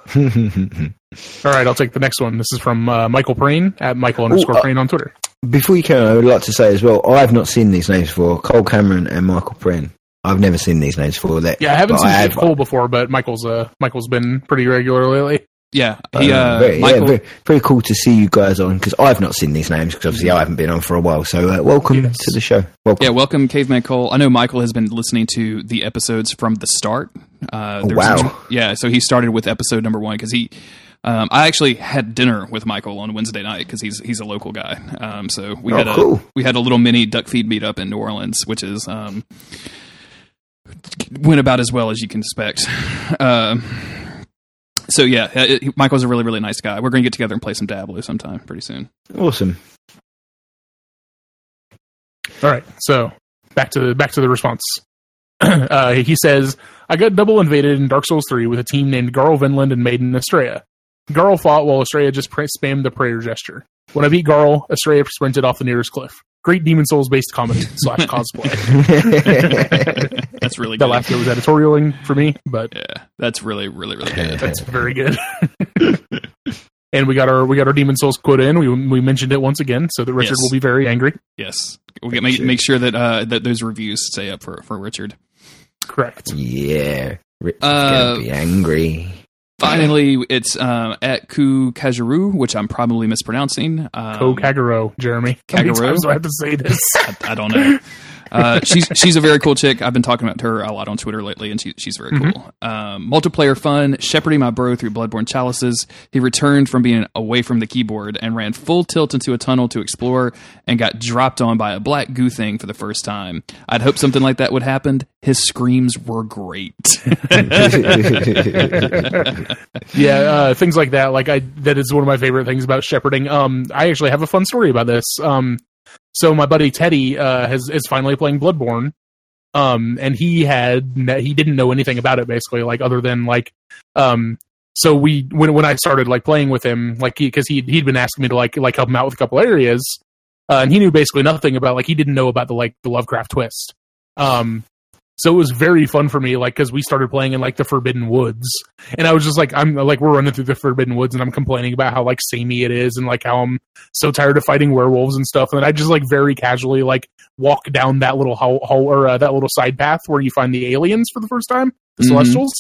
<laughs> All right, I'll take the next one. This is from uh, Michael Prain at Michael underscore uh, Prain on Twitter. Before you come, I would like to say as well, I've not seen these names before. Cole Cameron and Michael Prin. I've never seen these names before. That Yeah, I haven't seen I Dave Cole before, but Michael's uh, Michael's been pretty regular lately. Yeah, he, Um, uh, very, Michael, yeah, very, very cool to see you guys on because I've not seen these names because obviously I haven't been on for a while. So uh, welcome Yes. to the show. Welcome. Yeah, welcome, Caveman Cole. I know Michael has been listening to the episodes from the start. Uh, Oh, wow. some- yeah, so he started with episode number one because he. Um, I actually had dinner with Michael on Wednesday night because he's he's a local guy. Um, so we Oh, had a cool. we had a little mini Duckfeed meetup in New Orleans, which is um, went about as well as you can expect. Um, <laughs> so yeah, it, Michael's a really really nice guy. We're going to get together and play some Diablo sometime pretty soon. Awesome. All right, so back to the back to the response. <clears throat> uh, he says, "I got double invaded in Dark Souls 3 with a team named Garl Vinland and Maiden Astraea. Garl fought while Astraea just pra- spammed the prayer gesture. When I beat Garl, Astraea sprinted off the nearest cliff. Great Demon's Souls based comedy <laughs> slash cosplay. <laughs> That's really that good. last bit was editorialing for me, but Yeah, that's really really really good. that's <laughs> very good. and we got our we got our Demon's Souls quote in. We we mentioned it once again, so that Richard Yes. will be very angry. Yes, we get, make make sure that uh, that those reviews stay up for for Richard. Correct. yeah. Richard's Uh, gonna be angry. Finally, it's uh, at Ku Kajaru, which I'm probably mispronouncing. Um, Ko Kagero, Jeremy. How many times do I have to say this? I, I don't know. <laughs> Uh, she's she's a very cool chick. I've been talking about her a lot on Twitter lately, and she, she's very cool. Um, multiplayer fun, shepherding my bro through Bloodborne chalices. He returned from being away from the keyboard and ran full tilt into a tunnel to explore, and got dropped on by a black goo thing for the first time. I'd hoped something like that would happen. His screams were great. <laughs> <laughs> yeah, uh, things like that. Like I, that is one of my favorite things about shepherding. Um, I actually have a fun story about this. Um, so my buddy Teddy uh, has is finally playing Bloodborne. Um, and he had he didn't know anything about it basically, like other than like, um, so we when when I started like playing with him, like because he he'd been asking me to like like help him out with a couple areas, uh, and he knew basically nothing about like he didn't know about the like the Lovecraft twist. Um, so it was very fun for me, like because we started playing in like the Forbidden Woods, and I was just like, I'm like we're running through the Forbidden Woods, and I'm complaining about how like samey it is, and like how I'm so tired of fighting werewolves and stuff, and I just like very casually like walk down that little hole, hole or uh, that little side path where you find the aliens for the first time, the Mhm. Celestials.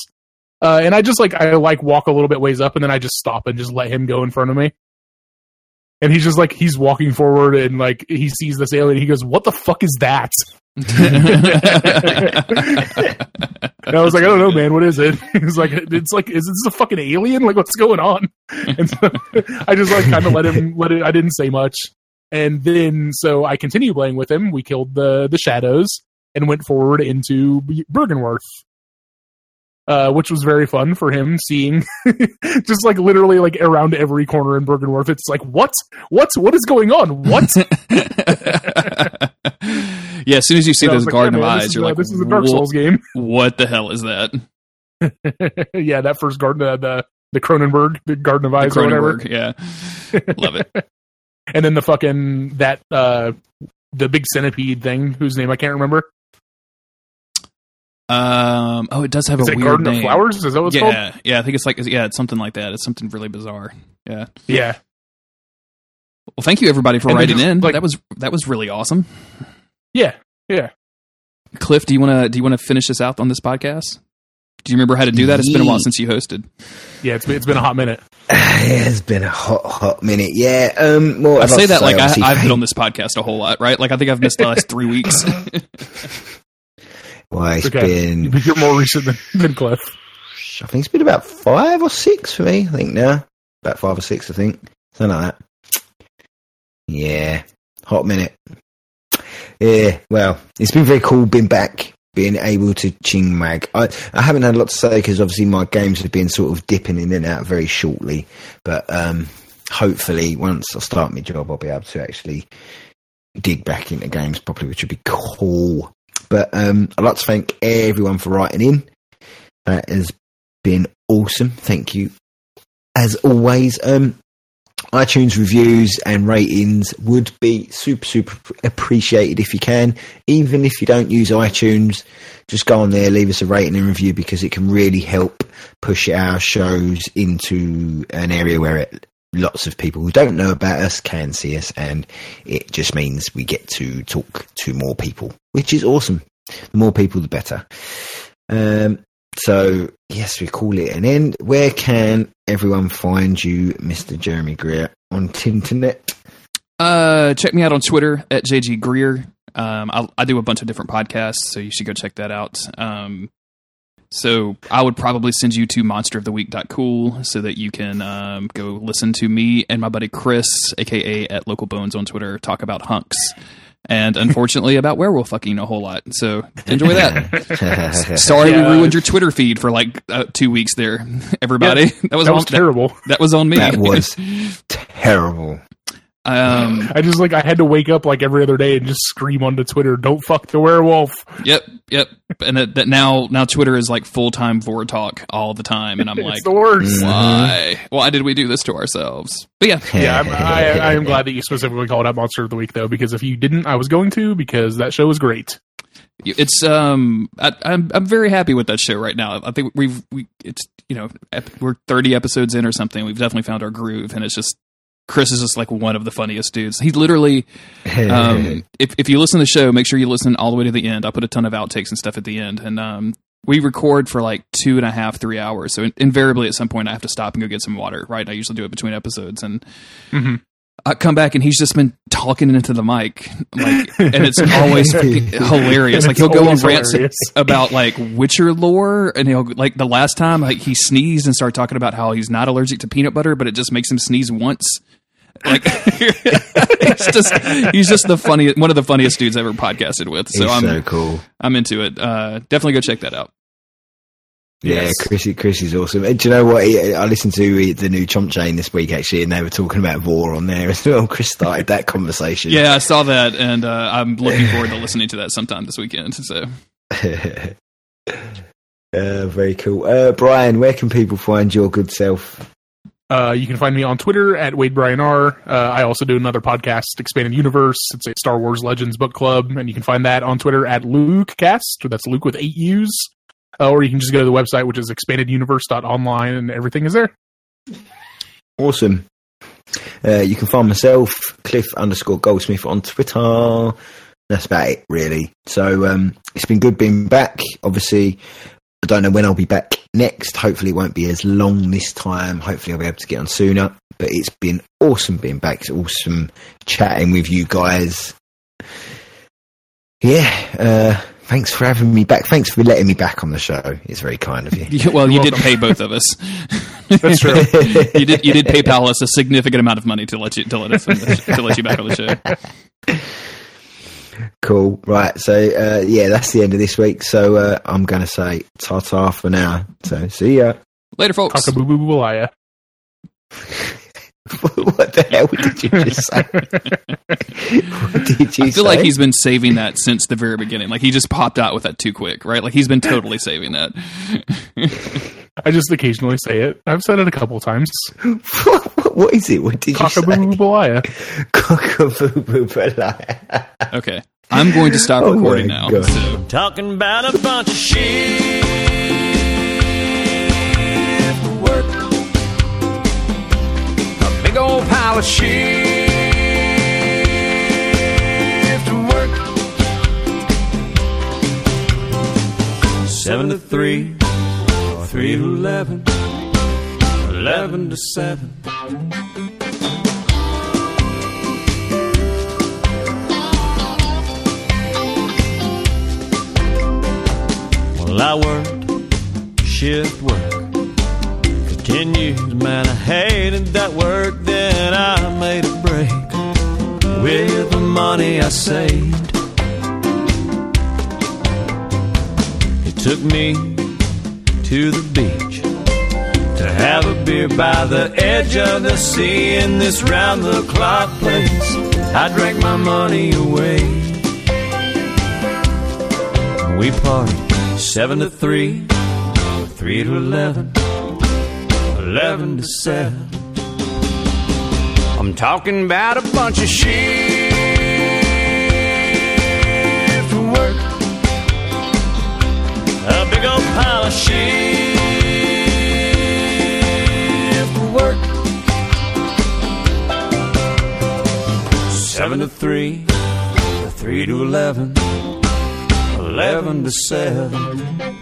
Uh, and I just like I like walk a little bit ways up, and then I just stop and just let him go in front of me. And he's just like he's walking forward, and like he sees this alien. He goes, "What the fuck is that?" <laughs> And I was like, I don't know, man. What is it? <laughs> He's like, it's like, is this a fucking alien? Like, what's going on? <laughs> And so I just like kind of let him let it. I didn't say much, and then so I continued playing with him. We killed the the shadows and went forward into Byrgenwerth. Uh, which was very fun for him seeing <laughs> just like literally like around every corner in Byrgenwerth. It's like, what? What? What is going on? What? <laughs> yeah, as soon as you see those like, Garden yeah, of man, Eyes, this you're uh, like, this is a Dark Souls game. <laughs> What the hell is that? yeah, that first garden, uh, the the Cronenberg, the Garden of The Eyes or whatever. Yeah, love it. and then the fucking that uh the big centipede thing whose name I can't remember. Um, oh, it does have Is a it weird Garden name. of Flowers? Is that what it's called? yeah, yeah, I think it's like yeah, it's something like that. It's something really bizarre. Yeah. Yeah. Well, thank you everybody for And writing just, in. like- that was that was really awesome. Yeah. Yeah. Cliff, do you want to do you want to finish this out on this podcast? Do you remember how to do that? It's been a while since you hosted. Yeah, it's been, it's been a hot minute. <sighs> it has been a hot, hot minute. Yeah. Um. Well, I say to that like I, I've been on this podcast a whole lot, right? Like I think I've missed the last three weeks. <laughs> <laughs> Well, it's Okay. been. You're more recent than, than Cliff. I think it's been about five or six for me. I think now about five or six. I think something like that. Yeah, hot minute. Yeah, well, it's been very cool being back, being able to ching mag. I I haven't had a lot to say because obviously my games have been sort of dipping in and out very shortly, but um, hopefully once I start my job, I'll be able to actually dig back into games properly, which would be cool. But um, I'd like to thank everyone for writing in. That has been awesome. Thank you. As always, um, iTunes reviews and ratings would be super, super appreciated if you can. Even if you don't use iTunes, just go on there, leave us a rating and review because it can really help push our shows into an area where it, lots of people who don't know about us can see us, and it just means we get to talk to more people, which is awesome. The more people, the better. Um, so yes, we call it an end. Where can everyone find you, Mr. Jeremy Greer, on Tinternet? Uh, check me out on Twitter at JG Greer. Um, I, I do a bunch of different podcasts, so you should go check that out. Um, so I would probably send you to monsteroftheweek.cool so that you can um, go listen to me and my buddy Chris, aka at Local Bones on Twitter, talk about hunks. And <laughs> unfortunately, about werewolf fucking a whole lot. So enjoy that. <laughs> Sorry Yeah. we ruined your Twitter feed for like uh, two weeks there, everybody. <laughs> that was That on, was terrible. That, that was on me. that was terrible. Um, I just like I had to wake up like every other day and just scream onto Twitter, "Don't fuck the werewolf." Yep, yep. And that, that now now Twitter is like full time vore talk all the time, and I'm <laughs> like, it's the worst. why? Why did we do this to ourselves? But yeah, <laughs> Yeah, I'm, I, I am glad that you specifically called out Monster of the Week though, because if you didn't, I was going to because that show was great. it's um, I, I'm I'm very happy with that show right now. I think we've we it's you know ep- we're 30 episodes in or something. We've definitely found our groove, and it's just Chris is just like one of the funniest dudes. He literally um, if if you listen to the show, make sure you listen all the way to the end. I put a ton of outtakes and stuff at the end, and um, we record for like two and a half, three hours. So in- invariably, at some point, I have to stop and go get some water. Right? I usually do it between episodes, and Mhm. I come back and he's just been talking into the mic, like, and it's <laughs> always hilarious. Like he'll go on rants hilarious. about like Witcher lore, and he'll like the last time like he sneezed and started talking about how he's not allergic to peanut butter, but it just makes him sneeze once. Like <laughs> he's just he's just the funniest one of the funniest dudes I've ever podcasted with. So He's I'm so cool. I'm into it. Uh, definitely go check that out. Yeah, Yes. Chris, Chris is awesome. And do you know what? I listened to the new Chomp Chain this week actually, and they were talking about vore on there as well. <laughs> Chris started that conversation. Yeah, I saw that, and uh, I'm looking forward to listening to that sometime this weekend. So <laughs> uh, very cool. Uh, Brian, where can people find your good self? Uh, you can find me on Twitter at Wade Brian R. Uh, I also do another podcast, Expanded Universe. It's a Star Wars Legends book club, and you can find that on Twitter at LukeCast. That's Luke with eight U's. Uh, or you can just go to the website, which is expandeduniverse.online, and everything is there. Awesome. Uh, you can find myself, Cliff underscore Goldsmith on Twitter. That's about it, really. So um, it's been good being back. Obviously, I don't know when I'll be back next. Hopefully, it won't be as long this time. Hopefully, I'll be able to get on sooner. But it's been awesome being back. It's awesome chatting with you guys. Yeah, uh, Thanks for having me back. Thanks for letting me back on the show. It's very kind of you. <laughs> You- well, you did pay both of us. <laughs> That's true. <laughs> you did. You did PayPal us a significant amount of money to let you to let us to let you back on the show. Cool. Right. So, uh, yeah, that's the end of this week. So, uh, I'm going to say ta ta for now. So, see ya. Later, folks. <laughs> what the hell did you just say? <laughs> what did you I feel say? like he's been saving that since the very beginning. Like he just popped out with that too quick, right? Like he's been totally saving that. I just occasionally say it. I've said it a couple times. what, <laughs> what is it? What did you say? Okay, I'm going to stop Oh recording my now. God. So. Talking about a bunch of shit. Big old pile of shit. Work. Seven to three, three to eleven, eleven to seven. Well, I worked shift work ten years, man. I hated that work. Then I made a break with the money I saved. It took me to the beach to have a beer by the edge of the sea in this round the clock place. I drank my money away. We partied seven to three, three to eleven, eleven to seven. I'm talking about a bunch of shift work, a big old pile of shift work. Seven to three, three to eleven. 11 to 7.